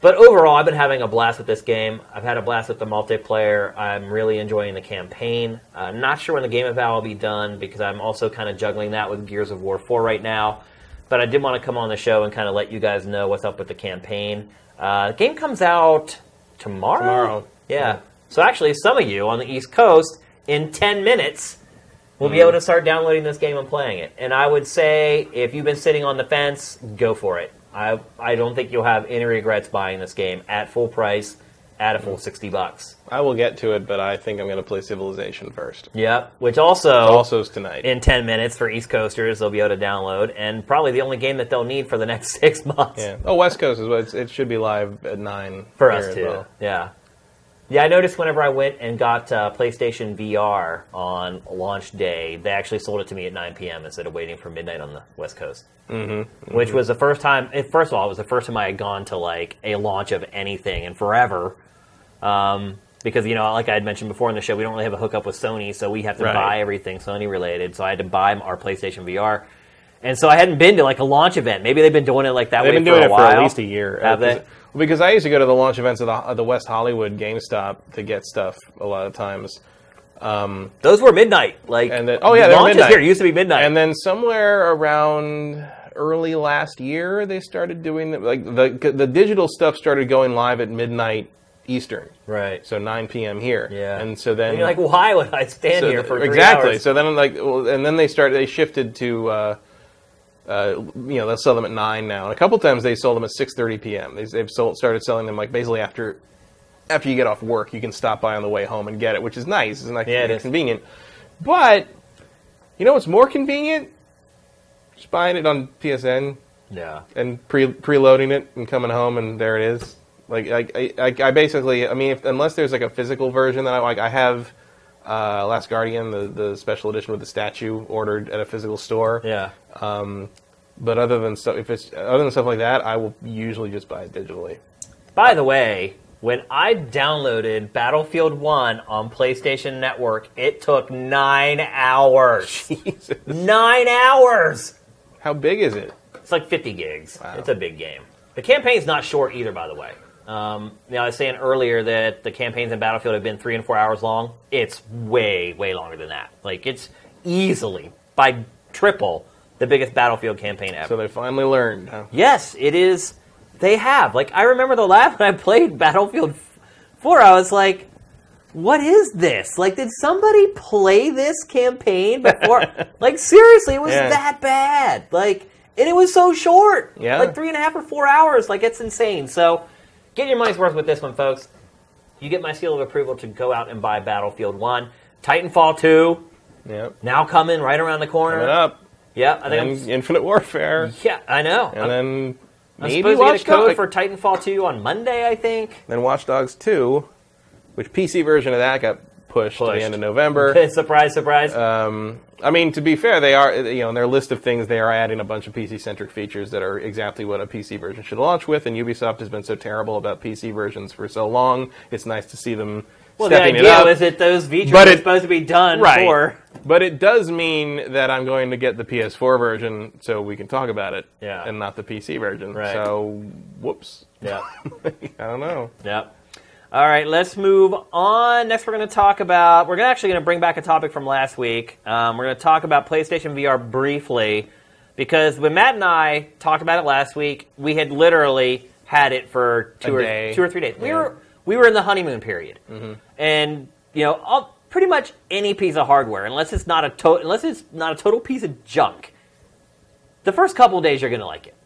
but overall, I've been having a blast with this game. I've had a blast with the multiplayer. I'm really enjoying the campaign. Uh, not sure when the game eval will be done because I'm also kind of juggling that with Gears of War 4 right now. But I did want to come on the show and kind of let you guys know what's up with the campaign. Uh, the game comes out tomorrow. Tomorrow. Yeah. So actually, some of you on the East Coast, in 10 minutes, we'll be able to start downloading this game and playing it. And I would say if you've been sitting on the fence, go for it. I I don't think you'll have any regrets buying this game at full price, at a full sixty bucks. I will get to it, but I think I'm going to play Civilization first. Yep. Which also Also, is tonight. in ten minutes for East Coasters they'll be able to download, and probably the only game that they'll need for the next six months. yeah. Oh, West Coast is what it's, it should be live at nine for us too. well. Yeah, yeah. I noticed whenever I went and got uh, PlayStation VR on launch day, they actually sold it to me at 9 p.m. instead of waiting for midnight on the West Coast. Mm-hmm. Which was the first time. First of all, it was the first time I had gone to like a launch of anything in forever. Um, because you know, like I had mentioned before in the show, we don't really have a hookup with Sony, so we have to Right. buy everything Sony related. So I had to buy our PlayStation VR. And so I hadn't been to like a launch event. Maybe they've been doing it like that They've way been for doing a it for at least a year. Have they? 'cause- Because I used to go to the launch events of the, of the West Hollywood GameStop to get stuff a lot of times. Those were midnight. Like And then- oh, yeah, they launches midnight. here used to be midnight. And then somewhere around early last year, they started doing the, like the the digital stuff started going live at midnight Eastern, right. so 9 p.m. here. Yeah. and so then And you're like, why would I stand so here for exactly. hours? So then like, well, and then they started. They shifted to. Uh, uh, you know, they'll sell them at nine now, and a couple times they sold them at six thirty p.m. They, they've sold, started selling them like basically after after you get off work, you can stop by on the way home and get it, which is nice. It's nice Yeah, it is. convenient. But you know what's more convenient? Just buying it on PSN yeah. and pre preloading it and coming home and there it is. Like I, I, I basically, I mean, if, unless there's like a physical version that I like, I have uh, Last Guardian, the the special edition with the statue, ordered at a physical store. Yeah. Um, But other than stuff, if it's other than stuff like that, I will usually just buy it digitally. By the way, when I downloaded Battlefield 1 on PlayStation Network, it took nine hours. Jesus. nine hours! How big is it? It's like 50 gigs. Wow. It's a big game. The campaign's not short either, by the way. Um, know, I was saying earlier that the campaigns in Battlefield have been three and four hours long. It's way, way longer than that. Like, it's easily, by triple, the biggest Battlefield campaign ever. So they finally learned. Huh? Yes, it is. They have. Like I remember the last when I played Battlefield 4, I was like, "What is this? Like, did somebody play this campaign before? like, seriously, it was Yeah. that bad. Like, and it was so short. Yeah. like three and a half or four hours. Like, it's insane. So, get your money's worth with this one, folks. You get my seal of approval to go out and buy Battlefield 1, Titanfall 2. Yep. Now coming right around the corner. Coming up. Yep. I think. And I'm, Infinite Warfare. yeah, I know. And then I'm maybe supposed to get a code Dogs. for Titanfall 2 on Monday, I think. Then Watch Dogs 2, which PC version of that got pushed, to the end of November. surprise, surprise. Um, I mean, to be fair, they are you know in their list of things they are adding a bunch of PC centric features that are exactly what a PC version should launch with. And Ubisoft has been so terrible about PC versions for so long. It's nice to see them well, the idea was that those features But are it- supposed to be done right, for. but it does mean that I'm going to get the PS4 version so we can talk about it, Yeah. and not the PC version. Right. So, whoops, Yeah. I don't know. Yep. All right, let's move on. Next, we're going to talk about. We're actually going to bring back a topic from last week. Um, we're going to talk about PlayStation VR briefly because when Matt and I talked about it last week, we had literally had it for two or day. two or three days. We were we were in the honeymoon period, and you know, all, pretty much any piece of hardware, unless it's not a to- unless it's not a total piece of junk, the first couple of days you're going to like it.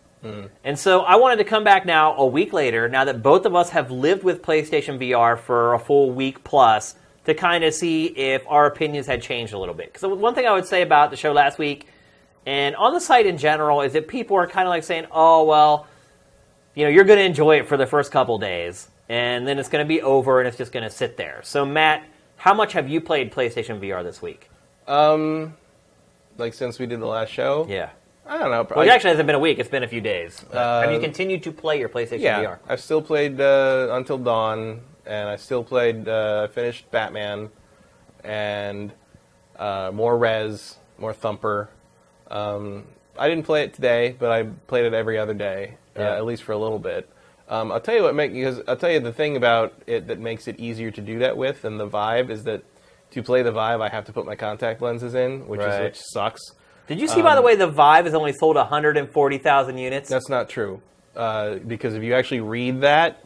And so I wanted to come back now a week later, now that both of us have lived with PlayStation VR for a full week plus, to kind of see if our opinions had changed a little bit. Because one thing I would say about the show last week and on the site in general is that people are kind of like saying, oh, well, you know, you're going to enjoy it for the first couple days, and then it's going to be over and it's just going to sit there. So, Matt, how much have you played PlayStation VR this week? Um, like since we did the last show, Yeah. I don't know. Well, probably- it actually hasn't been a week, it's been a few days. have you Uh, continued to play your PlayStation yeah, VR? I've still played uh, Until Dawn, and I still played. Uh, finished Batman, and uh, more Res, more Thumper. Um, I didn't play it today, but I played it every other day, Yeah. uh, at least for a little bit. Um, I'll tell you what make because I'll tell you the thing about it that makes it easier to do that with, and the Vive is that to play the Vive, I have to put my contact lenses in, which Right. is which sucks. Did you see, by the way, the Vive has only sold 140,000 units? That's not true. Uh, because if you actually read that,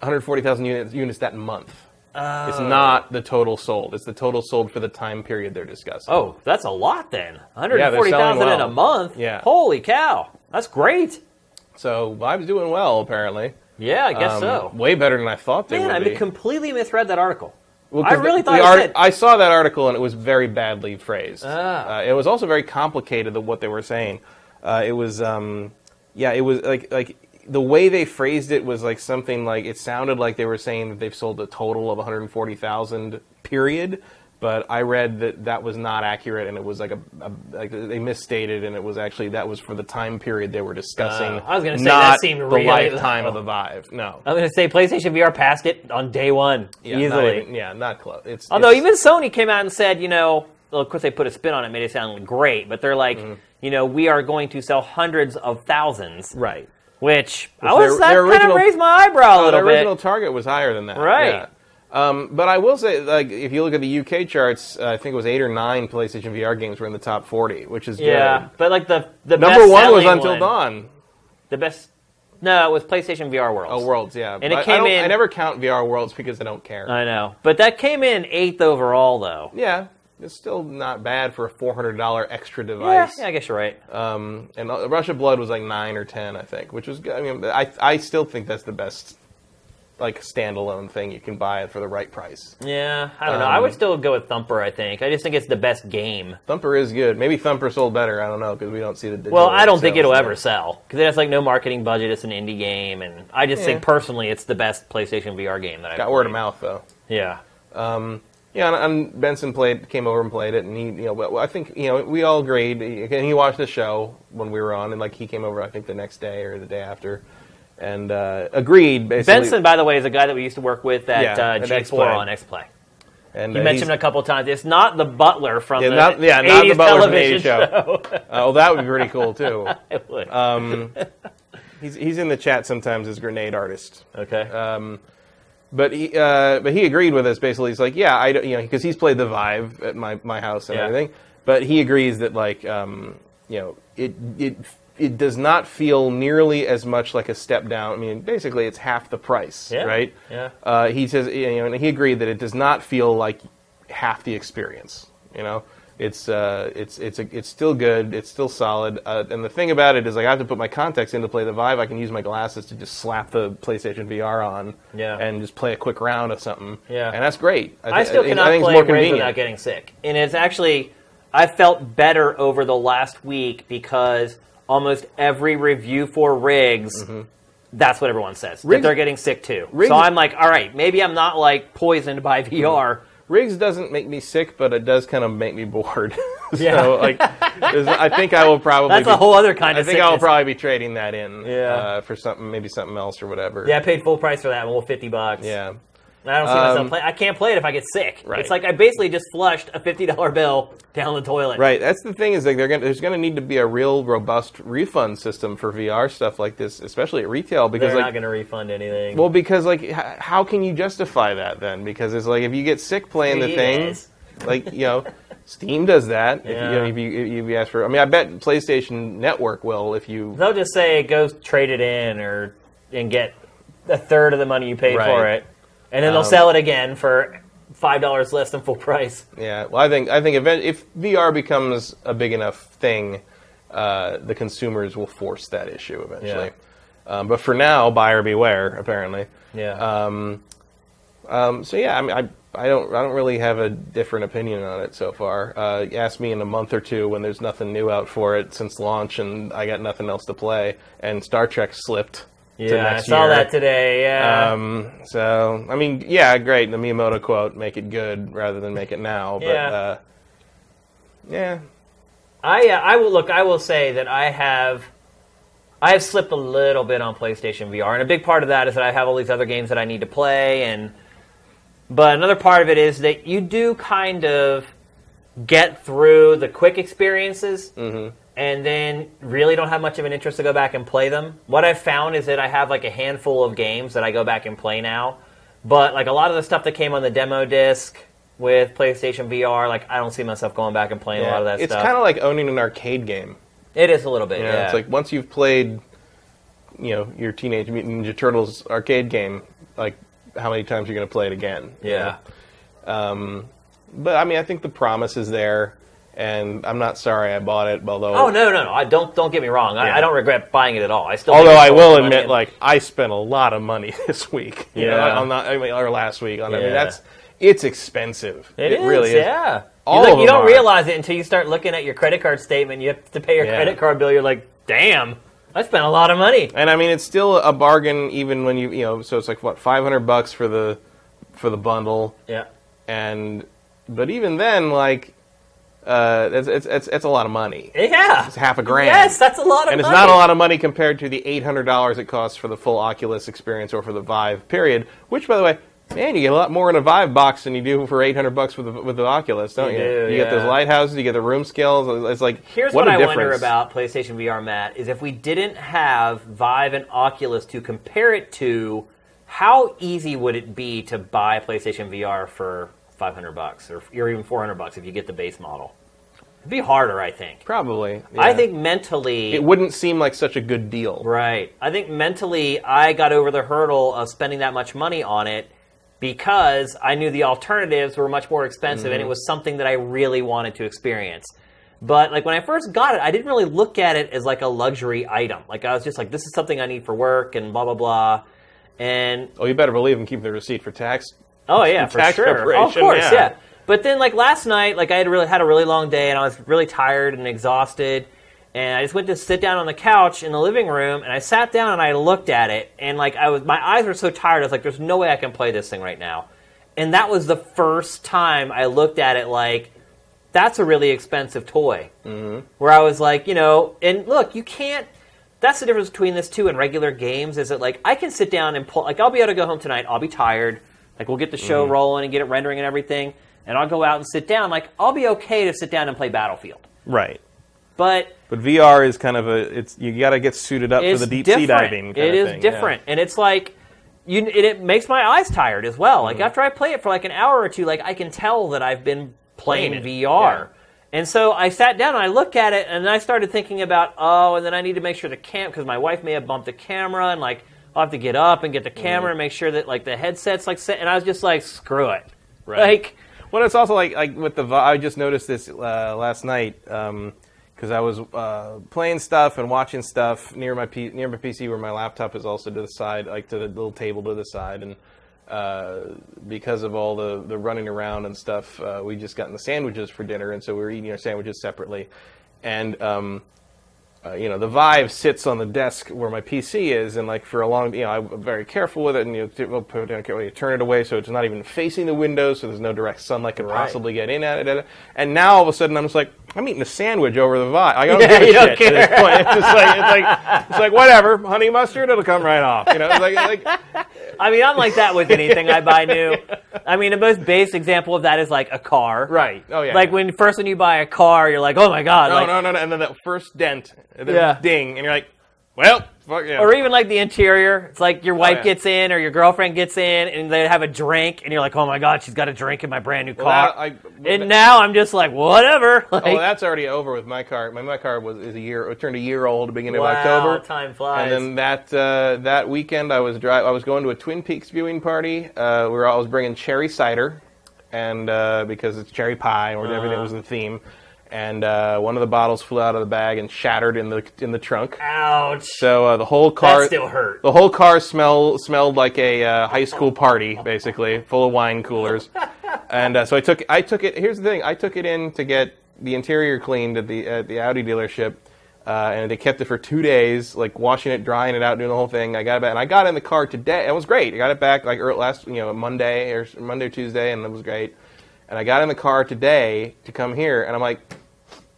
140,000 units, units that month. It's not the total sold. It's the total sold for the time period they're discussing. Oh, that's a lot then. Yeah, they're 140,000 in a month. Yeah. Holy cow. That's great. So Vive's doing well, apparently. Yeah, I guess Um, so. Way better than I thought they Man, would I be. completely misread that article. Well, I really thought art- I saw that article and it was very badly phrased. Ah. Uh, it was also very complicated. The, what they were saying, uh, it was, um, yeah, it was like like the way they phrased it was like something like it sounded like they were saying that they've sold a total of 140,000 period. But I read that that was not accurate, and it was like a, a like they misstated, and it was actually that was for the time period they were discussing. Uh, I was gonna say, not that seemed the really lifetime low. of the Vive. No, I'm going to say PlayStation VR passed it on day one. yeah, not easily. even- yeah, not close. It's Although it's- even Sony came out and said, you know, well, of course they put a spin on it, made it sound great, but they're like, Mm-hmm. you know, we are going to sell hundreds of thousands, right. which I was their- that their kind of raised my eyebrow a Uh, little the original target was higher than that. Right. Yeah. Um, but I will say, like, if you look at the UK charts, uh, I think it was eight or nine PlayStation VR games were in the top 40, which is Yeah, good. but like the the Number one was Until one- Dawn. The best, no, it was PlayStation VR Worlds. Oh, Worlds, yeah. And it I came don't- in- I never count VR Worlds because I don't care. I know, but that came in eighth overall, though. yeah, it's still not bad for a $400 extra device. yeah, I guess you're right. Um, and Rush of Blood was like nine or ten, I think, which was good. I mean, I I still think that's the best like a standalone thing you can buy it for the right price. Yeah, I don't know. I Um, would still go with Thumper. I think. I just think it's the best game. Thumper is good. Maybe Thumper sold better. I don't know because we don't see the. Digital Well, I don't think it'll ever sell because it has like no marketing budget. It's an indie game, and I just Yeah. think personally, it's the best PlayStation VR game that I've Got word of mouth though. Yeah, Yeah, and, Benson played, came over and played it, and he, you know, I think you know we all agreed. And he watched the show when we were on, and like he came over, I think the next day or the day after, and uh, agreed basically. Benson, by the way, is a guy that we used to work with at Yeah, uh, at G4 XPlay. on XPlay. and You uh, mentioned him a couple times. It's not the butler from Yeah, the not- yeah, not the 80s butler from the television 80s show. oh, that would be pretty cool too. It would. Um, he's he's in the chat sometimes as grenade artist. okay. Um, but he, uh, but he agreed with us. Basically, he's like, yeah, I, don't- you know, because he's played the Vive at my, my house and Yeah. everything. But he agrees that like, um, you know, it it it does not feel nearly as much like a step down. I mean, basically, it's half the price, Yeah, right? yeah. Uh, he says, you know, and he agreed that it does not feel like half the experience. You know, it's uh, it's it's a, it's still good. It's still solid. Uh, and the thing about it is, like, I have to put my contacts in to play the Vive. I can use my glasses to just slap the PlayStation VR on, Yeah. and just play a quick round of something. Yeah. and that's great. I thi- still think- cannot I think it's play more without getting sick, and it's actually I felt better over the last week because almost every review for rigs. That's what everyone says. that Mm-hmm. They're getting sick too. Rigs- so I'm like, all right, maybe I'm not like poisoned by VR. Rigs doesn't make me sick, but it does kind of make me bored. so, Yeah. like, I think I will probably. That's be, a whole other kind I of. think I will probably be trading that in. Yeah. Uh, for something, maybe something else or whatever. Yeah, I paid full price for that well, fifty bucks. Yeah. I don't see myself Um, play. I can't play it if I get sick. Right. It's like I basically just flushed a fifty dollar bill down the toilet. Right. That's the thing is like they're gonna, there's going to need to be a real robust refund system for VR stuff like this, especially at retail, because They're like not going to refund anything. well, because like h- how can you justify that then? Because it's like if you get sick playing the 3D thing, like you know, Steam does that. If, you Yeah. know, if you if you ask for, I mean, I bet PlayStation Network will if you They'll just say go trade it in or and get a third of the money you paid Right. for it, and then they'll Um, sell it again for five dollars less than full price. Yeah, well, I think I think event, if VR becomes a big enough thing, uh, the consumers will force that issue eventually. Um, but for now, buyer beware. Apparently, Yeah. um, um, so yeah, I mean, I I don't I don't really have a different opinion on it so far. Uh, ask me in a month or two when there's nothing new out for it since launch, and I got nothing else to play, and Star Trek slipped. Yeah, I saw year. that today. Yeah. Um, so I mean, yeah, great. The Miyamoto quote: "Make it good rather than make it now." But Yeah. uh, yeah, I uh, I will look. I will say that I have I have slipped a little bit on PlayStation VR, and a big part of that is that I have all these other games that I need to play, and but another part of it is that you do kind of get through the quick experiences. And then really don't have much of an interest to go back and play them. What I've found is that I have like a handful of games that I go back and play now. But like a lot of the stuff that came on the demo disc with PlayStation VR, like I don't see myself going back and playing a lot of that it's stuff. kind of like owning an arcade game. It is a little bit, You yeah. It's like once you've played, you know, your Teenage Mutant Ninja Turtles arcade game, like how many times you're going to play it again. you Yeah. know? Um, but I mean, I think the promise is there, and I'm not sorry I bought it. Although, Oh no, no, no! I don't don't get me wrong. I, Yeah. I don't regret buying it at all. I still. Although I will the admit, like I spent a lot of money this week. You know, Yeah. on that, I mean, or last week on. I mean, Yeah. that's it's expensive. It, is, really is. yeah. All you, of you don't are. realize it until you start looking at your credit card statement. You have to pay your Yeah. credit card bill. You're like, damn, I spent a lot of money. And I mean, it's still a bargain even when you you know. So it's like what 500 bucks for the for the bundle, Yeah. and but even then, like, uh, it's it's it's, it's a lot of money. Yeah. It's half a grand. Yes, that's a lot of money. and it's not a lot of money compared to the eight hundred dollars it costs for the full Oculus experience or for the Vive. Period. Which, by the way, man, you get a lot more in a Vive box than you do for eight hundred bucks with the with the Oculus, don't You you? do, you get those lighthouses, you get the room scales. It's like Here's what, what, I difference. wonder about PlayStation VR, Matt, is if we didn't have Vive and Oculus to compare it to, how easy would it be to buy PlayStation VR for 500 bucks or, or even 400 bucks if you get the base model? It'd be harder, I think. Probably. I think mentally, it wouldn't seem like such a good deal. Right. I think mentally, I got over the hurdle of spending that much money on it because I knew the alternatives were much more expensive and it mm-hmm. was something that I really wanted to experience. But like when I first got it, I didn't really look at it as like a luxury item. Like I was just like, this is something I need for work and blah blah blah. And Oh, you better believe and keep the receipt for tax. Oh yeah, for sure. Oh, of course, yeah. yeah. But then like last night, like I had really had a really long day and I was really tired and exhausted. And I just went to sit down on the couch in the living room and I sat down and I looked at it and like I was my eyes were so tired, I was like, there's no way I can play this thing right now. And that was the first time I looked at it like that's a really expensive toy. Mm-hmm. Where I was like, you know, and look, you can't. That's the difference between this two and regular games. Is that like I can sit down and pull. Like I'll be able to go home tonight. I'll be tired. Like we'll get the show rolling and get it rendering and everything, and I'll go out and sit down. Like I'll be okay to sit down and play Battlefield. Right. But But VR is kind of a it's you got to get suited up for the deep sea diving. Kind It of is thing, yeah. different, and it's like you. It, it makes my eyes tired as well. Mm-hmm. Like after I play it for like an hour or two, like I can tell that I've been playing Playing VR. yeah. And so I sat down and I looked at it, and I started thinking about oh, and then I need to make sure the cam because my wife may have bumped the camera, and like I'll have to get up and get the camera Mm-hmm. and make sure that like the headset's like set. And I was just like, screw it, Right. like. Well, it's also like like with the Vi- I just noticed this uh, last night because I was uh, playing stuff and watching stuff near my P- near my PC where my laptop is also to the side, like to the little table to the side, and uh, because of all the the running around and stuff, uh, we just gotten the sandwiches for dinner, and so we were eating our sandwiches separately, and. Um, uh, you know, the Vive sits on the desk where my PC is, and like for a long, you know, I'm very careful with it, and you know, we'll put it down, carefully, you turn it away so it's not even facing the window, so there's no direct sunlight can Right. possibly get in at it. And now all of a sudden, I'm just like, I'm eating a sandwich over the Vive. I don't Yeah, give a shit at this point. It's just like, it's like, it's like whatever, honey mustard, it'll come right off. You know, it's like, like I mean, I'm like that with anything I buy new. I mean, the most base example of that is like a car. right? Oh yeah. Like when first when you buy a car, you're like, oh my god, no, like, no, no, no, and then that first dent, then Yeah. ding, and you're like, well, fuck yeah. or even like the interior. It's like your wife yeah. gets in or your girlfriend gets in, and they have a drink, and you're like, oh my god, she's got a drink in my brand new car. that- I- and now I'm just like, whatever. Like, Oh, that's already over with my car. My, my car was is a year it turned a year old at the beginning wow, of October. time flies. And then that uh, that weekend, I was dri- I was going to a Twin Peaks viewing party. Uh, where I was bringing cherry cider, and uh, because it's cherry pie, or whatever Uh-huh. was the theme. And uh, one of the bottles flew out of the bag and shattered in the in the trunk. Ouch. So uh, the whole car that still hurt. the whole car smell smelled like a uh, high school party, basically, full of wine coolers. and uh, so I took I took it. Here's the thing: I took it in to get the interior cleaned at the at the Audi dealership, uh, and they kept it for two days, like washing it, drying it out, doing the whole thing. I got it back, and I got it in the car today. It was great. I got it back like last you know Monday or Monday or Tuesday, and it was great. And I got in the car today to come here, and I'm like,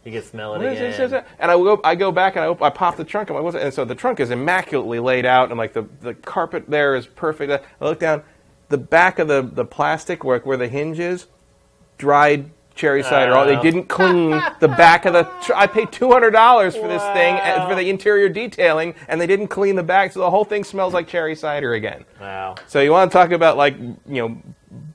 You can smell it is again. this? Is it? And I go, I go back and I, op- I pop the trunk. I'm like, what's it? And so the trunk is immaculately laid out, and like the, the carpet there is perfect. I look down, the back of the, the plastic where where the hinge is, dried cherry cider. Oh, they didn't clean the back of the. Tr- I paid two hundred dollars for this thing Wow. for the interior detailing, and they didn't clean the back, so the whole thing smells like cherry cider again. Wow. So you want to talk about like you know,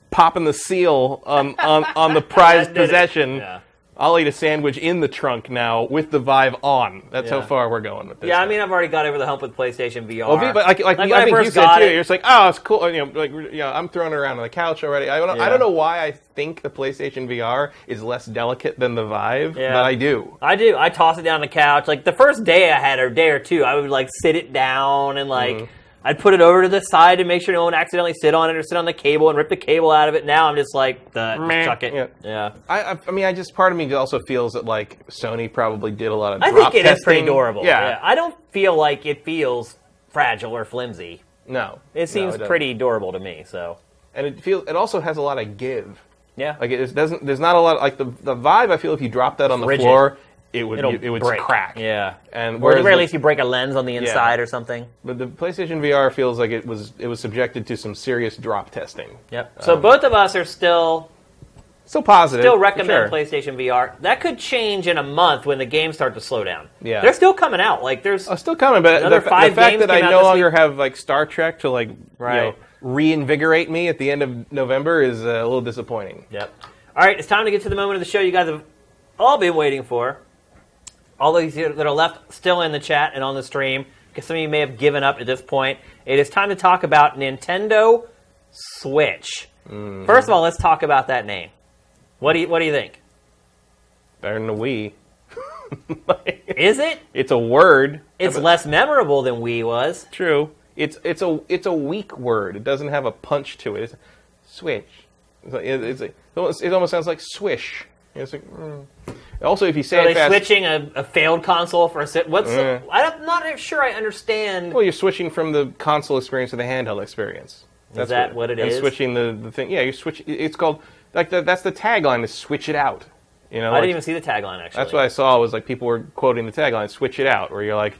popping the seal on on, on the prized possession. Yeah. I'll eat a sandwich in the trunk now with the Vive on. That's how far we're going with this. Yeah, I now. mean, I've already got over the hump with PlayStation VR. Well, V- but like, like, when I think you first said got too. it- You're just like, oh, it's cool. You know, like, you know, I'm throwing it around on the couch already. I don't, I Yeah. don't know why I think the PlayStation VR is less delicate than the Vive, Yeah. but I do. I do. I toss it down the couch. Like the first day I had, or day or two, I would like sit it down and like Mm-hmm. I'd put it over to the side to make sure no one accidentally sit on it or sit on the cable and rip the cable out of it. Now I'm just like, the, Meh. chuck it. Yeah. Yeah. I, I, mean, I just part of me also feels that like Sony probably did a lot of. I drop think it is pretty durable. Yeah. I don't feel like it feels fragile or flimsy. No, It seems doesn't. pretty durable to me. So and it feels. It also has a lot of give. yeah, Like it doesn't. There's not a lot. Like the the Vive, I feel if you drop that on the Rigid. floor, it would it'll it would break. crack. Yeah. And or at the very least, you break a lens on the inside or something. But the PlayStation VR feels like it was it was subjected to some serious drop testing. Yep. So Um, both of us are still Still positive. still recommend sure. PlayStation VR. That could change in a month when the games start to slow down. Yeah. they're still coming out. Like there's Oh, still coming, but the, Another fa- five the fact games that I came out no longer week. have like Star Trek to like you know, reinvigorate me at the end of November is uh, a little disappointing. Yep. All right, it's time to get to the moment of the show you guys have all been waiting for. All those that are left still in the chat and on the stream, because some of you may have given up at this point. It is time to talk about Nintendo Switch. Mm. First of all, let's talk about that name. What do you What do you think? Better than the Wii. Is it? It's a word. It's but- less memorable than Wii was. true. It's it's a it's a weak word. It doesn't have a punch to it. It's switch. It's, like- it's like- it it almost sounds like swish. It's like, mm. Also, if you say Are they fast, switching a, a failed console for a si- what's? I'm not sure I understand. well, you're switching from the console experience to the handheld experience. That's that what it and is? switching the, the thing. Yeah, you switch. It's called like the, that's the tagline is switch it out. You know, I like- didn't even see the tagline actually. That's what I saw was like people were quoting the tagline "switch it out," where you're like,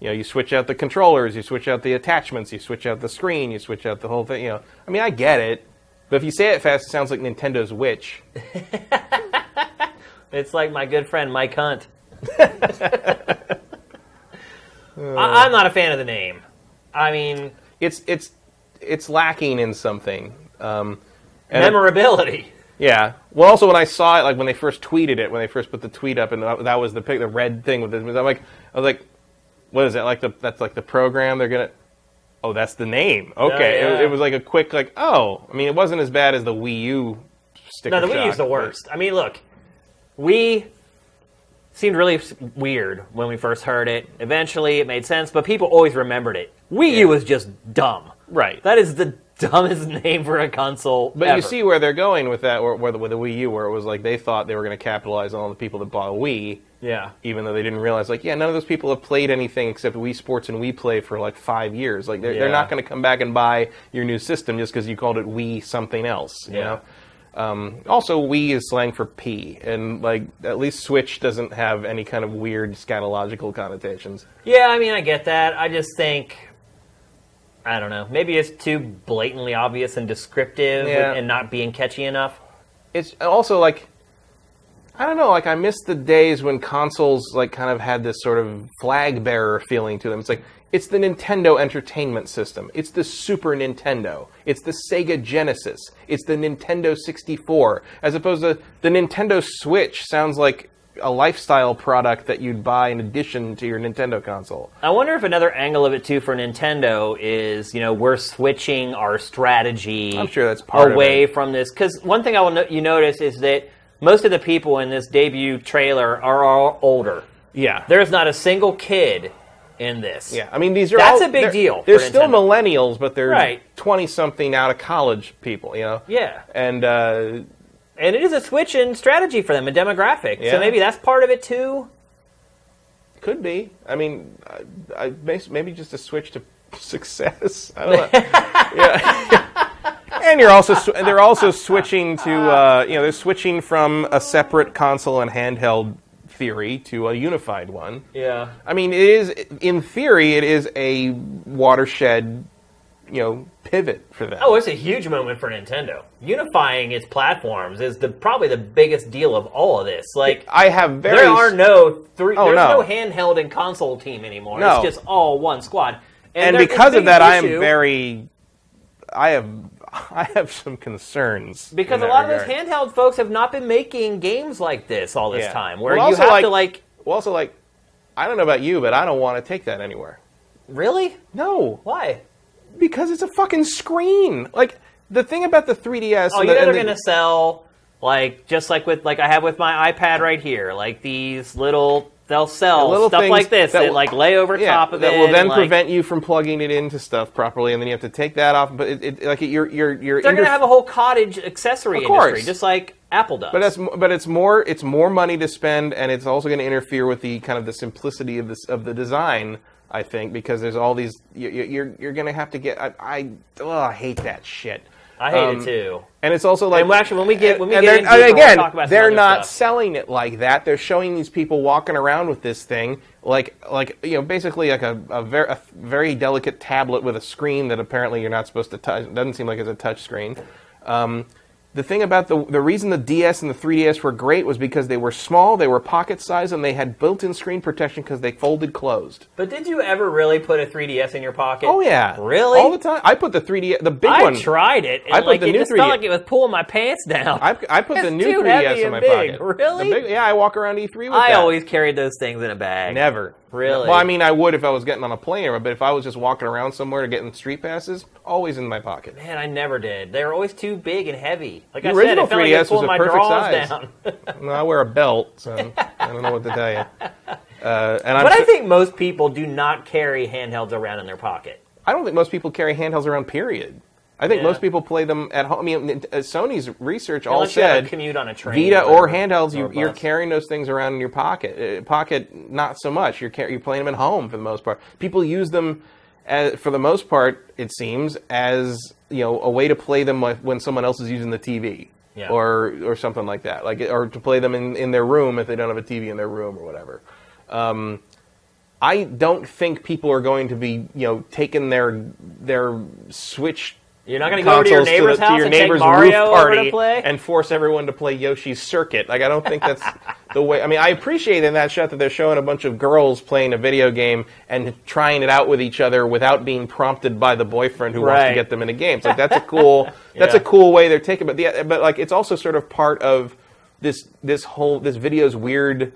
you know, you switch out the controllers, you switch out the attachments, you switch out the screen, you switch out the whole thing. You know, I mean, I get it, but if you say it fast, it sounds like Nintendo's witch. It's like my good friend Mike Hunt. I, I'm not a fan of the name. I mean, It's it's it's lacking in something. Um, and- memorability. Yeah. Well, also when I saw it, like when they first tweeted it, when they first put the tweet up, and that that was the pic, the red thing with it. I'm like, I was like, what is that? Like the that's like the program they're gonna. Oh, that's the name. Okay. yeah. It, it was like a quick like, oh. I mean, it wasn't as bad as the Wii U sticker. No, the Wii U's the worst. I mean, look, we seemed really weird when we first heard it. Eventually, it made sense, but people always remembered it. Wii U was just dumb. Right. That is the dumbest name for a console. But ever. you see where they're going with that, or, the, with the Wii U, where it was like they thought they were going to capitalize on all the people that bought a Wii, yeah. even though they didn't realize, like, yeah, none of those people have played anything except Wii Sports and Wii Play for like five years. Like, they're, they're not going to come back and buy your new system just because you called it Wii something else. You Yeah. know. Um, also, Wii is slang for P, and like at least Switch doesn't have any kind of weird scatological connotations. Yeah, I mean, I get that. I just think, I don't know. Maybe it's too blatantly obvious and descriptive Yeah. and not being catchy enough. it's also like I don't know, like I miss the days when consoles like kind of had this sort of flag bearer feeling to them. It's like it's the Nintendo Entertainment System. It's the Super Nintendo. It's the Sega Genesis. It's the Nintendo 64. As opposed to the Nintendo Switch sounds like a lifestyle product that you'd buy in addition to your Nintendo console. I wonder if another angle of it too for Nintendo is, you know, we're switching our strategy. I'm sure that's part of away from this. Because one thing I will no- you notice is that most of the people in this debut trailer are all older. Yeah. There's not a single kid in this. Yeah, I mean these are That's all- a big they're- deal They're still Nintendo. millennials, but they're Right. twenty something out of college people, you know. Yeah. And uh, And it is a switch in strategy for them, a demographic. Yeah. So maybe that's part of it too. Could be. I mean, I, I maybe just a switch to success. I don't know. yeah. and you're also sw- they're also switching to uh, you know they're switching from a separate console and handheld theory to a unified one. Yeah. I mean, it is in theory it is a watershed, you know, pivot for them. Oh, it's a huge moment for Nintendo. Unifying its platforms is the probably the biggest deal of all of this. Like I have very there are no three. Oh, there's no. no. handheld and console team anymore. No. It's just all one squad. and it's because of that, I am very, I have I have some concerns Because a lot of those handheld folks have not been making games like this all this Yeah. time, where Well, you have to like, Well, also like, I don't know about you, but I don't want to take that anywhere. really? No, Why? because it's a fucking screen. Like the thing about the 3ds. Oh, and you the, know they're and the- going to sell like just like with like I have with my iPad right here, like these little they'll sell stuff like this that that, will- like lay over yeah, top of it. that will then and, like, prevent you from plugging it into stuff properly, and then you have to take that off. But it, it, like you're you're you're They're going to have a whole cottage accessory industry, just like Apple does. But that's but it's more it's more money to spend, and it's also going to interfere with the kind of the simplicity of this of the design. I think because there's all these you- you- you're you're going to have to get. I I, ugh, I hate that shit. I hate um, it too. And it's also like And actually, when we get- when we get they're- into and it, we'll again, talk about they're not stuff. selling it like that. They're showing these people walking around with this thing, like like you know, basically like a, a very a very delicate tablet with a screen that apparently you're not supposed to touch. It doesn't seem like it's a touch screen. Um, the thing about the the reason the DS and the 3DS were great was because they were small, they were pocket size, and they had built-in screen protection because they folded closed. But did you ever really put a 3DS in your pocket? Oh yeah, Really? all the time. I put the 3DS, the big I one. tried it, I put like the it new just 3DS felt like it was pulling my pants down. I, I put the new 3DS in my big. pocket. Really? The big- yeah, I walk around E3 with it. I that. always carried those things in a bag. never. Really? Well, I mean, I would if I was getting on a plane, but if I was just walking around somewhere to getting street passes, always in my pocket. Man, I never did. They were always too big and heavy. Like The I said, original it felt like 3DS it was pulled a my perfect drawers size. down. Well, I wear a belt, so I don't know what to tell you. Uh, and I'm but I think most people do not carry handhelds around in their pocket. I don't think most people carry handhelds around. Period. I think Yeah. most people play them at home. I mean, uh, Sony's research all Unless you have said commute on a train. Vita or whatever, handhelds, or you, you're carrying those things around in your pocket. Uh, pocket, not so much. You're you're playing them at home for the most part. People use them, as, for the most part, it seems, as you know, a way to play them when someone else is using the TV, Yeah. or or something like that, like or to play them in, in their room if they don't have a TV in their room or whatever. Um, I don't think people are going to be, you know, taking their their Switch You're not going to go over to your neighbor's the- house your and take neighbor's Mario roof over to play. and force everyone to play Yoshi's Circuit. Like I don't think that's the way. I mean, I appreciate in that shot that they're showing a bunch of girls playing a video game and trying it out with each other without being prompted by the boyfriend who wants to get them into games. Like that's a cool. That's Yeah. a cool way they're taking. But the but like it's also sort of part of this this whole this video's weird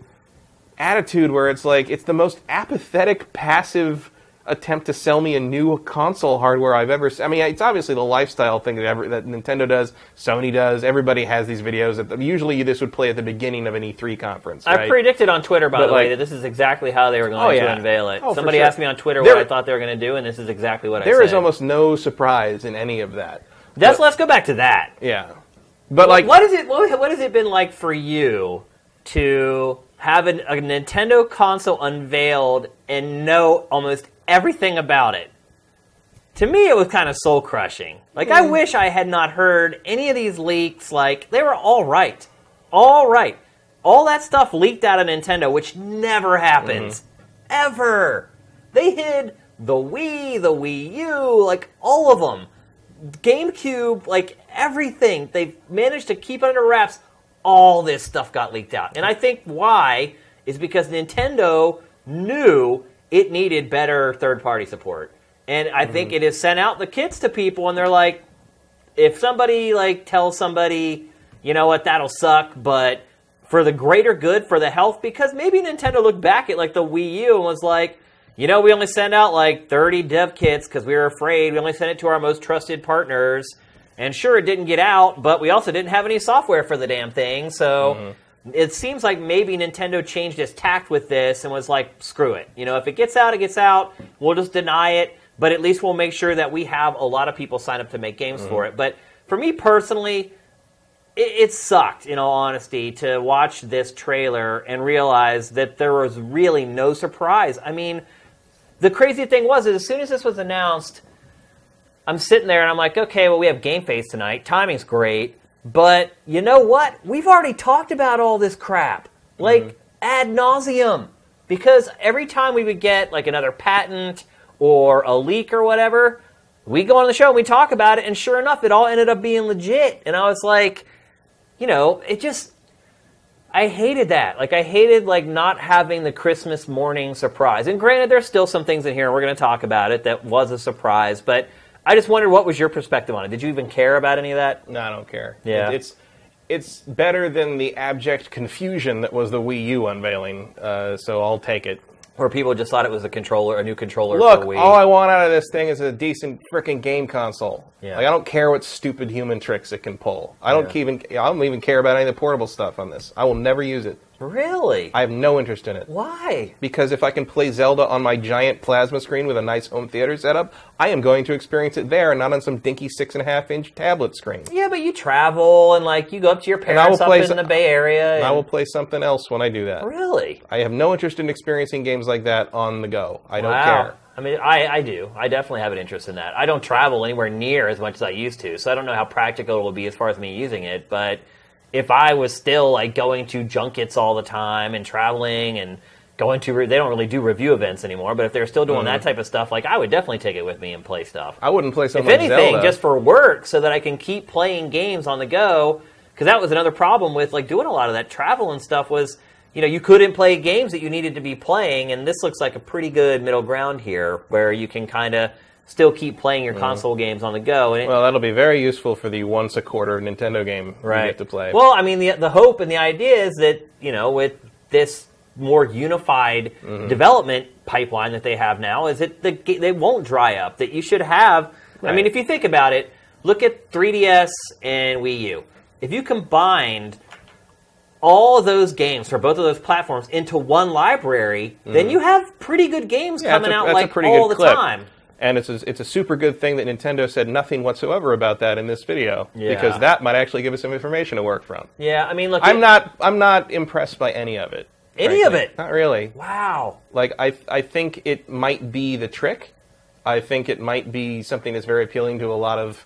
attitude where it's like it's the most apathetic, passive attempt to sell me a new console hardware I've ever. seen. I mean, it's obviously the lifestyle thing that ever, that Nintendo does, Sony does. Everybody has these videos. That usually, this would play at the beginning of an E3 conference. I predicted on Twitter, by But, the way, that this is exactly how they were going Oh, to unveil it. Oh, Somebody sure. asked me on Twitter There- what I thought they were going to do, and this is exactly what I There said. is almost no surprise in any of that. That's, But- let's go back to that. yeah, but like what is it? What, what has it been like for you to have an, a Nintendo console unveiled and know almost everything about it? To me, it was kind of soul crushing. Like, I hmm. wish I had not heard any of these leaks. Like, they were all right, all right. All that stuff leaked out of Nintendo, which never happens, mm-hmm. ever. They hid the Wii, the Wii U, like all of them. GameCube, like everything, they've managed to keep under wraps. All this stuff got leaked out. And I think why is because Nintendo knew it needed better third party support. And I mm-hmm. think it has sent out the kits to people, and they're like, if somebody like tells somebody, you know what, that'll suck, but for the greater good, for the health, because maybe Nintendo looked back at like the Wii U and was like, you know, we only send out like 30 dev kits because we were afraid. We only sent it to our most trusted partners. And sure, it didn't get out, but we also didn't have any software for the damn thing. So mm-hmm. It seems like maybe Nintendo changed its tact with this and was like, screw it. You know, if it gets out, it gets out. We'll just deny it, but at least we'll make sure that we have a lot of people sign up to make games for it. But for me personally, it, it sucked, in all honesty, to watch this trailer and realize that there was really no surprise. I mean, the crazy thing was, as soon as this was announced, I'm sitting there and I'm like, okay, well, we have Game Face tonight. Timing's great. But you know what? We've already talked about all this crap, like mm-hmm. ad nauseum. Because every time we would get like another patent or a leak or whatever, we go on the show and we talk about it, and sure enough, it all ended up being legit. And I was like, you know, it just I hated that. Like I hated like not having the Christmas morning surprise. And granted, there's still some things in here, and we're going to talk about it that was a surprise. But I just wondered what was your perspective on it. Did you even care about any of that? No, I don't care. Yeah. It- it's it's better than the abject confusion that was the Wii U unveiling. Uh, so I'll take it. Where people just thought it was a controller, a new controller Look, for Wii? all I want out of this thing is a decent freaking game console. Yeah. Like I don't care what stupid human tricks it can pull. I don't Yeah. even I don't even care about any of the portable stuff on this. I will never use it. Really? I have no interest in it. Why? Because if I can play Zelda on my giant plasma screen with a nice home theater setup, I am going to experience it there and not on some dinky six and a half inch tablet screen. Yeah, but you travel and like you go up to your parents up in the Bay Area. And I will play something else when I do that. Really? I have no interest in experiencing games like that on the go. I don't Wow. care. I mean, I, I do. I definitely have an interest in that. I don't travel anywhere near as much as I used to, so I don't know how practical it will be as far as me using it. But if I was still like going to junkets all the time and traveling and going to, re- they don't really do review events anymore. But if they're still doing Mm-hmm. that type of stuff, like I would definitely take it with me and play stuff. I wouldn't play if something like anything, Zelda. just for work, so that I can keep playing games on the go. Because that was another problem with like doing a lot of that travel and stuff was, you know, you couldn't play games that you needed to be playing, and this looks like a pretty good middle ground here, where you can kind of still keep playing your console games on the go. It, Mm-hmm. well, that'll be very useful for the once a quarter Nintendo game you get to play. well, I mean, the the hope and the idea is that you know, with this more unified Mm-hmm. development pipeline that they have now, is that the they won't dry up. That you should have. I mean, if you think about it, look at 3DS and Wii U. If you combined all those games for both of those platforms into one library, then you have pretty good games Mm-hmm. Yeah, coming a- out like all the clip. time. And it's a, it's a super good thing that Nintendo said nothing whatsoever about that in this video Yeah. because that might actually give us some information to work from. Yeah, I mean, look, I'm it- not I'm not impressed by any of it. Any of it? Not really. Wow. Like I I think it might be the trick. I think it might be something that's very appealing to a lot of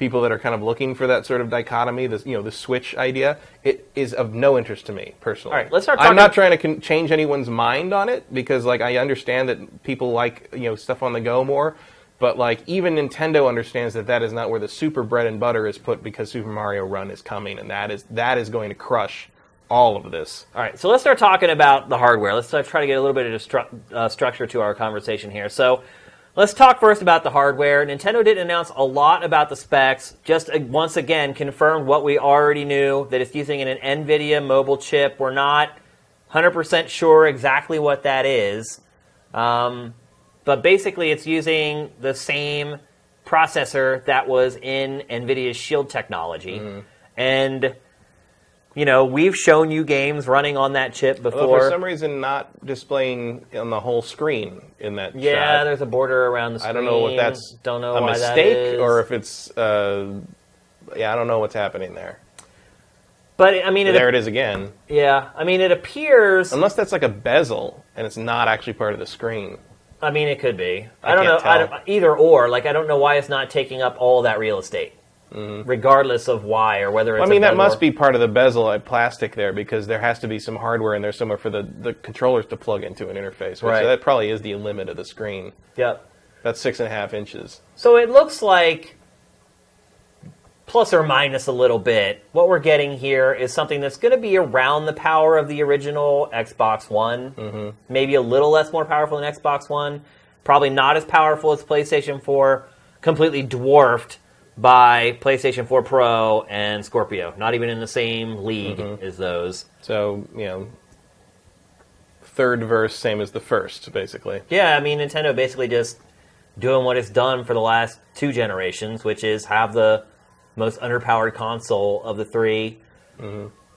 people that are kind of looking for that sort of dichotomy, this you know, the switch idea. It is of no interest to me personally. All right, let's start I'm not trying to con- change anyone's mind on it because like I understand that people like you know stuff on the go more. But like even Nintendo understands that that is not where the super bread and butter is put because Super Mario Run is coming, and that is that is going to crush all of this. All right, so let's start talking about the hardware. Let's uh, try to get a little bit of stru- uh, structure to our conversation here. So, let's talk first about the hardware. Nintendo didn't announce a lot about the specs. Just uh, once again confirmed what we already knew that it's using an NVIDIA mobile chip. We're not 100% sure exactly what that is, um, but basically, it's using the same processor that was in NVIDIA's Shield technology, and you know, we've shown you games running on that chip Although before. for some reason not displaying on the whole screen in that yeah, shot. there's a border around the I don't know if that's don't know a why that mistake is. or if it's uh, yeah, I don't know what's happening there. But I mean, it, there it is again. yeah, I mean, it appears. Unless that's like a bezel and it's not actually part of the screen. I mean, it could be. I, I don't know. I don't, either or. Like, I don't know why it's not taking up all that real estate, regardless of why or whether it's. Mm-hmm. I mean, that must be part of the bezel uh, plastic there because there has to be some hardware in there somewhere for the, the controllers to plug into an interface. Which Right. that probably is the limit of the screen. Yep. That's six and a half inches. So it looks like, plus or minus a little bit, what we're getting here is something that's going to be around the power of the original Xbox One. Mm-hmm. Maybe a little less more powerful than Xbox One. Probably not as powerful as PlayStation 4. Completely dwarfed by PlayStation 4 Pro and Scorpio. Not even in the same league Mm-hmm. as those. So, you know, third verse, same as the first, basically. Yeah, I mean, Nintendo basically just doing what it's done for the last two generations, which is have the most underpowered console of the 3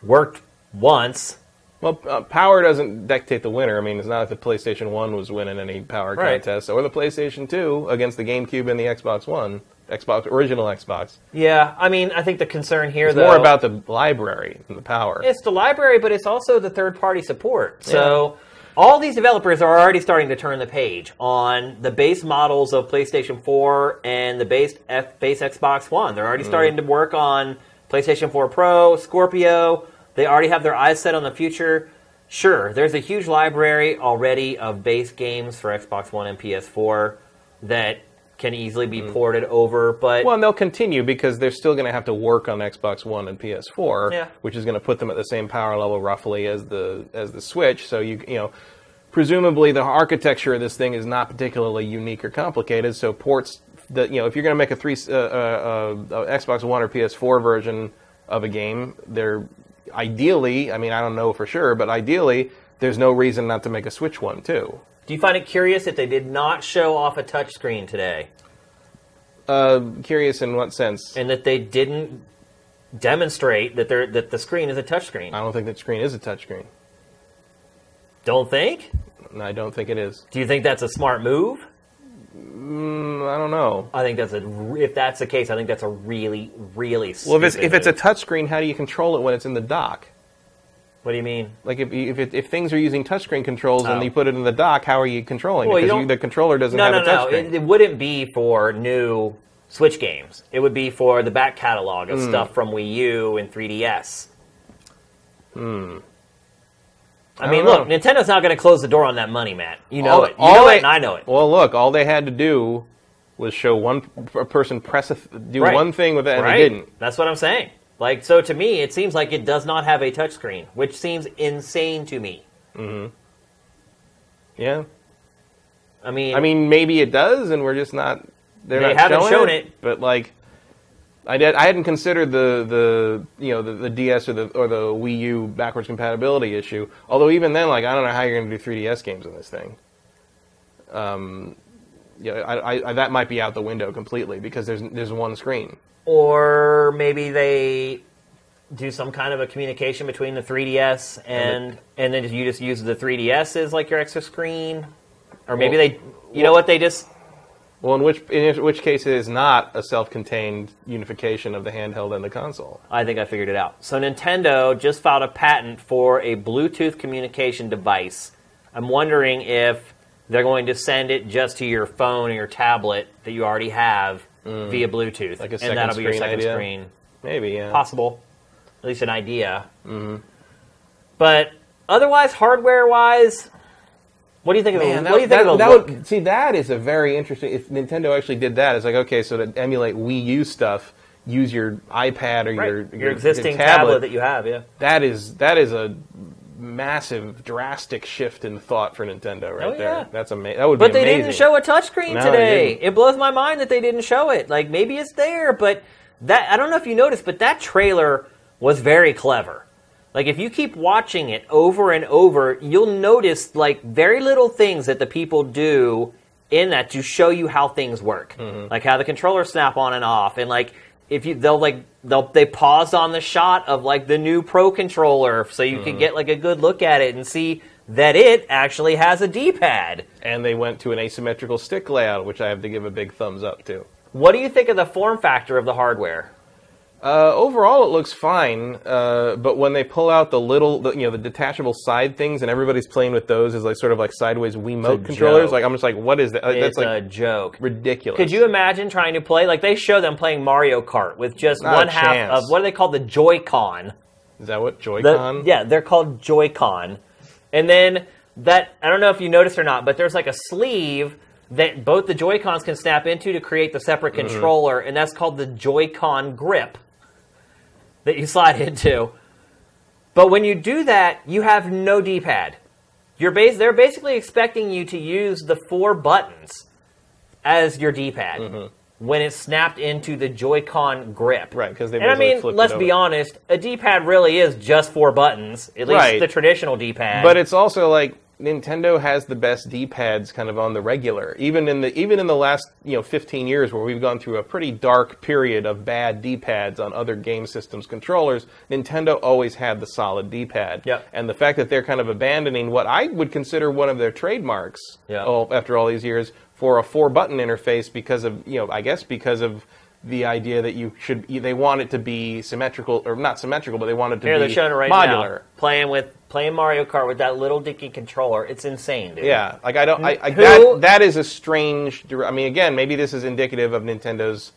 Worked once. Well, uh, power doesn't dictate the winner. I mean, it's not like the PlayStation 1 was winning any power Right. contest, or the PlayStation 2 against the GameCube and the Xbox One, Xbox original Xbox. Yeah, I mean, I think the concern here, It's though, more about the library than the power. it's the library, but it's also the third-party support. So all these developers are already starting to turn the page on the base models of PlayStation 4 and the base F- base Xbox One. They're already mm. starting to work on PlayStation 4 Pro, Scorpio. They already have their eyes set on the future. Sure, there's a huge library already of base games for Xbox One and PS4 that can easily be ported over, but Well, and they'll continue because they're still going to have to work on Xbox One and PS4, Yeah. which is going to put them at the same power level roughly as the as the Switch. So you you know, presumably the architecture of this thing is not particularly unique or complicated. So ports that you know if you're going to make a three uh, uh, uh, Xbox One or PS4 version of a game, they're ideally. I mean, I don't know for sure, but ideally, there's no reason not to make a Switch one too. Do you find it curious that they did not show off a touchscreen today, Uh, curious in what sense? and that they didn't demonstrate that they're, that the screen is a touchscreen? I don't think that screen is a touchscreen. Don't think? No, I don't think it is. Do you think that's a smart move? Mm, I don't know. I think that's a. If that's the case, I think that's a really, really. Well, if it's if it's a touchscreen, how do you control it when it's in the dock? What do you mean? Like if if, it, if things are using touchscreen controls Oh. and you put it in the dock, how are you controlling Well, it? you Because don't- the controller doesn't No, have no, a no. touchscreen. It, it wouldn't be for new Switch games. It would be for the back catalog of stuff from Wii U and 3DS. Hmm. I, I mean, look, know. Nintendo not going to close the door on that money, Matt. You know All- it. You all know they- it, and I know it. Well, look, all they had to do was show one person press a th- do Right. one thing with it, and right? they didn't. That's what I'm saying. Like, so to me, it seems like it does not have a touchscreen, which seems insane to me. Mm-hmm. Yeah, I mean, I mean, maybe it does, and we're just not. They're They not haven't showing shown it, it. but like. I, did, I hadn't considered the, the you know the, the DS or the or the Wii U backwards compatibility issue. Although even then, like I don't know how you're going to do 3DS games on this thing. Um, yeah, I, I, I, that might be out the window completely because there's there's one screen. or maybe they do some kind of a communication between the 3DS and and then you just use the 3DS as like your extra screen, or maybe Well- they, you know what, they just Well, in which in which case it is not a self-contained unification of the handheld and the console. I think I figured it out. So Nintendo just filed a patent for a Bluetooth communication device. I'm wondering if they're going to send it just to your phone or your tablet that you already have via Bluetooth, Mm. Like a and that'll be your second idea? screen. Maybe, yeah. Possible, at least an idea. Mm-hmm. But otherwise, hardware-wise, what do you think of Man, the? that, What do you think that- of the that would, see, that is a very interesting. If Nintendo actually did that, it's like okay, so to emulate Wii U stuff, use your iPad or Right. your, your, existing tablet. that you have, yeah. that is that is a massive, drastic shift in thought for Nintendo right Oh, there. That's amazing. That would be amazing. But they amazing. didn't show a touchscreen No, today. It blows my mind that they didn't show it. Like maybe it's there, but that I don't know if you noticed, but that trailer was very clever. Like if you keep watching it over and over, you'll notice like very little things that the people do in that to show you how things work. Mm-hmm. Like how the controllers snap on and off and like if you they'll like they'll they paused on the shot of like the new pro controller so you Mm-hmm. can get like a good look at it and see that it actually has a D-pad. and they went to an asymmetrical stick layout, which I have to give a big thumbs up to. What do you think of the form factor of the hardware? Uh, overall, it looks fine, uh, but when they pull out the little, the, you know, the detachable side things, and everybody's playing with those as like sort of like sideways Wiimote controllers, joke. like I'm just like, what is that? It's That's like a joke. ridiculous. Could you imagine trying to play like they show them playing Mario Kart with just Not one half of what do they call the Joy-Con? Is that what Joy-Con? yeah, they're called Joy-Con. And then that I don't know if you noticed or not, but there's like a sleeve that both the Joy-Cons can snap into to create the separate Mm-hmm. controller, and that's called the Joy-Con grip that you slide into. But when you do that, you have no D-pad. You're bas- they're basically expecting you to use the four buttons as your D-pad mm-hmm. when it's snapped into the Joy-Con grip. Right, because they And I mean, let's be honest, a D-pad really is just four buttons. At least Right. the traditional D-pad. But it's also like Nintendo has the best D-pads kind of on the regular. Even in the even in the last you know 15 years, where we've gone through a pretty dark period of bad D-pads on other game systems controllers, Nintendo always had the solid D-pad. Yep. And the fact that they're kind of abandoning what I would consider one of their trademarks, oh, after all these years, for a four-button interface because of you know I guess because of the idea that you should they want it to be symmetrical or not symmetrical, but they want it to Here be they're showing it right modular. now. Playing with playing Mario Kart with that little dicky controller. It's insane, dude. Yeah, like I don't. I, I Who- that that is a strange. dir- I mean, again, maybe this is indicative of Nintendo's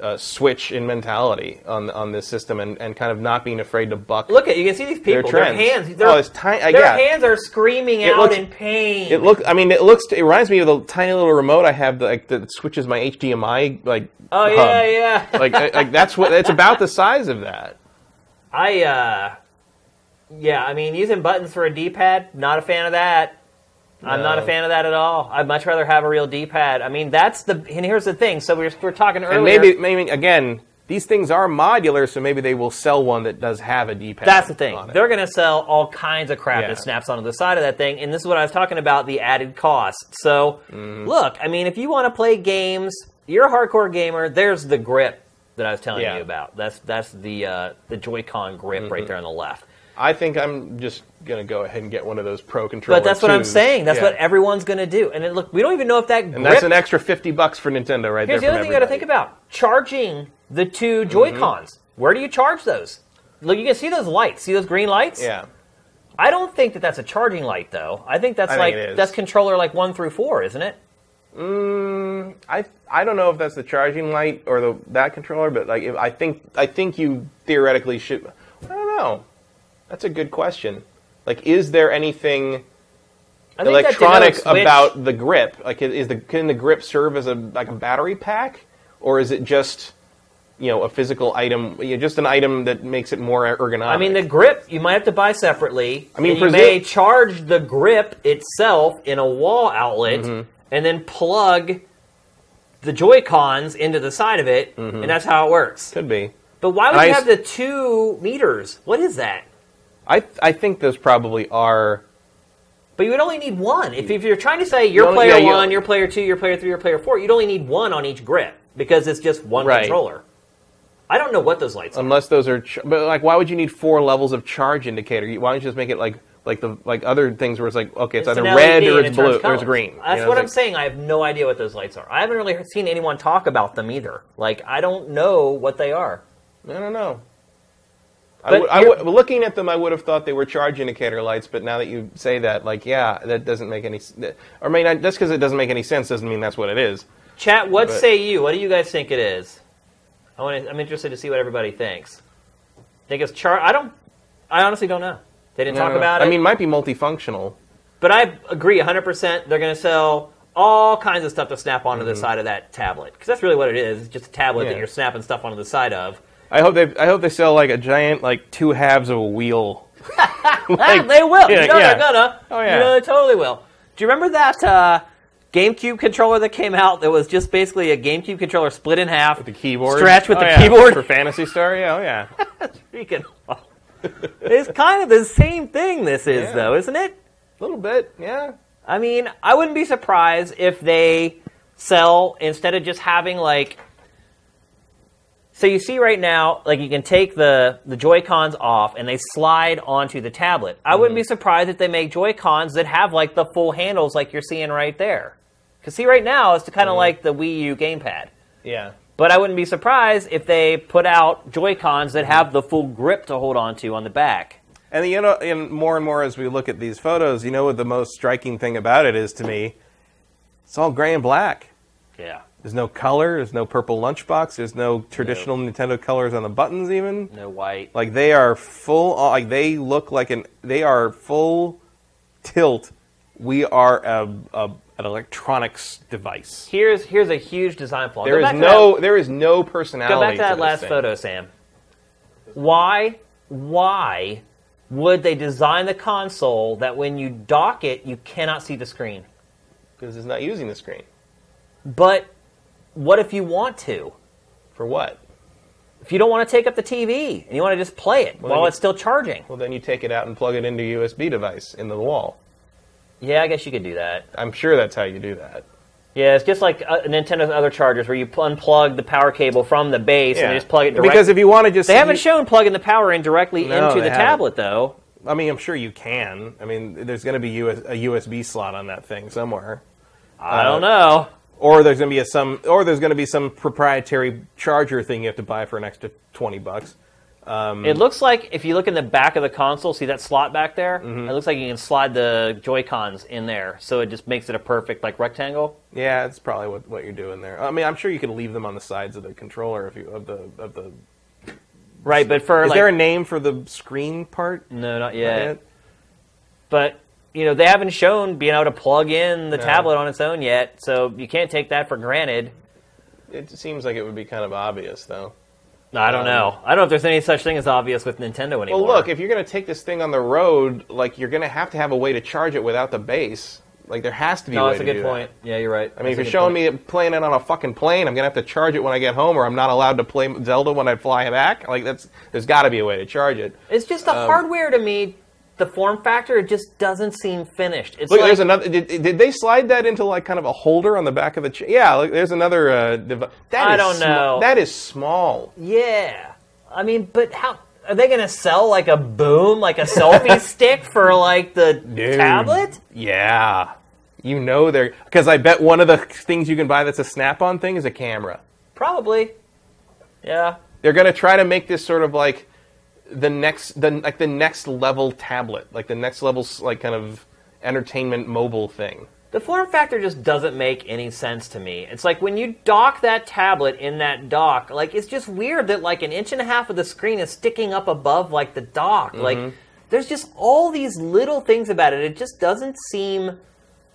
uh, switch in mentality on on this system and, and kind of not being afraid to buck. Look at you can see these people. Their trends. hands. Their, Oh, it's tiny- their yeah. hands are screaming It out looks- in pain. It look. I mean, it looks. It reminds me of the tiny little remote I have that, like, that switches my HDMI like. oh hub. yeah, yeah. Like, I- like that's what. It's about the size of that. I uh, yeah. I mean, using buttons for a D-pad, not a fan of that. I'm not a fan of that at all. I'd much rather have a real D-pad. I mean, that's the and here's the thing. So we were, we were talking earlier. And maybe, maybe again, these things are modular, so maybe they will sell one that does have a D-pad. That's the thing. They're going to sell all kinds of crap Yeah. that snaps onto the side of that thing, and this is what I was talking about the added cost. So, Mm-hmm. look, I mean, if you want to play games, you're a hardcore gamer. There's the grip that I was telling Yeah. Mm-hmm. you about. That's that's the uh, the Joy-Con grip right there on the left. I think I'm just gonna go ahead and get one of those Pro controllers. But that's what I'm saying. That's Yeah. what everyone's going to do. And it, look, we don't even know if that And grip. that's an extra fifty bucks for Nintendo right Here's the other thing you got to think about: charging the two Joy Cons. Where do you charge those? Look, you can see those lights. See those green lights? Yeah. I don't think that that's a charging light, though. I think that's I like think that's controller like one through four, isn't it? Mm, I I don't know if that's the charging light or the that controller, but like if, I think I think you theoretically should. I don't know. That's a good question. Like, is there anything I think that electronic about the grip? Like, is the can the grip serve as a like a battery pack, or is it just you know a physical item, you know, just an item that makes it more ergonomic? I mean, the grip you might have to buy separately. I mean, you presu- may charge the grip itself in a wall outlet, Mm-hmm. and then plug the Joy Cons into the side of it, Mm-hmm. and that's how it works. could be. But why would I you s- have the two meters? What is that? I I think those probably are. But you would only need one. If, if you're trying to say you're player yeah, you- one, you're player two, you're player three, you're player four, you'd only need one on each grip because it's just one Right. controller. I don't know what those lights are. Unless those are, ch- but like, why would you need four levels of charge indicator? Why don't you just make it like like the like other things where it's like okay, it's, either red or it's blue or it's green. You That's know, what it's I'm like- saying. I have no idea what those lights are. I haven't really seen anyone talk about them either. Like I don't know what they are. I don't know. I would- I would- looking at them, I would have thought they were charge indicator lights, but now that you say that, like, yeah, that doesn't make any. Or I mean, I- just because it doesn't make any sense doesn't mean that's what it is. Chat, what But- say you? What do you guys think it is? I want. To, I'm interested to see what everybody thinks. Think it's char? I don't. I honestly don't know. They didn't talk Uh, about it. I mean, it might be multifunctional. But I agree 100%. They're going to sell all kinds of stuff to snap onto the side of that tablet. Because that's really what it is. It's just a tablet that Mm-hmm. You're snapping stuff onto the side of. I hope they. I hope they sell like a giant, like two halves of a wheel. Ah, they will. yeah, you know yeah. they're gonna. Oh, yeah. You know they totally will. Do you remember that uh, GameCube controller that came out that was just basically a GameCube controller split in half? With the keyboard, Stretch with Oh, the yeah. keyboard. for Phantasy Star. Yeah, oh yeah. Freaking. it's kind of the same thing, this is, though, isn't it? A little bit, yeah. I mean, I wouldn't be surprised if they sell instead of just having like. So you see right now, like you can take the the Joy Cons off and they slide onto the tablet. I wouldn't be mm-hmm. surprised if they make Joy Cons that have like the full handles, like you're seeing right there. Because see, right now it's kind of mm-hmm. like the Wii U gamepad. Yeah. But I wouldn't be surprised if they put out Joy Cons that have the full grip to hold onto on the back. And you know, and more and more as we look at these photos, you know what the most striking thing about it is to me? It's all gray and black. Yeah. There's no color. There's no purple lunchbox. There's no traditional Nintendo colors on the buttons, even. No white. Like they are full. Uh, like they look like an. They are full tilt. We are a, a an electronics device. Here's here's a huge design flaw. There is no. that- There is no personality. Go back to that this last thing. photo, Sam. Why, why would they design the console that when you dock it, you cannot see the screen? because it's not using the screen. But what if you want to? For what? If you don't want to take up the TV and you want to just play it Well, while then it's still charging? Well, then you take it out and plug it into a USB device in the wall. Yeah, I guess you could do that. I'm sure that's how you do that. Yeah, it's just like uh, Nintendo's other chargers where you pl- unplug the power cable from the base and you just plug it directly. Because if you want to just, they haven't you- shown plugging the power in directly No, into the haven't. tablet, though. I mean, I'm sure you can. I mean, there's going to be US, a USB slot on that thing somewhere, I don't know. Or there's going to be a some, or there's going to be some proprietary charger thing you have to buy for an extra twenty bucks. It looks like if you look in the back of the console, see that slot back there? Mm-hmm. It looks like you can slide the Joy Cons in there, so it just makes it a perfect like rectangle. Yeah, it's probably what, what you're doing there. I mean, I'm sure you can leave them on the sides of the controller if you of the of the. Right, but for Is like there a name for the screen part? no, not Not yet. yet? But you know they haven't shown being able to plug in the No. tablet on its own yet, so you can't take that for granted. It seems like it would be kind of obvious, though. I don't Um, know. I don't know if there's any such thing as obvious with Nintendo anymore. Well, look, if you're going to take this thing on the road, like you're going to have to have a way to charge it without the base. Like there has to be. No, a way that's a good do that. point. Yeah, you're right. I mean, if you're showing me playing it on a fucking plane, I'm gonna have to charge it when I get home, or I'm not allowed to play Zelda when I fly back. Like that's there's got to be a way to charge it. it's just the um, hardware to me. The form factor it just doesn't seem finished. It's Look, like, there's another. Did, did they slide that into like kind of a holder on the back of the chair? Yeah, look, there's another. Uh, dev- that I is don't sm- know. That is small. Yeah. I mean, but how are they going to sell like a boom, like a selfie stick for like the Dude. tablet? Yeah, you know they're because I bet one of the things you can buy that's a Snap-on thing is a camera. Probably. Yeah. They're gonna try to make this sort of like the next, the like the next level tablet, like the next level like kind of entertainment mobile thing. The form factor just doesn't make any sense to me. It's like when you dock that tablet in that dock, like it's just weird that like an inch and a half of the screen is sticking up above like the dock. Mm-hmm. Like there's just all these little things about it. It just doesn't seem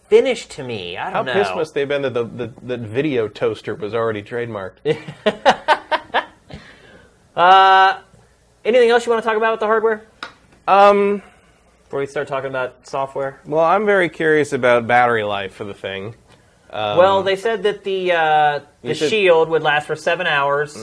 finished to me. I don't know. How pissed must they have been that the, the, the video toaster was already trademarked? Anything else you want to talk about with the hardware um, before we start talking about software? well, I'm very curious about battery life for the thing. Um, Well, they said that the uh, the said- shield would last for seven hours,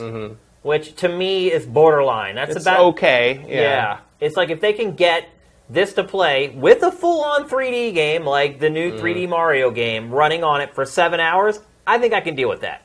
which to me is borderline. That's it's about okay. Yeah. Yeah. It's like if they can get this to play with a full on 3D game, like the new 3D Mario game, running on it for seven hours, I think I can deal with that.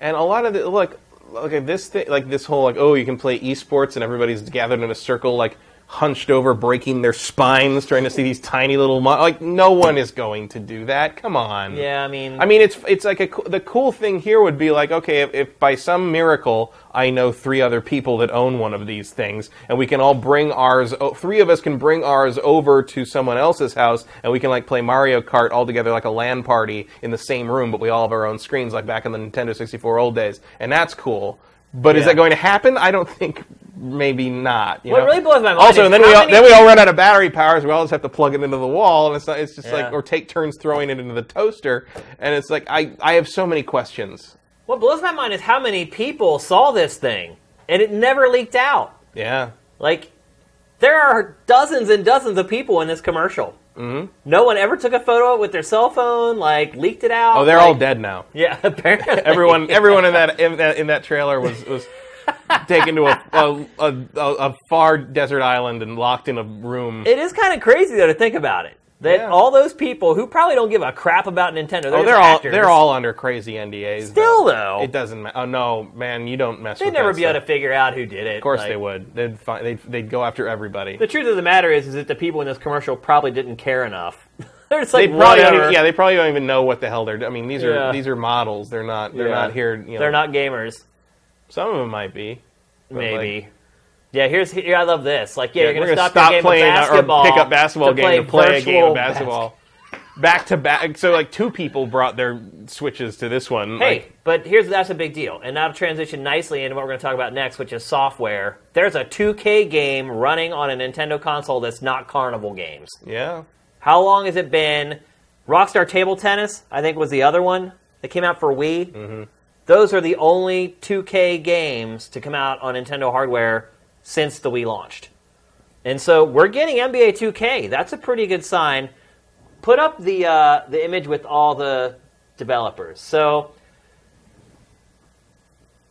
And a lot of the look, okay, this thing, like this whole like, oh, you can play esports and everybody's gathered in a circle, like hunched over, breaking their spines, trying to see these tiny little, mo- like no one is going to do that. Come on. Yeah, I mean, I mean, it's it's like a the cool thing here would be like, okay, if, if by some miracle I know three other people that own one of these things, and we can all bring ours, o- three of us can bring ours over to someone else's house, and we can like play Mario Kart all together like a LAN party in the same room, but we all have our own screens, like back in the Nintendo 64 old days, and that's cool. But is that going to happen? I don't think. Maybe not. you What know? really blows my mind Also, then we all, many then we all run out of battery power, so we all just have to plug it into the wall, and it's not, it's just Yeah. like or take turns throwing it into the toaster, and it's like I I have so many questions. what blows my mind is how many people saw this thing and it never leaked out. Yeah, Like, there are dozens and dozens of people in this commercial. Mm-hmm. No one ever took a photo with their cell phone, like leaked it out. oh, they're like- all dead now. Yeah, apparently Everyone everyone in that in that, in that trailer was was taken to a a, a a far desert island and locked in a room. It is kind of crazy though to think about it. That Yeah. all those people who probably don't give a crap about Nintendo, they're, Oh, they're all actors, they're all under crazy NDAs. Still, though. it doesn't. ma- Oh no, man, you don't mess. With that. They'd with never be able to figure out who did it. Of course Like, they would. They'd find, they'd they'd go after everybody. The truth of the matter is, is that the people in this commercial probably didn't care enough. they're just They like, probably don't even, yeah, they probably don't even know what the hell they're. I mean, these are Yeah. these are models. They're not. They're Yeah. not here. You know, They're not gamers. Some of them might be. Maybe. like, yeah, here's here. I love this. Like, yeah, yeah, you're gonna gonna stop, stop, game playing of or pick up basketball to game to play a game of basketball. Back to back. So like two people brought their switches to this one. Hey, like, but here's that's a big deal, and now to transition nicely into what we're going to talk about next, which is software. There's a 2K game running on a Nintendo console that's not Carnival games. yeah. How long has it been? Rockstar Table Tennis, I think, was the other one that came out for Wii. Mm-hmm. Those are the only 2K games to come out on Nintendo hardware since the Wii launched. And so we're getting NBA 2K. That's a pretty good sign. Put up the uh, the image with all the developers. So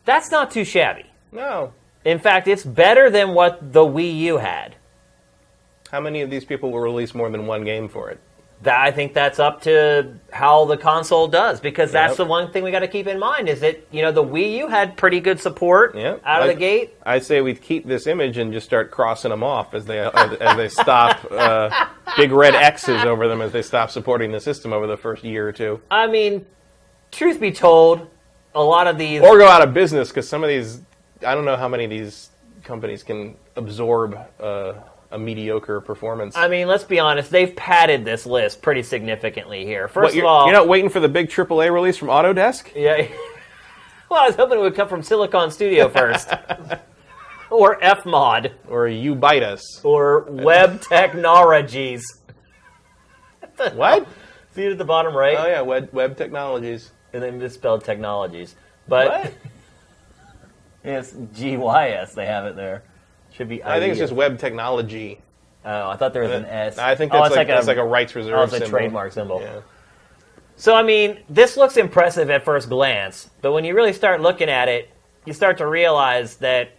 that's not too shabby. No. In fact, it's better than what the Wii U had. How many of these people will release more than one game for it? That I think that's up to how the console does because that's Yep. the one thing we got to keep in mind is that you know the Wii U had pretty good support Yeah. out of I- the gate. I say we keep this image and just start crossing them off as they as, as they stop uh, big red X's over them as they stop supporting the system over the first year or two, I mean, truth be told, a lot of these or go out of business because some of these I don't know how many of these companies can absorb uh, a mediocre performance. I mean, let's be honest, they've padded this list pretty significantly here. First What, of you're, all, you're not waiting for the big AAA release from Autodesk? yeah. well, I was hoping it would come from Silicon Studio first, or Fmod, Or you bite us? or Web Technologies. What? See it at the bottom right, Oh yeah, web, web technologies. and then misspelled technologies. But What? It's G Y S. They have it there. Should be. I think it's just web technology. Oh, I thought there was an S. I think oh, that's it's like, like, a, like a rights reserve. oh, it's a symbol. trademark symbol. Yeah. So I mean, this looks impressive at first glance, but when you really start looking at it, you start to realize that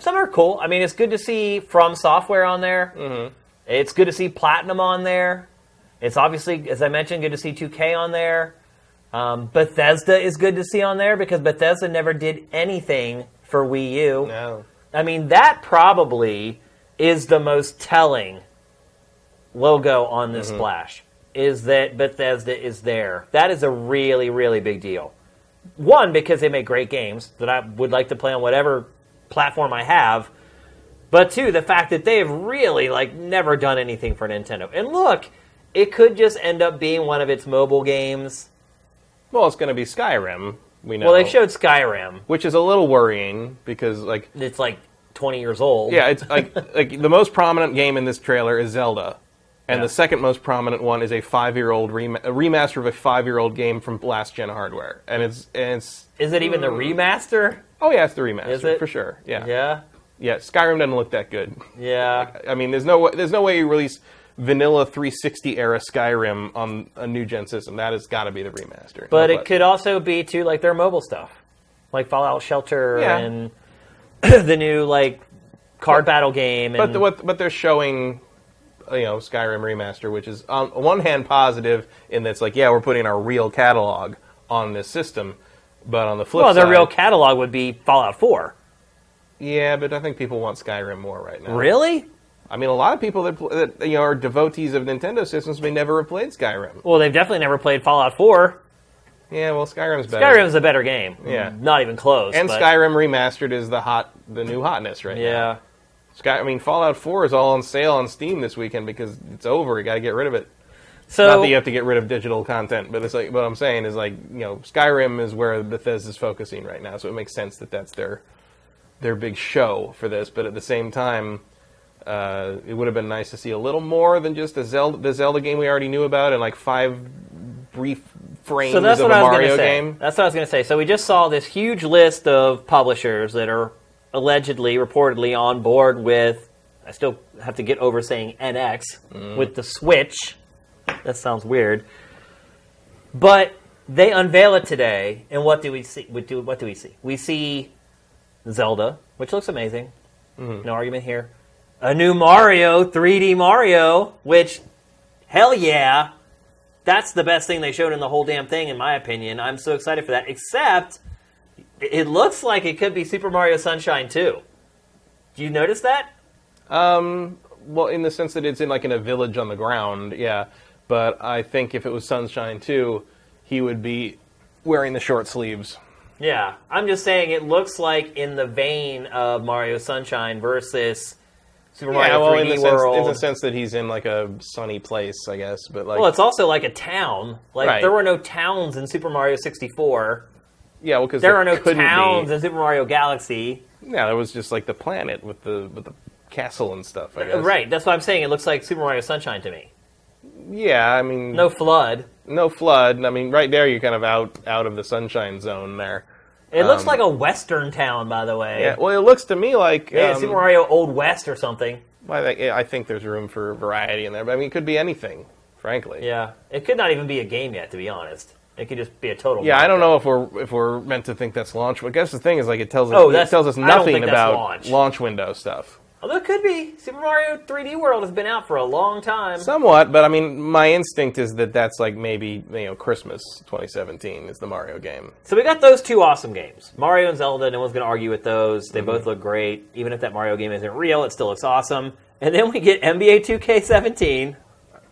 some are cool. I mean, it's good to see From Software on there. Mm-hmm. It's good to see Platinum on there. It's obviously, as I mentioned, good to see 2K on there. Um, Bethesda is good to see on there because Bethesda never did anything for Wii U. No. I mean, that probably is the most telling logo on this mm-hmm. splash. Is that Bethesda is there? That is a really, really big deal. One, because they make great games that I would like to play on whatever platform I have. But two, the fact that they have really like never done anything for Nintendo. And look, it could just end up being one of its mobile games. Well, it's going to be Skyrim. We know. Well, they showed Skyrim. which is a little worrying because, like, It's like 20 years old. yeah, it's like like the most prominent game in this trailer is Zelda, and Yeah. the second most prominent one is a five-year-old rem- remaster of a five-year-old game from last gen hardware, and it's and it's Is it even the hmm. remaster? oh yeah, it's the remaster Is it? for sure. Yeah. Yeah. yeah, Skyrim doesn't look that good. Yeah. I mean, there's no wa- there's no way you release vanilla 360 era Skyrim on a new gen system. That has got to be the remaster. But No it could also be too like their mobile stuff, like Fallout Shelter Yeah. and the new like card battle game. And But the, what but they're showing, you know, Skyrim remaster, which is on one hand positive in that it's like, yeah, we're putting our real catalog on this system, but on the flip well, side, well, their real catalog would be Fallout Four. yeah, but I think people want Skyrim more right now. Really? I mean, a lot of people that, that you know are devotees of Nintendo systems may never have played Skyrim. Well, they've definitely never played Fallout Four. Yeah, well, Skyrim's better. Skyrim's a better game. Yeah. Not even close. and but- Skyrim remastered is the hot, the new hotness right now. Yeah. Sky, I mean, Fallout 4 is all on sale on Steam this weekend because it's over. You got to get rid of it. So Not that you have to get rid of digital content, but it's like what I'm saying is like you know Skyrim is where Bethesda's focusing right now, so it makes sense that that's their their big show for this. But at the same time, uh, it would have been nice to see a little more than just the Zelda the Zelda game we already knew about and like five brief frames So that's of what a I was Mario going to say. game. That's what I was going to say. So we just saw this huge list of publishers that are allegedly, reportedly on board with. I still have to get over saying NX Mm. with the Switch. That sounds weird, but they unveil it today, and what do we see? What do, what do we see? We see Zelda, which looks amazing. Mm-hmm. No argument here. A new Mario, 3D Mario, which hell yeah, that's the best thing they showed in the whole damn thing, in my opinion. I'm so excited for that. Except, it looks like it could be Super Mario Sunshine too. Do you notice that? Um, well, in the sense that it's in like in a village on the ground, yeah. But I think if it was Sunshine too, he would be wearing the short sleeves. Yeah, I'm just saying it looks like in the vein of Mario Sunshine versus Super Yeah, Mario well, 3D in the, World. sense, in the sense that he's in like a sunny place, I guess. But like, well, it's also like a town. Like Right. there were no towns in Super Mario 64. yeah, well, because There are no towns Be. in Super Mario Galaxy. Yeah, there was just like the planet with the with the castle and stuff. I guess. Right, that's what I'm saying. It looks like Super Mario Sunshine to me. Yeah, I mean, No flood. no flood. I mean, right there, you're kind of out out of the sunshine zone there. It looks Um, like a western town, by the way. Yeah, well, it looks to me like Yeah, um, Super Mario Old West or something. well, I, think, I think there's room for variety in there. But I mean, it could be anything, frankly. Yeah, it could not even be a game yet, to be honest. It could just be a total. Yeah, I don't know if we're if we're meant to think that's launch. But I guess the thing is, like, it tells us Oh, it tells us nothing about launch. window stuff. Although it could be. Super Mario 3D World has been out for a long time. Somewhat, but I mean, my instinct is that that's like maybe you know Christmas 2017 is the Mario game. So we got those two awesome games, Mario and Zelda. No one's going to argue with those. Mm-hmm. They both look great. Even if that Mario game isn't real, it still looks awesome. And then we get NBA 2K17,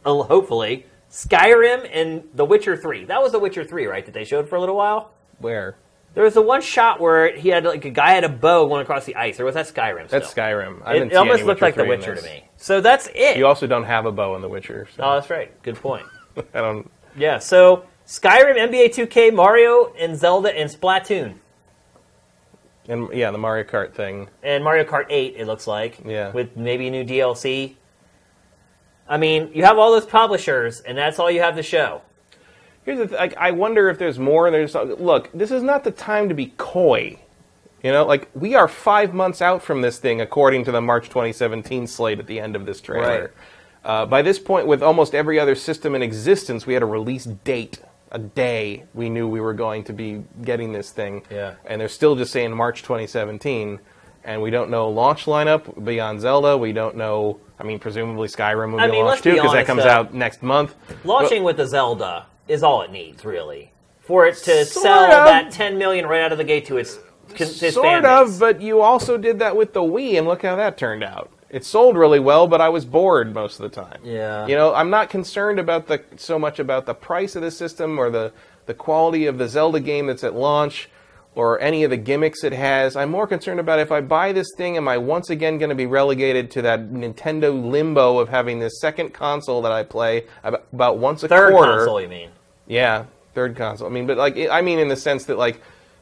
uh, hopefully, Skyrim, and The Witcher 3. That was The Witcher 3, right? That they showed for a little while. Where? There was the one shot where he had like a guy had a bow going across the ice, or was that Skyrim? That's? Skyrim. I It, it almost looked like The Witcher to me. So that's it. You also don't have a bow in The Witcher. So oh, that's right. Good point. I don't. Yeah. So Skyrim, NBA 2K, Mario, and Zelda, and Splatoon, And yeah, the Mario Kart thing. and Mario Kart 8. It looks like. Yeah. With maybe a new DLC. I mean, you have all those publishers, and that's all you have to show. Here's the th- like, I wonder if there's more. There's look. This is not the time to be coy. You know, like we are five months out from this thing, according to the March 2017 slate at the end of this trailer. Right. Uh, by this point, with almost every other system in existence, we had a release date, a day we knew we were going to be getting this thing. Yeah. And they're still just saying March 2017, and we don't know launch lineup beyond Zelda. We don't know. I mean, presumably Skyrim will I be mean, launched too because that comes though. out next month. Launching with the Zelda is all it needs, really, for it to Sort sell of. that 10 million right out of the gate to its, its sort of, but you also did that with the Wii, and look how that turned out. It sold really well, but I was bored most of the time. Yeah. You know, I'm not concerned about the so much about the price of the system or the the quality of the Zelda game that's at launch or any of the gimmicks it has. I'm more concerned about if I buy this thing, am I once again going to be relegated to that Nintendo limbo of having this second console that I play about, once a Third quarter? console, you mean? Yeah, third console. I mean, but like, I mean, in the sense that like,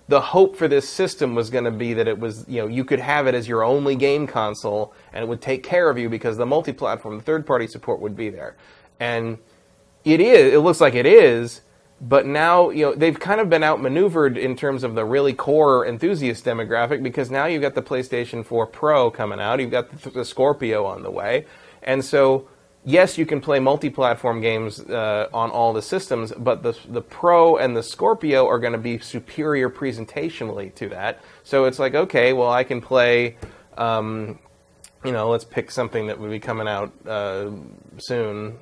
the hope for this system was going to be that it was, you know, you could have it as your only game console, and it would take care of you because the multi-platform, the third-party support would be there, and it is. It looks like it is. But now, you know, they've kind of been outmaneuvered in terms of the really core enthusiast demographic because now you've got the PlayStation 4 Pro coming out, you've got the, the Scorpio on the way, and so yes, you can play multi-platform games uh, on all the systems, but the the Pro and the Scorpio are going to be superior presentationally to that. So it's like, okay, well, I can play. Um, you know, let's pick something that would be coming out uh, soon.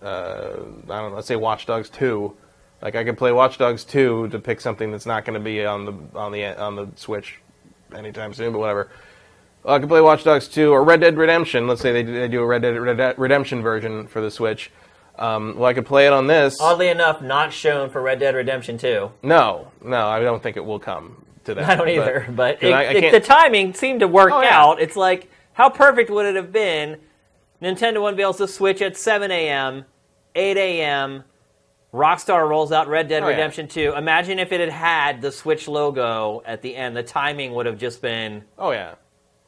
Uh, I don't know. Let's say Watch Dogs Two. Like I could play Watch Dogs Two to pick something that's not going to be on the on the on the Switch anytime soon, but whatever. I could play Watch Dogs 2 or Red Dead Redemption. Let's say they do, they do a Red Dead Red- Redemption version for the Switch. Um, well, I could play it on this. Oddly enough, not shown for Red Dead Redemption 2. No, no, I don't think it will come to that. I don't either, but, it, I- I it- the timing seemed to work Oh, yeah. out. It's like, how perfect would it have been? Nintendo able to switch at 7 a.m., 8 a.m., Rockstar rolls out Red Dead Oh, yeah. Redemption 2. Imagine if it had had the Switch logo at the end. The timing would have just been. oh yeah,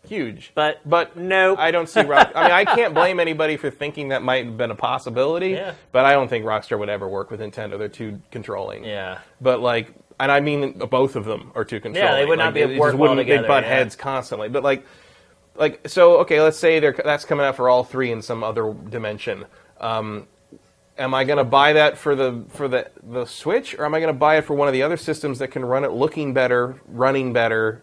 huge. But but nope. I don't see. Rock, I mean, I can't blame anybody for thinking that might have been a possibility. Yeah. But I don't think Rockstar would ever work with Nintendo. They're too controlling. Yeah. But like, and I mean, both of them are too controlling. Yeah, they would not Like, be work just well wouldn't. They butt yeah. heads constantly. But like, like so. Okay, let's say they're, that's coming out for all three in some other dimension. Um, am I going to buy that for the for the the Switch, or am I going to buy it for one of the other systems that can run it looking better, running better,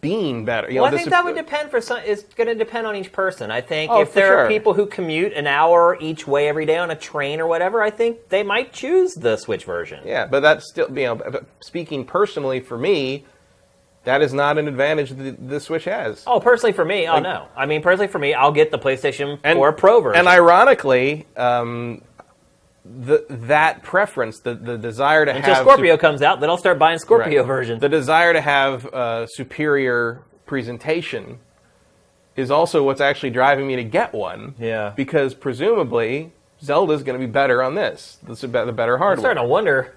being better? You Well, I think that would depend for some. It's going to depend on each person. I think Oh, if there are people who commute an hour each way every day on a train or whatever, I think they might choose the Switch version. Yeah, but that's still, you know, speaking personally for me, that is not an advantage that the Switch has. Oh, personally for me, oh no. I mean, personally for me, I'll get the PlayStation 4 Pro version. And ironically, um, the, that preference, the, the desire to Until have Until Scorpio comes out, then I'll start buying Scorpio Right. version. the desire to have uh, superior presentation is also what's actually driving me to get one. Yeah. Because presumably Zelda's going to be better on this. This is the better hardware. I'm starting to wonder.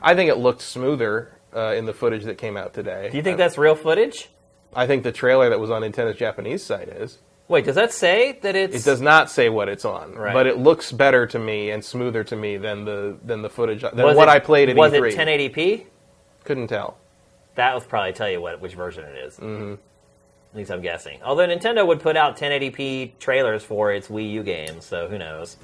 I think it looked smoother uh, in the footage that came out today. Do you think that's real footage? I think the trailer that was on Nintendo's Japanese site is. Wait, does that say that it's? It does not say what it's on, Right. but it looks better to me and smoother to me than the than the footage than was what it- I played at Was E3. Was it 1080p? Couldn't tell. That would probably tell you what which version it is. Mm-hmm. At least I'm guessing. Although Nintendo would put out 1080p trailers for its Wii U games, so who knows?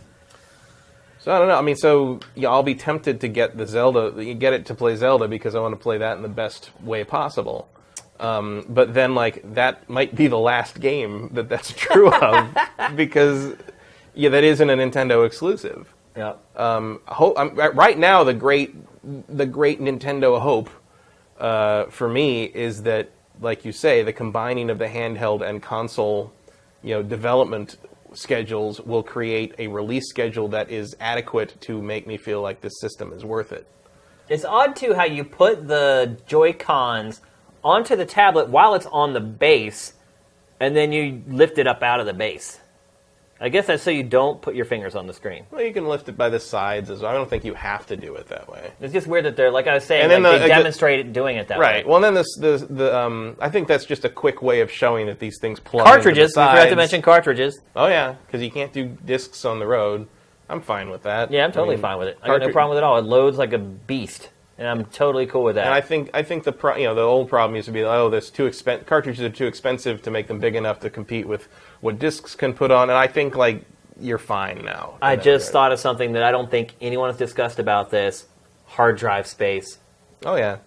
So I don't know. I mean, so yeah, I'll be tempted to get the Zelda, get it to play Zelda because I want to play that in the best way possible. Um, but then, like, that might be the last game that that's true of because yeah, that isn't a Nintendo exclusive. Yeah. um, hope, um, right now the great the great Nintendo hope uh, for me is that, like you say, the combining of the handheld and console, you know, development schedules will create a release schedule that is adequate to make me feel like this system is worth it. It's odd too how you put the Joy Cons onto the tablet while it's on the base, and then you lift it up out of the base. I guess that's so you don't put your fingers on the screen. Well, you can lift it by the sides as well. I don't think you have to do it that way. It's just weird that they're like I was saying, And then like, the- they uh, the- demonstrate it doing it that Right. way. Right. Well, then this the the um, I think that's just a quick way of showing that these things plug cartridges. Into We the forgot to mention cartridges. Oh yeah, because you can't do discs on the road. I'm fine with that. Yeah, I'm totally I mean, fine with it. I got no problem with it at all. It loads like a beast. And I'm totally cool with that. And I think I think the pro, you know the old problem used to be oh this too expen- cartridges are too expensive to make them big enough to compete with what discs can put on, and I think like you're fine now. I just thought of something that I don't think anyone has discussed about this: hard drive space. oh yeah,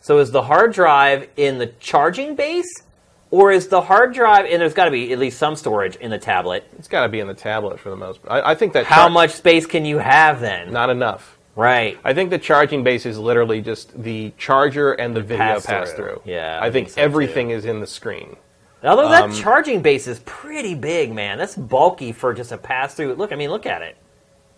So is the hard drive in the charging base, or is the hard drive? And there's got to be at least some storage in the tablet. it's got to be in the tablet for the most. I, I think that How char- much space can you have then? Not enough. Right. I think the charging base is literally just the charger and the, video pass-through. pass through. Yeah, I, I think, think so, everything is in the screen. Although that Um, charging base is pretty big, man. That's bulky for just a pass through. Look, I mean, look at it.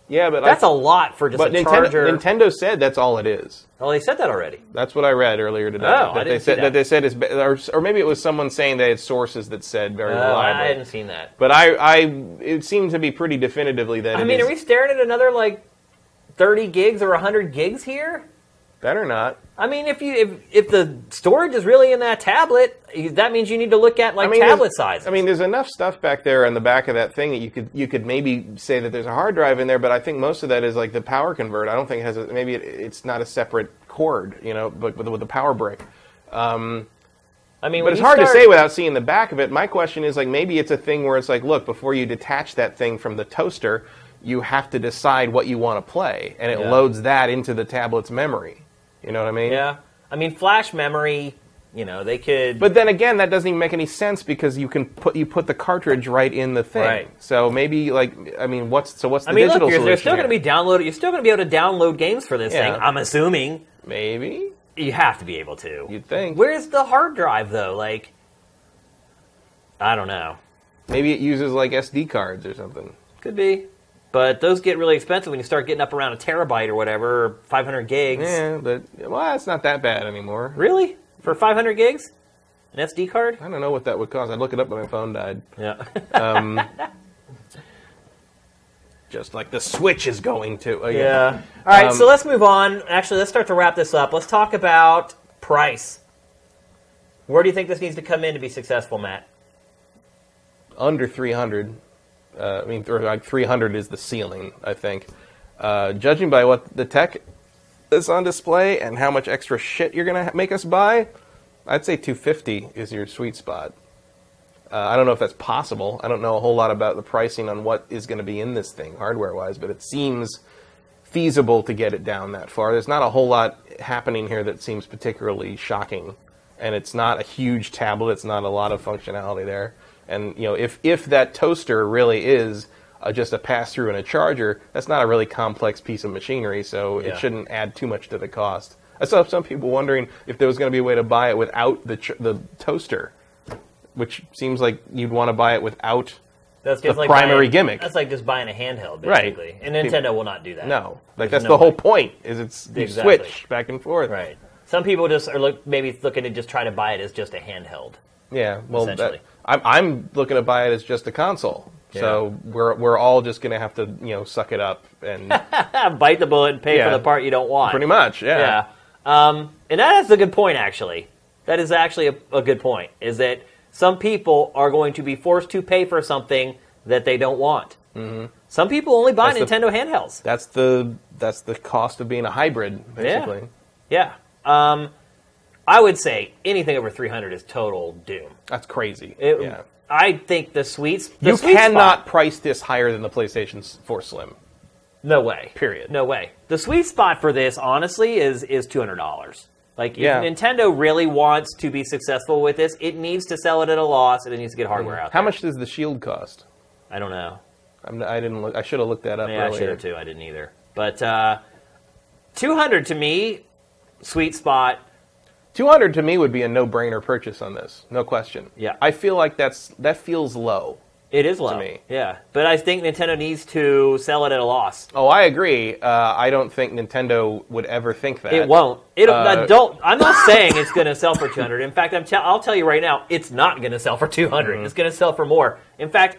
Yeah, but That's I, a lot for just but a Nintendo, charger. Nintendo said that's all it is. oh, they said that already. That's what I read earlier today. Oh, I that they didn't see said that. they said is or, or maybe it was someone saying they had sources that said very Oh, I hadn't seen that. But I, I, it seemed to be pretty definitively that I it mean, is- are we staring at another like thirty gigs or hundred gigs here? better not. I mean, if you if if the storage is really in that tablet, that means you need to look at like I mean, tablet sizes. I mean, there's enough stuff back there in the back of that thing that you could you could maybe say that there's a hard drive in there, but I think most of that is like the power convert. I don't think it has a, maybe it, it's not a separate cord, you know, but with, with the power brick. Um, I mean, But it's hard to say without seeing the back of it. My question is like maybe it's a thing where it's like, look, before you detach that thing from the toaster, you have to decide what you want to play, and it Yeah. loads that into the tablet's memory. You know what I mean? Yeah, I mean, flash memory. You know, they could. But then again, that doesn't even make any sense because you can put you put the cartridge right in the thing. Right. So maybe like I mean, what's so what's the I mean, look, digital you're, solution? they're still going to be downloaded. You're still going to be able to download games for this Yeah. thing. I'm assuming maybe you have to be able to. you'd think Where's the hard drive though? Like, I don't know. maybe it uses like SD cards or something. Could be. But those get really expensive when you start getting up around a terabyte or whatever, or 500 gigs. Yeah, but well, it's not that bad anymore. Really? For 500 gigs? An SD card? I don't know what that would cost. I'd look it up when my phone died. Yeah. Um, just like the Switch is going to. Uh, yeah. All right, Um, so let's move on. Actually, let's start to wrap this up. Let's talk about price. Where do you think this needs to come in to be successful, Matt? under 300. Uh, I mean, like 300 is the ceiling, I think. Uh, judging by what the tech is on display and how much extra shit you're going to make us buy, I'd say 250 is your sweet spot. Uh, I don't know if that's possible. I don't know a whole lot about the pricing on what is going to be in this thing, hardware wise, but it seems feasible to get it down that far. There's not a whole lot happening here that seems particularly shocking, and it's not a huge tablet. It's not a lot of functionality there. And you know, if if that toaster really is uh, just a pass through and a charger, that's not a really complex piece of machinery, so Yeah. it shouldn't add too much to the cost. I saw some people wondering if there was going to be a way to buy it without the ch- the toaster, which seems like you'd want to buy it without That's The like primary buying- gimmick. That's like just buying a handheld, basically. Right. And Nintendo will not do that. No, like There's that's no the whole way. point. Is it's you Exactly. switch back and forth. Right. Some people just are look maybe looking to just try to buy it as just a handheld. Yeah. Well, that, Essentially. I'm I'm looking to buy it as just a console. So we're we're all just gonna have to you know suck it up and Bite the bullet and pay Yeah. for the part you don't want. pretty much yeah. Yeah. Um, and that is a good point, actually. That is actually a, a good point. Is that some people are going to be forced to pay for something that they don't want. Mm-hmm. Some people only buy That's the- Nintendo handhelds. That's the that's the cost of being a hybrid basically. Yeah. Um, I would say anything over 300 is total doom. That's crazy. It- yeah. I think the sweets. The You sweet cannot spot- price this higher than the PlayStation 4 Slim. no way. Period. No way. The sweet spot for this, honestly, is is two hundred dollars. Like if Yeah. Nintendo really wants to be successful with this, it needs to sell it at a loss, and it needs to get hardware out How there. much does the Shield cost? I don't know. I'm, I didn't look. I should have looked that up Yeah, I should have too. I didn't either. But uh, 200 to me, sweet spot. 200 to me would be a no-brainer purchase on this, no question. Yeah. I feel like that's that feels low. It is low. To me. Yeah, but I think Nintendo needs to sell it at a loss. Oh, I agree. Uh, I don't think Nintendo would ever think that. It won't. It Uh, don't. I'm not saying it's going to sell for 200. In fact, I'm tell, I'll tell you right now, it's not going to sell for 200. Mm-hmm. It's going to sell for more. In fact,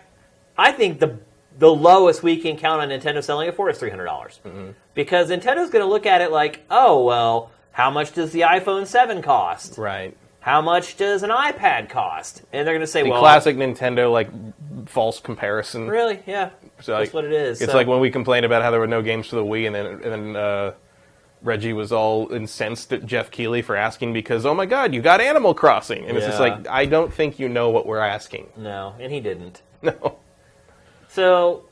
I think the the lowest we can count on Nintendo selling it for is 300 dollars, Mm-hmm. because Nintendo's going to look at it like, oh well, how much does the iPhone 7 cost? Right. How much does an iPad cost? And they're going to say, The well, classic Nintendo like false comparison. really, yeah, So, that's like, what it is. It's So- like when we complained about how there were no games for the Wii, and then and then uh, Reggie was all incensed at Geoff Keighley for asking because, oh my God, you got Animal Crossing, and it's just like I don't think you know what we're asking. No, and he didn't. No. So,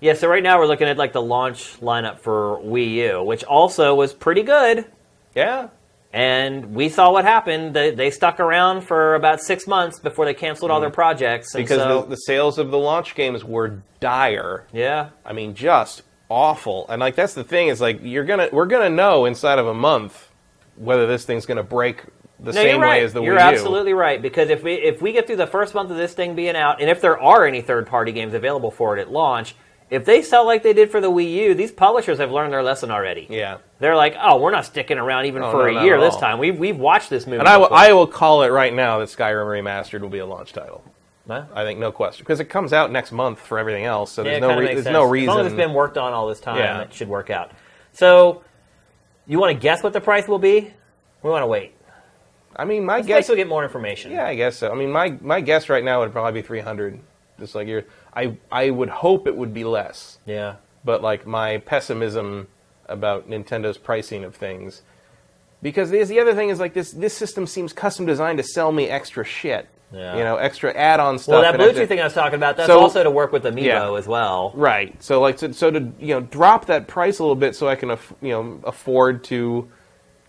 yeah, so right now we're looking at like the launch lineup for Wii U, which also was pretty good. Yeah. And we saw what happened. They, they stuck around for about six months before they canceled all their projects. And Mm-hmm. Because so, the, the sales of the launch games were dire. yeah, I mean, just awful. And like that's the thing is like you're gonna we're gonna know inside of a month whether this thing's gonna break the no, same right. way as the you're Wii U. absolutely right because if we if we get through the first month of this thing being out, and if there are any third party games available for it at launch, if they sell like they did for the Wii U, these publishers have learned their lesson already. Yeah. They're like, oh, we're not sticking around even Oh, for no, a year this time. We've we've watched this movie. And I will, before. I will call it right now that Skyrim Remastered will be a launch title. Huh? I think no question because it comes out next month for everything else. So Yeah, there's no re- there's sense. no As reason. long as it's been worked on all this time, Yeah. it should work out. So, you want to guess what the price will be? We want to wait. I mean, my Let's guess. wait till get more information. Yeah, I guess so. I mean, my my guess right now would probably be 300. Just like you're, I I would hope it would be less. Yeah. but like my pessimism about Nintendo's pricing of things. Because there's the other thing is like this this system seems custom designed to sell me extra shit. Yeah. You know, extra add-on stuff. Well, that Bluetooth to- thing I was talking about, that's So- also to work with Amiibo Yeah. as well. Right. So like so, so to you know drop that price a little bit so I can aff- you know afford to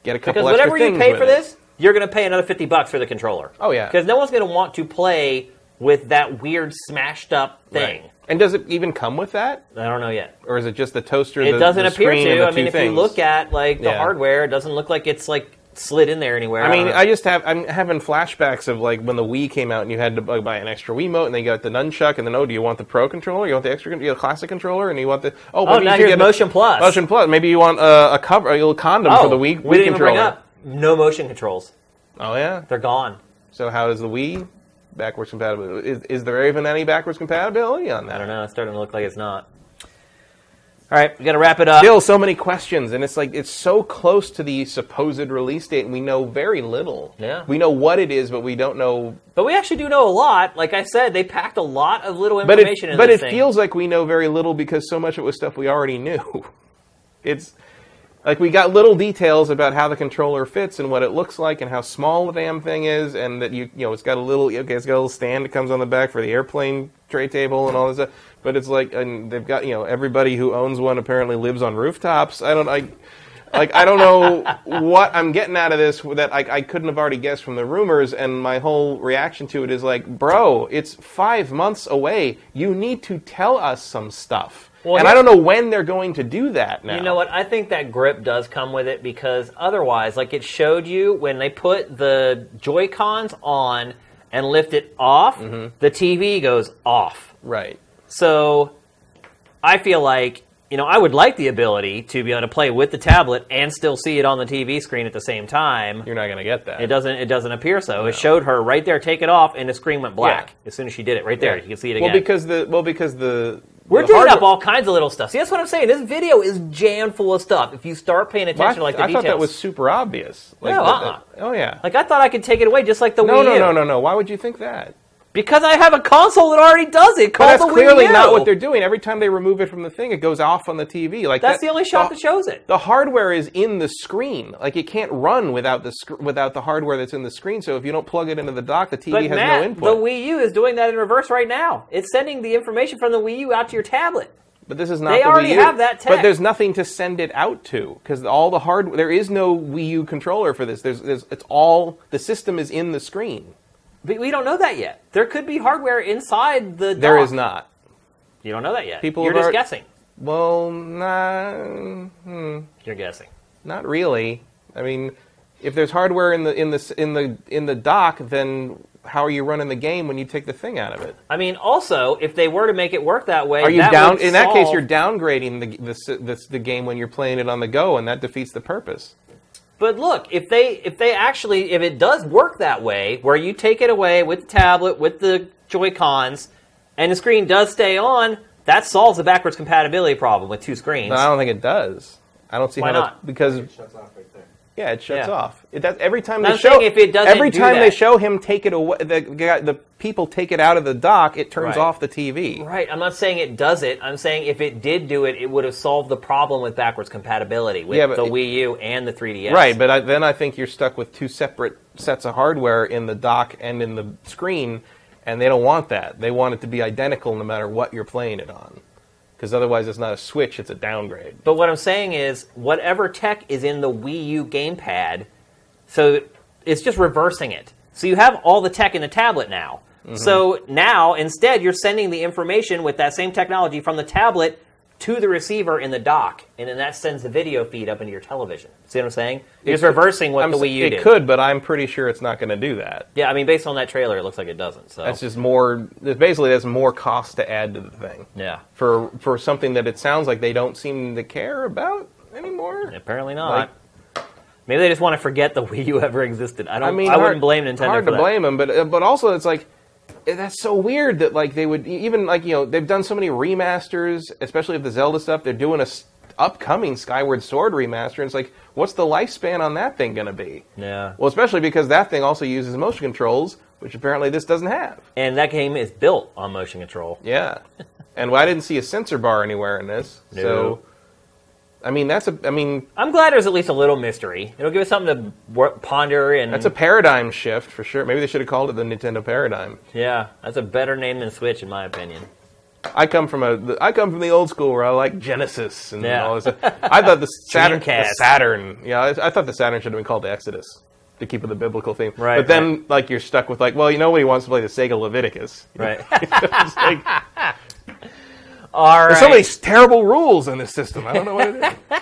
get a couple Because extra whatever you pay for it. this, you're going to pay another 50 bucks for the controller. Oh, yeah. Because no one's going to want to play with that weird smashed up thing. Right. And does it even come with that, I don't know yet. or is it just the toaster? It the, doesn't the appear to. the I mean, if you look at like the Yeah. hardware, it doesn't look like it's like slid in there anywhere. I mean, don't. I just have I'm having flashbacks of like when the Wii came out and you had to buy an extra Wiimote and then you got the nunchuck and then oh, do you want the Pro controller? You want the extra, you know, classic controller, and you want the oh, Oh, now you should here's get a- Motion Plus. Motion Plus. Maybe you want uh, a cover, a little condom oh, for the Wii, we Wii didn't even bring up no motion controls. Oh yeah. They're gone. So how is the Wii backwards compatibility? Is, is there even any backwards compatibility on that? I don't know. It's starting to look like it's not. All right, we got to wrap it up. Still, so many questions, and it's like it's so close to the supposed release date, and we know very little. Yeah. we know what it is, but we don't know But we actually do know a lot. Like I said, they packed a lot of little but information it, in but it feels like we know very little because so much of it was stuff we already knew. It's like we got little details about how the controller fits and what it looks like and how small the damn thing is, and that you you know it's got a little okay, it's got a little stand that comes on the back for the airplane tray table and all this stuff. But it's like and they've got you know everybody who owns one apparently lives on rooftops. I don't I. Like I don't know what I'm getting out of this that I, I couldn't have already guessed from the rumors, and my whole reaction to it is like, bro, it's five months away. You need to tell us some stuff, Well, and I don't know when they're going to do that now. You know what? I think that grip does come with it because otherwise, like it showed you when they put the Joy Cons on and lift it off, Mm-hmm. the TV goes off. Right? So I feel like you know I would like the ability to be able to play with the tablet and still see it on the TV screen at the same time. You're not going to get that. It doesn't. It doesn't appear so. It showed her right there. Take it off, and the screen went black Yeah. as soon as she did it. Right there, you can see it again. Well, because the well because the We're digging up all kinds of little stuff. See, that's what I'm saying. This video is jammed full of stuff. If you start paying Well, attention I, like the I details. thought that was super obvious. Like, No, uh-uh. that- oh yeah. like I thought I could take it away just like the no, Wii no, U. no, no, no. Why would you think that? Because I have a console that already does it. But Called that's the Wii clearly U. not what they're doing. Every time they remove it from the thing, it goes off on the TV. Like That's that- the only shot that shows it. The hardware is in the screen. Like it can't run without the sc- without the hardware that's in the screen. So if you don't plug it into the dock, the TV But has Matt, no input. the Wii U is doing that in reverse right now. It's sending the information from the Wii U out to your tablet. but this is not. they the already Wii U. have that tech. But there's nothing to send it out to because all the hard. There is no Wii U controller for this. There's, there's it's all the system is in the screen. But we don't know that yet. There could be hardware inside the. There dock. is not. You don't know that yet. People You're just already- guessing. Well, nah, hmm, You're guessing. not really. I mean, if there's hardware in the in the in the in the dock, then how are you running the game when you take the thing out of it? I mean, also, if they were to make it work that way, Are you that down? In that case, you're downgrading the, the the the game when you're playing it on the go, and that defeats the purpose. But look, if they if they actually if it does work that way, where you take it away with the tablet with the Joy Cons, and the screen does stay on, that solves the backwards compatibility problem with two screens. But I don't think it does. I don't see Why how not? that's- because Yeah, it shuts Yeah. off. It every time they show. if it doesn't every do time they show him take it away, the the people take it out of the dock. It turns Right. off the TV. Right. I'm not saying it does it. I'm saying if it did do it, it would have solved the problem with backwards compatibility with Yeah, the it- Wii U and the 3DS. Right, but I, then I think you're stuck with two separate sets of hardware in the dock and in the screen, and they don't want that. They want it to be identical no matter what you're playing it on, because otherwise it's not a switch; it's a downgrade. But what I'm saying is, whatever tech is in the Wii U gamepad, so it's just reversing it. So you have all the tech in the tablet now. Mm-hmm. So now, instead, you're sending the information with that same technology from the tablet to the receiver in the dock, and then that sends the video feed up into your television. See what I'm saying? You're It- reversing what I'm the Wii U it did. could, but I'm pretty sure it's not going to do that. Yeah, I mean, based on that trailer, it looks like it doesn't. So That's just more. It's basically, that's more cost to add to the thing yeah, for for something that it sounds like they don't seem to care about anymore. apparently not. Maybe they just want to forget the Wii U ever existed. I don't. I mean, hard- wouldn't blame Nintendo Hard for to that. blame them, but uh, but also it's like that's so weird that like they would even like you know they've done so many remasters, especially of the Zelda stuff. They're doing a s- upcoming Skyward Sword remaster. And it's like, what's the lifespan on that thing going to be? Yeah. Well, especially because that thing also uses motion controls, which apparently this doesn't have. And that game is built on motion control. Yeah, and I didn't see a sensor bar anywhere in this. No. So, I mean, that's a. I mean, I'm glad there's at least a little mystery. It'll give us something to wor- ponder and that's a paradigm shift for sure. Maybe they should have called it the Nintendo Paradigm. yeah, that's a better name than Switch in my opinion. I come from a I come from the old school where I like Genesis and Yeah. all this. I thought the Saturn, the Saturn, yeah, I, I thought the Saturn should have been called the Exodus to keep with the biblical theme. Right, But then, like, you're stuck with like, well, you know, what he wants to play the Sega Leviticus. Right. It's like, All there's so many terrible rules in this system. I don't know what it is.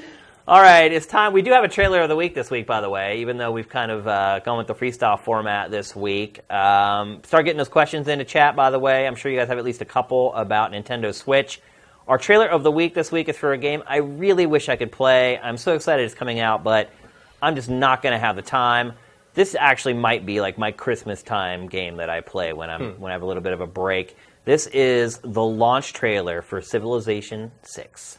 All right, it's time. We do have a trailer of the week this week, by the way, even though we've kind of uh, gone with the freestyle format this week. Um, start getting those questions into chat, by the way. I'm sure you guys have at least a couple about Nintendo Switch. Our trailer of the week this week is for a game I really wish I could play. I'm so excited it's coming out, but I'm just not going to have the time. This actually might be like my Christmas time game that I play when I'm when I have a little bit of a break. This is the launch trailer for Civilization 6.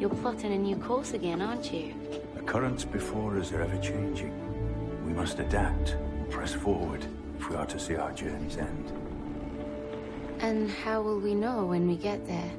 You're plotting a new course again, aren't you? Currents before us are ever changing. We must adapt press forward if we are to see our journey's end. And how will we know when we get there?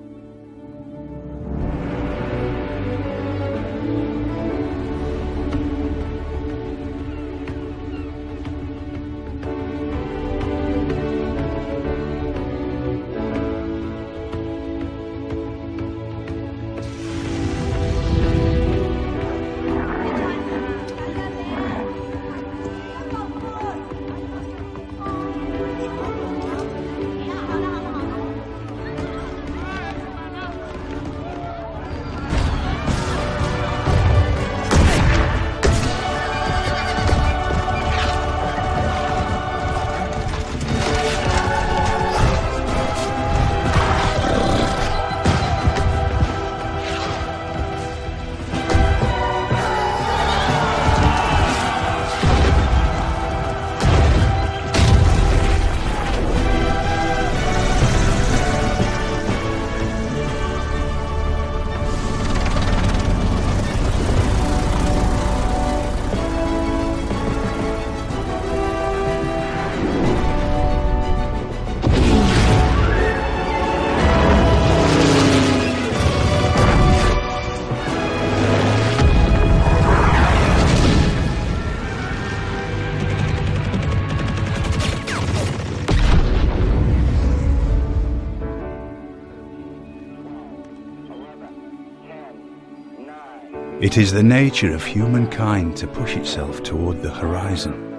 It is the nature of humankind to push itself toward the horizon.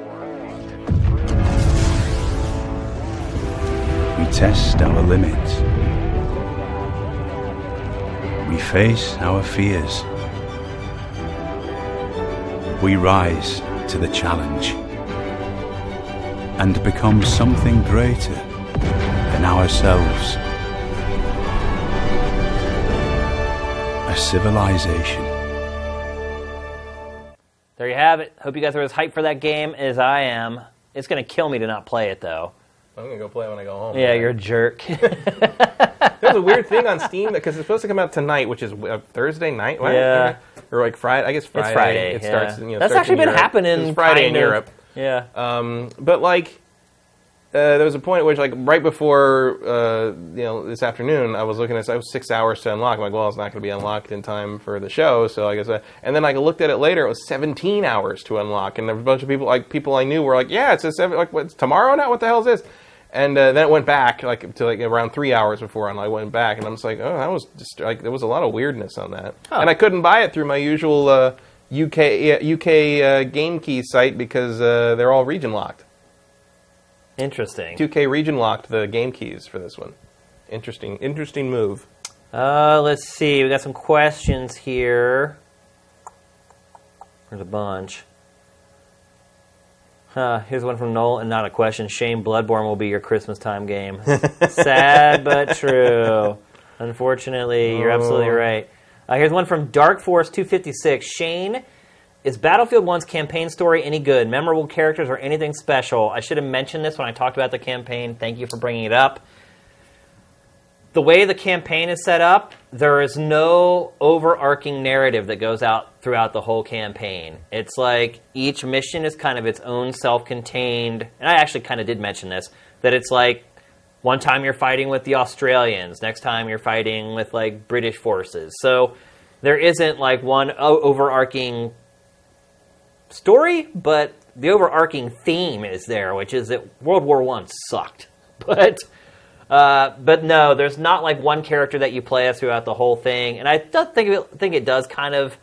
We test our limits. We face our fears. We rise to the challenge and become something greater than ourselves. A civilization. Hope you guys are as hyped for that game as I am. It's going to kill me to not play it, though. I'm gonna go play it when I go home. Yeah, you're a jerk. There's a weird thing on Steam because it's supposed to come out tonight, which is uh, Thursday night. Right? Yeah. Or like Friday. I guess Friday. It's Friday. It yeah. starts. You know, That's starts actually been Europe. happening. It's Friday in of. Europe. Yeah. Um, but like, uh, there was a point at which, like, right before uh, you know this afternoon, I was looking at. I was six hours to unlock. I'm like, well, it's not going to be unlocked in time for the show, so I guess. I, and then I looked at it later. It was 17 hours to unlock, and there was a bunch of people, like people I knew, were like, yeah, it's a seven. Like, what's tomorrow now? What the hell is this? And uh, then it went back like to like around three hours before, and I went back, and I'm just like, oh, that was just like there was a lot of weirdness on that, and I couldn't buy it through my usual uh, UK uh, UK uh, game key site because uh, they're all region locked. Interesting. 2K region locked the game keys for this one. Interesting, interesting move. Uh, let's see. We got some questions here. There's a bunch. Huh, here's one from Noel, and not a question. Shame Bloodborne will be your Christmas time game. Sad but true. Unfortunately, you're absolutely right. Uh, here's one from Dark Force 256. Shane, is Battlefield 1's campaign story any good? Memorable characters or anything special? I should have mentioned this when I talked about the campaign. Thank you for bringing it up the way the campaign is set up, there is no overarching narrative that goes out throughout the whole campaign. It's like each mission is kind of its own self contained, and I actually kind of did mention this that it's like one time you're fighting with the Australians, next time you're fighting with like British forces. So there isn't like one overarching story, but the overarching theme is there, which is that World War One sucked. But uh, but no, there's not like one character that you play as throughout the whole thing, and I think it, think it does kind of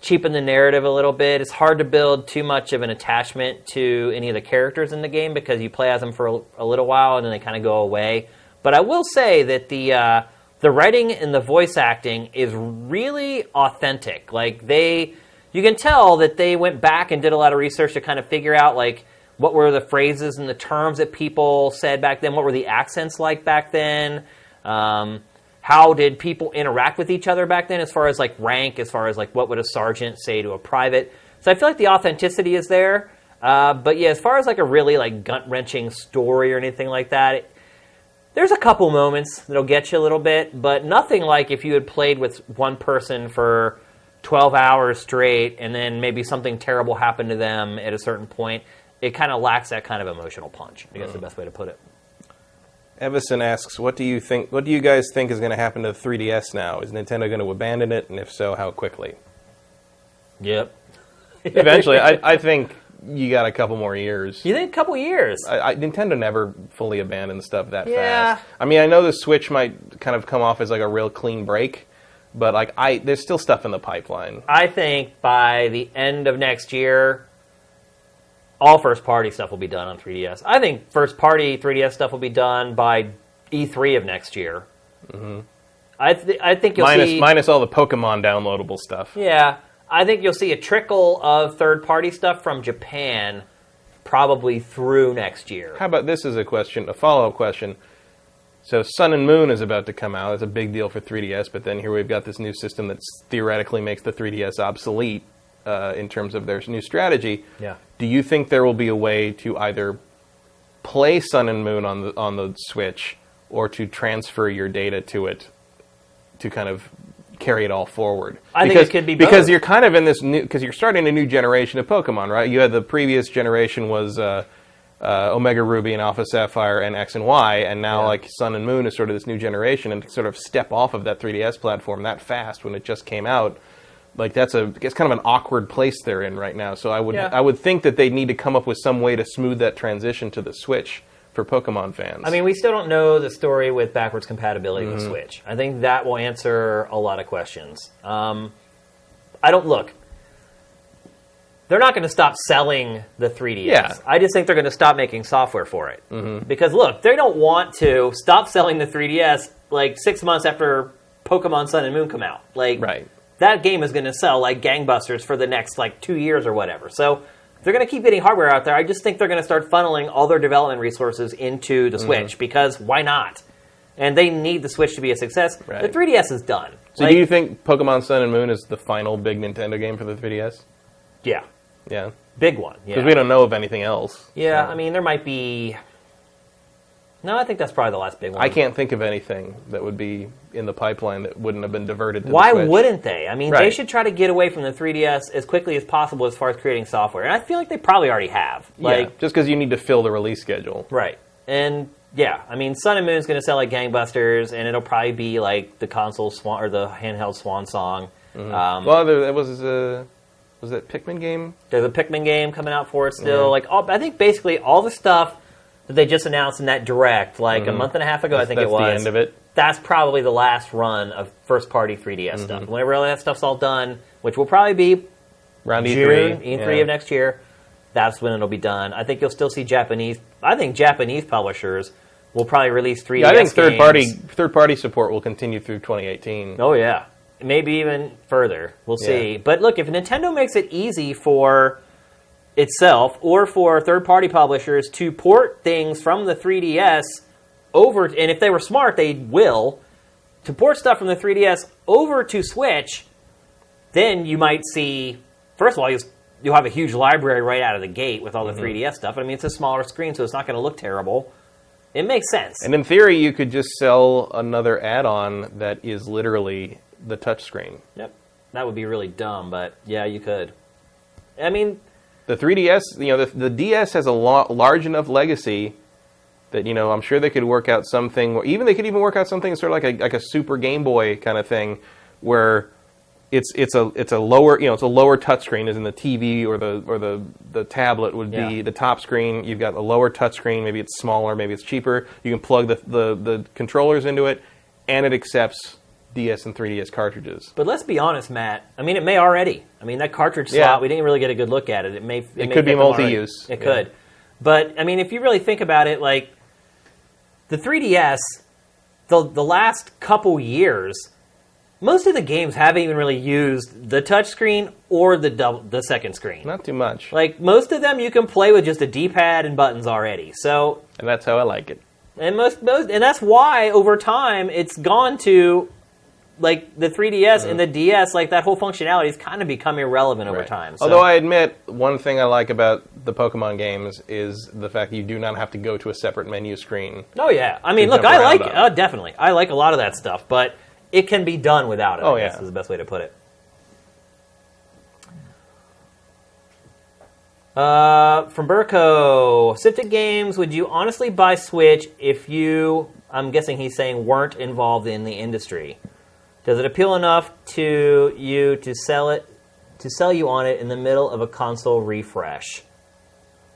cheapen the narrative a little bit. It's hard to build too much of an attachment to any of the characters in the game because you play as them for a, a little while and then they kind of go away. But I will say that the uh, the writing and the voice acting is really authentic. Like they, you can tell that they went back and did a lot of research to kind of figure out like what were the phrases and the terms that people said back then? What were the accents like back then? Um, how did people interact with each other back then, as far as like rank, as far as like what would a sergeant say to a private? So I feel like the authenticity is there. Uh, but yeah, as far as like a really like gut wrenching story or anything like that, it, there's a couple moments that'll get you a little bit, but nothing like if you had played with one person for 12 hours straight and then maybe something terrible happened to them at a certain point it kind of lacks that kind of emotional punch. I guess the mm. best way to put it. Evison asks, "What do you think? What do you guys think is going to happen to the 3DS now? Is Nintendo going to abandon it, and if so, how quickly?" Yep. Eventually, I, I think you got a couple more years. You think a couple years? I, I, Nintendo never fully abandoned stuff that Yeah. fast. I mean, I know the Switch might kind of come off as like a real clean break, but like I, there's still stuff in the pipeline. I think by the end of next year, all first party stuff will be done on 3DS. I think first party 3DS stuff will be done by E3 of next year. Mm-hmm. I, th- I think you'll Minus, see. minus all the Pokemon downloadable stuff. Yeah, I think you'll see a trickle of third party stuff from Japan probably through next year. How about this is a question, a follow up question? So Sun and Moon is about to come out. It's a big deal for 3DS, but then here we've got this new system that theoretically makes the 3DS obsolete uh, in terms of their new strategy. Yeah. Do you think there will be a way to either play Sun and Moon on the on the Switch or to transfer your data to it to kind of carry it all forward? I think because, it could be both. because you're kind of in this new because you're starting a new generation of Pokemon, right? You had the previous generation was uh, uh, Omega Ruby and Alpha Sapphire and X and Y, and now Yeah. like Sun and Moon is sort of this new generation, and to sort of step off of that 3DS platform that fast when it just came out. Like that's a it's kind of an awkward place they're in right now. So I would Yeah. I would think that they need to come up with some way to smooth that transition to the Switch for Pokemon fans. I mean, we still don't know the story with backwards compatibility with Mm-hmm. Switch. I think that will answer a lot of questions. Um, I don't look. They're not going to stop selling the 3DS. Yeah. I just think they're going to stop making software for it. Mm-hmm. Because look, they don't want to stop selling the 3DS like six months after Pokemon Sun and Moon come out. Like, Right. that game is going to sell like gangbusters for the next like two years or whatever. So they're going to keep getting hardware out there, I just think they're going to start funneling all their development resources into the Mm-hmm. Switch because why not? And they need the Switch to be a success. Right. The 3DS is done. So Like, do you think Pokemon Sun and Moon is the final big Nintendo game for the 3DS? Yeah, Yeah, big one. Yeah. because we don't know of anything else. Yeah, So I mean, there might be. No, I think that's probably the last big one. I can't think of anything that would be in the pipeline that wouldn't have been diverted. To Why the Switch. wouldn't they? I mean, they should try to get away from the 3DS as quickly as possible as far as creating software, and I feel like they probably already have. Yeah, just because you need to fill the release schedule. right? And yeah, I mean, Sun and Moon is going to sell like gangbusters, and it'll probably be like the console swan or the handheld swan song. Mm-hmm. Um, Well, there, that was a was that Pikmin game? There's a Pikmin game coming out for it still. Yeah. Like, all, I think basically all the stuff that they just announced in that direct, like a month and a half ago, I think Mm-hmm. That's it was. the end of it. That's probably the last run of first party 3DS Mm-hmm. stuff. Whenever all that stuff's all done, which will probably be Round June, E3. E3 yeah. of next year, that's when it'll be done. I think you'll still see Japanese. I think Japanese publishers will probably release 3DS. Yeah, I think third party third party support will continue through 2018. Oh yeah, maybe even further. We'll see. Yeah. But look, if Nintendo makes it easy for itself or for third-party publishers to port things from the 3DS over, and if they were smart, they will to port stuff from the 3DS over to Switch. Then you might see. First of all, you'll, you'll have a huge library right out of the gate with all the mm-hmm. 3DS stuff. I mean, it's a smaller screen, so it's not going to look terrible. It makes sense. And in theory, you could just sell another add-on that is literally the touch screen. Yep. That would be really dumb, but yeah, you could. I mean, The 3DS, you know, the, the DS has a lo- large enough legacy that you know I'm sure they could work out something. Or even they could even work out something sort of like a like a Super Game Boy kind of thing, where it's it's a it's a lower you know it's a lower touchscreen as in the TV or the or the the tablet would be Yeah. the top screen. You've got a lower touchscreen. Maybe it's smaller. Maybe it's cheaper. You can plug the the, the controllers into it, and it accepts DS and 3DS cartridges. but let's be honest, Matt. I mean, it may already. I mean, that cartridge Yeah. slot, we didn't really get a good look at it. It may. It, may could be fit them already. multi-use, It yeah. could. But I mean, if you really think about it, like the 3DS, the the last couple years, most of the games haven't even really used the touchscreen or the double, the second screen. Not too much, Like most of them, you can play with just a D-pad and buttons already. So and that's how I like it. and most, most and that's why over time it's gone to like the 3ds and the ds like that whole functionality has kind of become irrelevant over Right. time so. Although I admit, one thing I like about the Pokemon games is the fact that you do not have to go to a separate menu screen. oh yeah i mean look i like uh, definitely i like a lot of that stuff but it can be done without it Oh, I guess yeah. is the best way to put it Uh, from Burko, Sifted Games, would you honestly buy Switch if you, I'm guessing he's saying, weren't involved in the industry? Does it appeal enough to you to sell it, to sell you on it in the middle of a console refresh?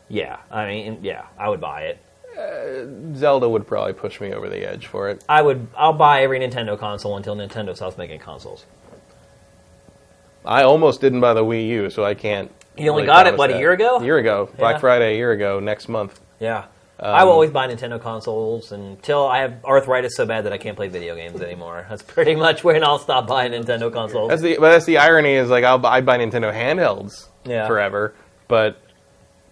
Yeah, I mean, yeah, I would buy it. Uh, Zelda would probably push me over the edge for it. I would, I'll buy every Nintendo console until Nintendo stops making consoles. I almost didn't buy the Wii U, so I can't. You only really got it, what, a year ago? A year ago, Black Yeah. Friday, a year ago, next month. Yeah. I will um, always buy Nintendo consoles until I have arthritis so bad that I can't play video games anymore. That's pretty much when I'll stop buying Nintendo consoles. That's the, but that's the irony is like I'll buy, I buy Nintendo handhelds Yeah. forever, but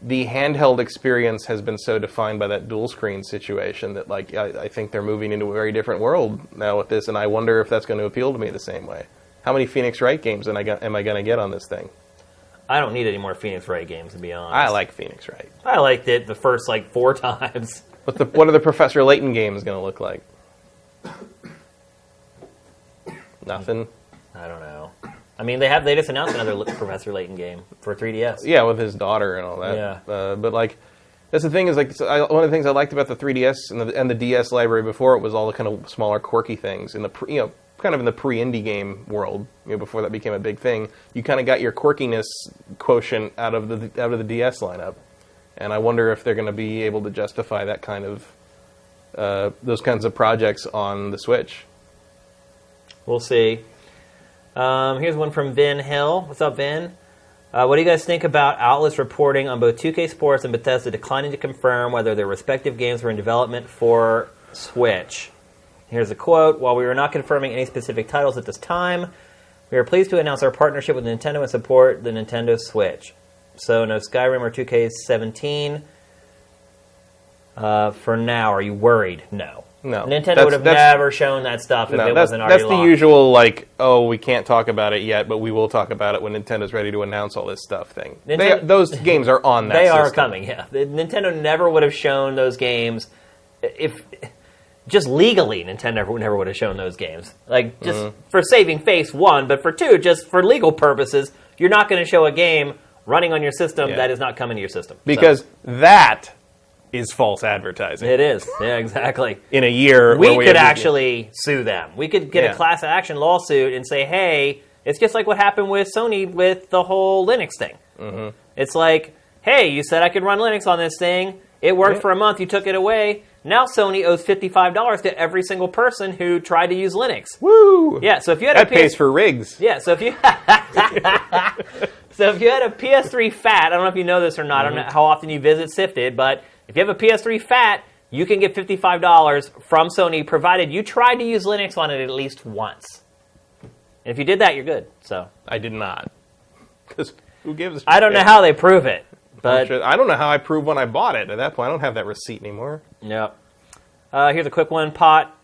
the handheld experience has been so defined by that dual screen situation that like I, I think they're moving into a very different world now with this, and I wonder if that's going to appeal to me the same way. How many Phoenix Wright games am I, am I going to get on this thing? I don't need any more Phoenix Wright games to be honest. I like Phoenix Wright. I liked it the first like four times. What the what are the Professor Layton games going to look like? Nothing. I don't know. I mean, they have they just announced another Professor Layton game for 3DS. Yeah, with his daughter and all that. Yeah. Uh, but like, that's the thing is like I, one of the things I liked about the 3DS and the, and the DS library before it was all the kind of smaller quirky things in the pre, you know kind of in the pre-indie game world. You know, before that became a big thing, you kind of got your quirkiness quotient out of the out of the DS lineup, and I wonder if they're going to be able to justify that kind of uh, those kinds of projects on the Switch. We'll see. Um, here's one from Vin Hill. What's up, Vin? Uh, what do you guys think about outlets reporting on both 2K Sports and Bethesda declining to confirm whether their respective games were in development for Switch? Here's a quote While we are not confirming any specific titles at this time, we are pleased to announce our partnership with Nintendo and support the Nintendo Switch. So no Skyrim or 2K17. Uh, for now, are you worried? No. No. Nintendo would have never shown that stuff if No, it that's, wasn't already that's the locked. usual like, oh, we can't talk about it yet, but we will talk about it when Nintendo's ready to announce all this stuff thing. They, those games are on that. They are coming. Yeah, Nintendo never would have shown those games if just legally. Nintendo never, would have shown those games. Like just Mm-hmm. for saving face, one, but for two, just for legal purposes, you're not going to show a game running on your system Yeah. that is not coming to your system So, because that is false advertising. it is. Yeah, exactly. In a year, we could these- actually sue them. We could get Yeah. a class action lawsuit and say, hey, it's just like what happened with Sony with the whole Linux thing. Mm-hmm. It's like, hey, you said I could run Linux on this thing. It worked Yeah. for a month. You took it away. Now Sony owes fifty-five dollars to every single person who tried to use Linux. Woo! Yeah, so if you had that a pays PS- for rigs. yeah, so if you so if you had a PS3 Fat, I don't know if you know this or not. I don't mm-hmm. know how often you visit Sifted, but if you have a PS3 Fat, you can get fifty-five dollars from Sony, provided you tried to use Linux on it at least once. And if you did that, you're good. So I did not. Because who gives? I don't know how they prove it, but I don't know how I proved when I bought it. At that point, I don't have that receipt anymore. Yep. Uh, here's a quick one. Pot.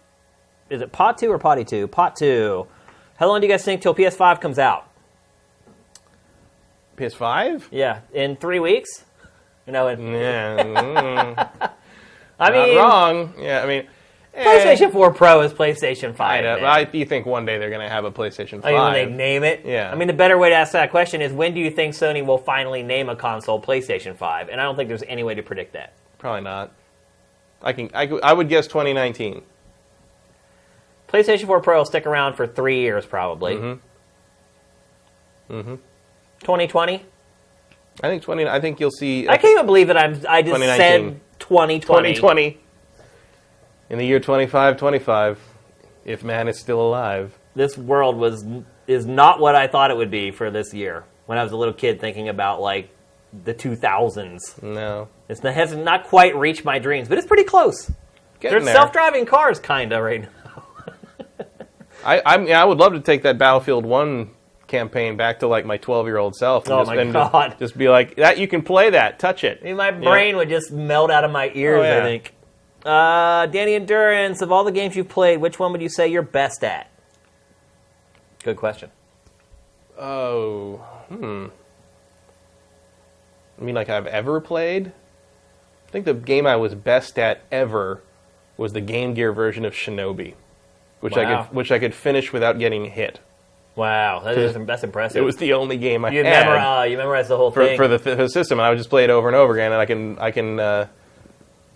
Is it Pot 2 or Potty 2? Pot 2. How long do you guys think till PS5 comes out? PS5? Yeah, in three weeks? You know, in, Yeah, I not mean, wrong. Yeah, I mean, eh, PlayStation 4 Pro is PlayStation 5. I, man. I, you think one day they're going to have a PlayStation 5? I mean, when they name it. Yeah. I mean, the better way to ask that question is when do you think Sony will finally name a console PlayStation 5? And I don't think there's any way to predict that. Probably not. I can. I, I would guess 2019. PlayStation 4 Pro will stick around for three years, probably. Mm-hmm. Mm-hmm. 2020? I think 20. I think you'll see. I can't even believe that I'm. I just said 2020. 2020. In the year 2525, if man is still alive. This world was is not what I thought it would be for this year. When I was a little kid, thinking about like the 2000s, No. it's, it has not quite reached my dreams, but it's pretty close. Getting There's there. self-driving cars, kind of right now. I, I, mean, I would love to take that Battlefield 1 campaign back to like my 12 year old self. And Oh just, my and just- God. Just, be like, that you can play that, touch it. I mean, my brain would just melt out of my ears. Oh, yeah. I think. Uh, Danny Endurance, of all the games you've played, which one would you say you're best at? Good question. Oh, hmm. I mean, like I've ever played? I think the game I was best at ever was the Game Gear version of Shinobi, which I could which I could finish without getting hit. Wow, that is, that's impressive. It was the only game I you had uh, you memorized the whole for, thing. for the, for the system, and I would just play it over and over again, and I can I can uh,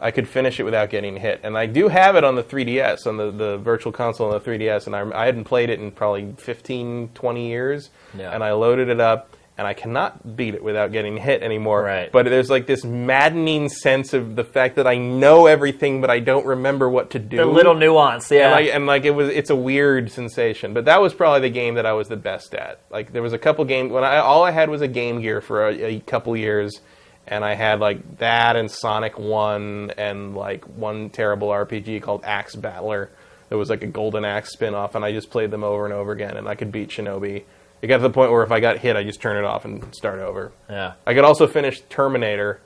I could finish it without getting hit. And I do have it on the 3DS, on the, the virtual console on the 3DS, and I, I hadn't played it in probably 15, 20 years. Yeah. And I loaded it up, and I cannot beat it without getting hit anymore. Right. But there's like this maddening sense of the fact that I know everything, but I don't remember what to do. the little nuance, yeah. And like, and like it was, it's a weird sensation. But that was probably the game that I was the best at. Like there was a couple games when I all I had was a Game Gear for a, a couple years, and I had like that and Sonic One and like one terrible RPG called Ax Battler. That was like a Golden Axe spin-off, and I just played them over and over again, and I could beat Shinobi. It got to the point where if I got hit, I just turn it off and start over. yeah. I could also finish Terminator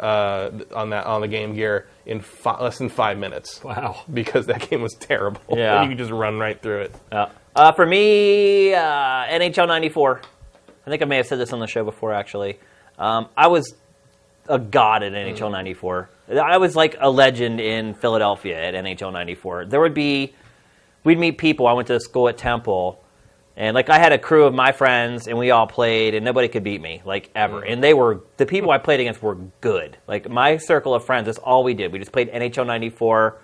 uh, on that on the Game Gear in fi- less than five minutes Wow. because that game was terrible. Yeah. you could just run right through it. Yeah. Uh, for me, uh, NHL '94. I think I may have said this on the show before. Actually, um, I was a god at NHL '94. I was like a legend in Philadelphia at NHL '94. There would be, we'd meet people. I went to school at Temple, and like I had a crew of my friends, and we all played, and nobody could beat me, like ever. Mm. And they were the people I played against were good. Like my circle of friends, that's all we did. We just played NHL '94.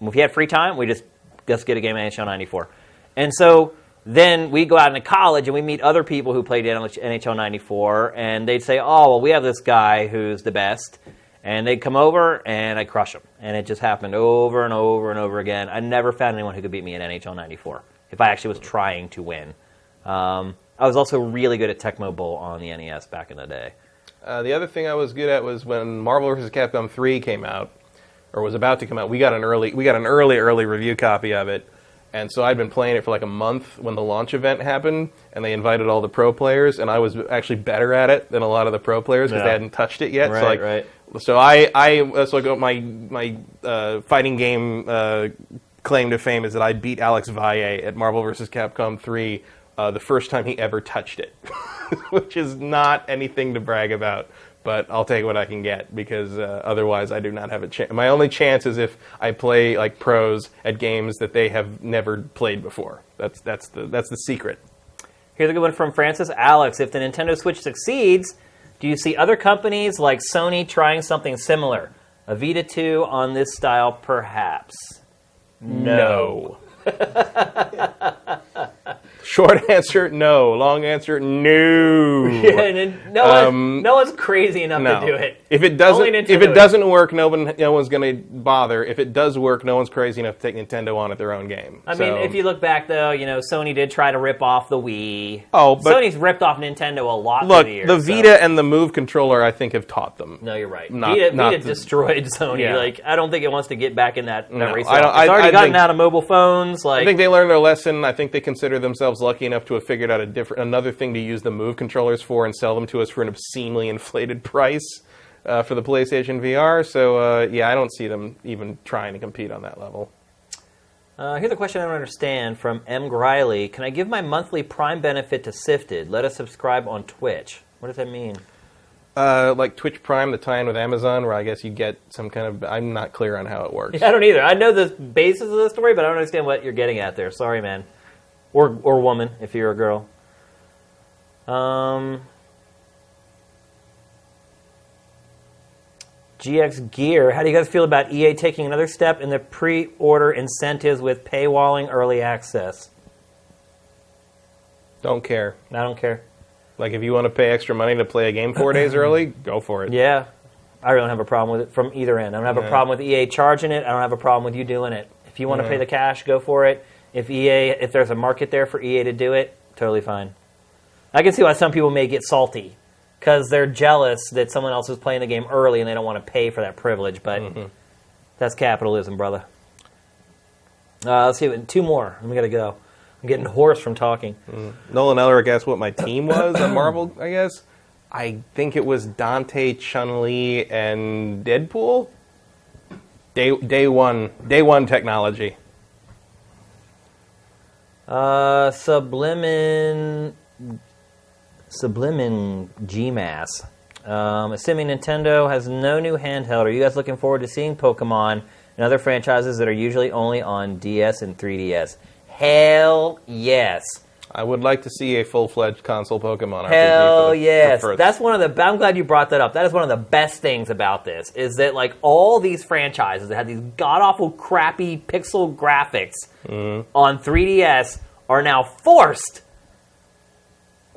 If you had free time, we just let's get a game of NHL '94. And so then we go out into college and we meet other people who played NHL '94, and they'd say, "Oh, well, we have this guy who's the best," and they'd come over and I'd crush them. And it just happened over and over and over again. I never found anyone who could beat me in NHL '94 if I actually was trying to win. Um, I was also really good at Tecmo Bowl on the NES back in the day. Uh, the other thing I was good at was when Marvel vs. Capcom 3 came out, or was about to come out. We got an early, we got an early, early review copy of it, And so I'd been playing it for like a month when the launch event happened, and they invited all the pro players, and I was actually better at it than a lot of the pro players because Yeah. they hadn't touched it yet. Right, so like, right. So I, I so I go, my my uh, fighting game uh, claim to fame is that I beat Alex Valle at Marvel vs. Capcom 3 uh, the first time he ever touched it, which is not anything to brag about. But I'll take what I can get because uh, otherwise I do not have a chance. My only chance is if I play like pros at games that they have never played before. That's that's the that's the secret. Here's a good one from Francis Alex. If the Nintendo Switch succeeds, do you see other companies like Sony trying something similar? A Vita 2 on this style, perhaps? No. Short answer, no. Long answer, no. And no, one, Um, no one's crazy enough No. to do it. If it doesn't, if it doesn't work, no one, no one's going to bother. If it does work, no one's crazy enough to take Nintendo on at their own game. I So- mean, if you look back though, you know, Sony did try to rip off the Wii. Oh, but- Sony's ripped off Nintendo a lot look, the years. the so- Vita and the Move controller, I think, have taught them. No, you're right. Not- Vita, not Vita the- destroyed Sony. Yeah. Like, I don't think it wants to get back in that, that No, race. I don't- It's I- already I gotten think- out of mobile phones. Like, I think they learned their lesson. I think they consider themselves lucky enough to have figured out a different, another thing to use the Move controllers for and sell them to us for an obscenely inflated price uh, for the PlayStation VR. So uh, yeah, I don't see them even trying to compete on that level. Uh, here's a question I don't understand from M. Griley. Can I give my monthly Prime benefit to Sifted? Let us subscribe on Twitch. What does that mean? Uh, like Twitch Prime, the tie-in with Amazon, where I guess you get some kind of. I'm not clear on how it works. I don't either. I know the basis of the story, but I don't understand what you're getting at there. Sorry, man. Or or woman, if you're a girl. Um, GX Gear. How do you guys feel about EA taking another step in the pre-order incentives with paywalling early access? Don't care. I don't care. Like if you want to pay extra money to play a game four days early, go for it. Yeah, I don't have a problem with it from either end. I don't have a problem with EA charging it. I don't have a problem with you doing it. If you want to pay the cash, go for it. If EA, if there's a market there for EA to do it, totally fine. I can see why some people may get salty because they're jealous that someone else is playing the game early and they don't want to pay for that privilege. But Mm-hmm. that's capitalism, brother. Uh, let's see, two more. We got to go. I'm getting hoarse from talking. Nolan Ellerick asked what my team was on Marvel. I guess I think it was Dante, Chun Li, and Deadpool. Day day one, day one technology. Uh, Sublimin, Sublimin GMAS. Um, assuming Nintendo has no new handheld, are you guys looking forward to seeing Pokemon and other franchises that are usually only on DS and 3DS? Hell yes. I would like to see a full fledged console Pokemon RPG. Hell the, yes. That's one of the. I'm glad you brought that up. That is one of the best things about this is that like all these franchises that had these god awful crappy pixel graphics Mm-hmm. on 3DS are now forced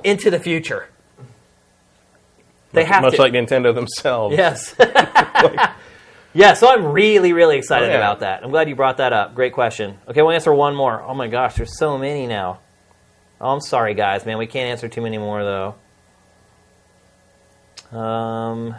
into the future. They have much to. like Nintendo themselves. Yes. yeah, so I'm really, really excited Oh, yeah. about that. I'm glad you brought that up. Great question. Okay, we'll answer one more. Oh my gosh, there's so many now. Oh, I'm sorry, guys, man. We can't answer too many more, though. Um,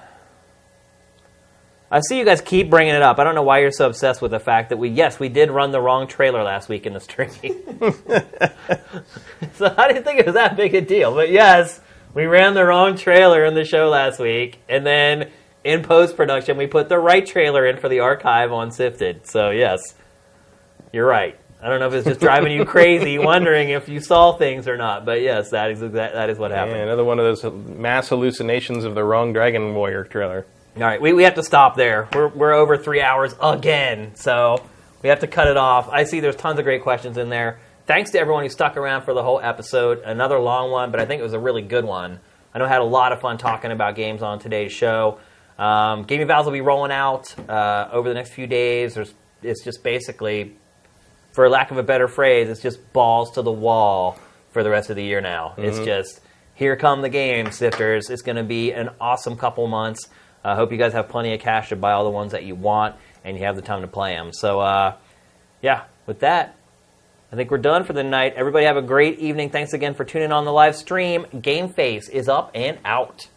I see you guys keep bringing it up. I don't know why you're so obsessed with the fact that we, yes, we did run the wrong trailer last week in the stream. so I didn't think it was that big a deal. But yes, we ran the wrong trailer in the show last week, and then in post production, we put the right trailer in for the archive on Sifted. So yes, you're right. I don't know if it's just driving you crazy, wondering if you saw things or not. But yes, that is that is what Yeah, happened. another one of those mass hallucinations of the wrong Dragon Warrior trailer. All right, we, we have to stop there. We're, we're over three hours again, so we have to cut it off. I see there's tons of great questions in there. Thanks to everyone who stuck around for the whole episode. Another long one, but I think it was a really good one. I know I had a lot of fun talking about games on today's show. Um, Gaming Vals will be rolling out uh, over the next few days. There's, it's just basically, for lack of a better phrase, it's just balls to the wall for the rest of the year now. It's just here come the game sifters. It's going to be an awesome couple months. I hope you guys have plenty of cash to buy all the ones that you want, and you have the time to play them. So, uh, yeah, with that, I think we're done for the night. Everybody have a great evening. Thanks again for tuning on the live stream. Game Face is up and out.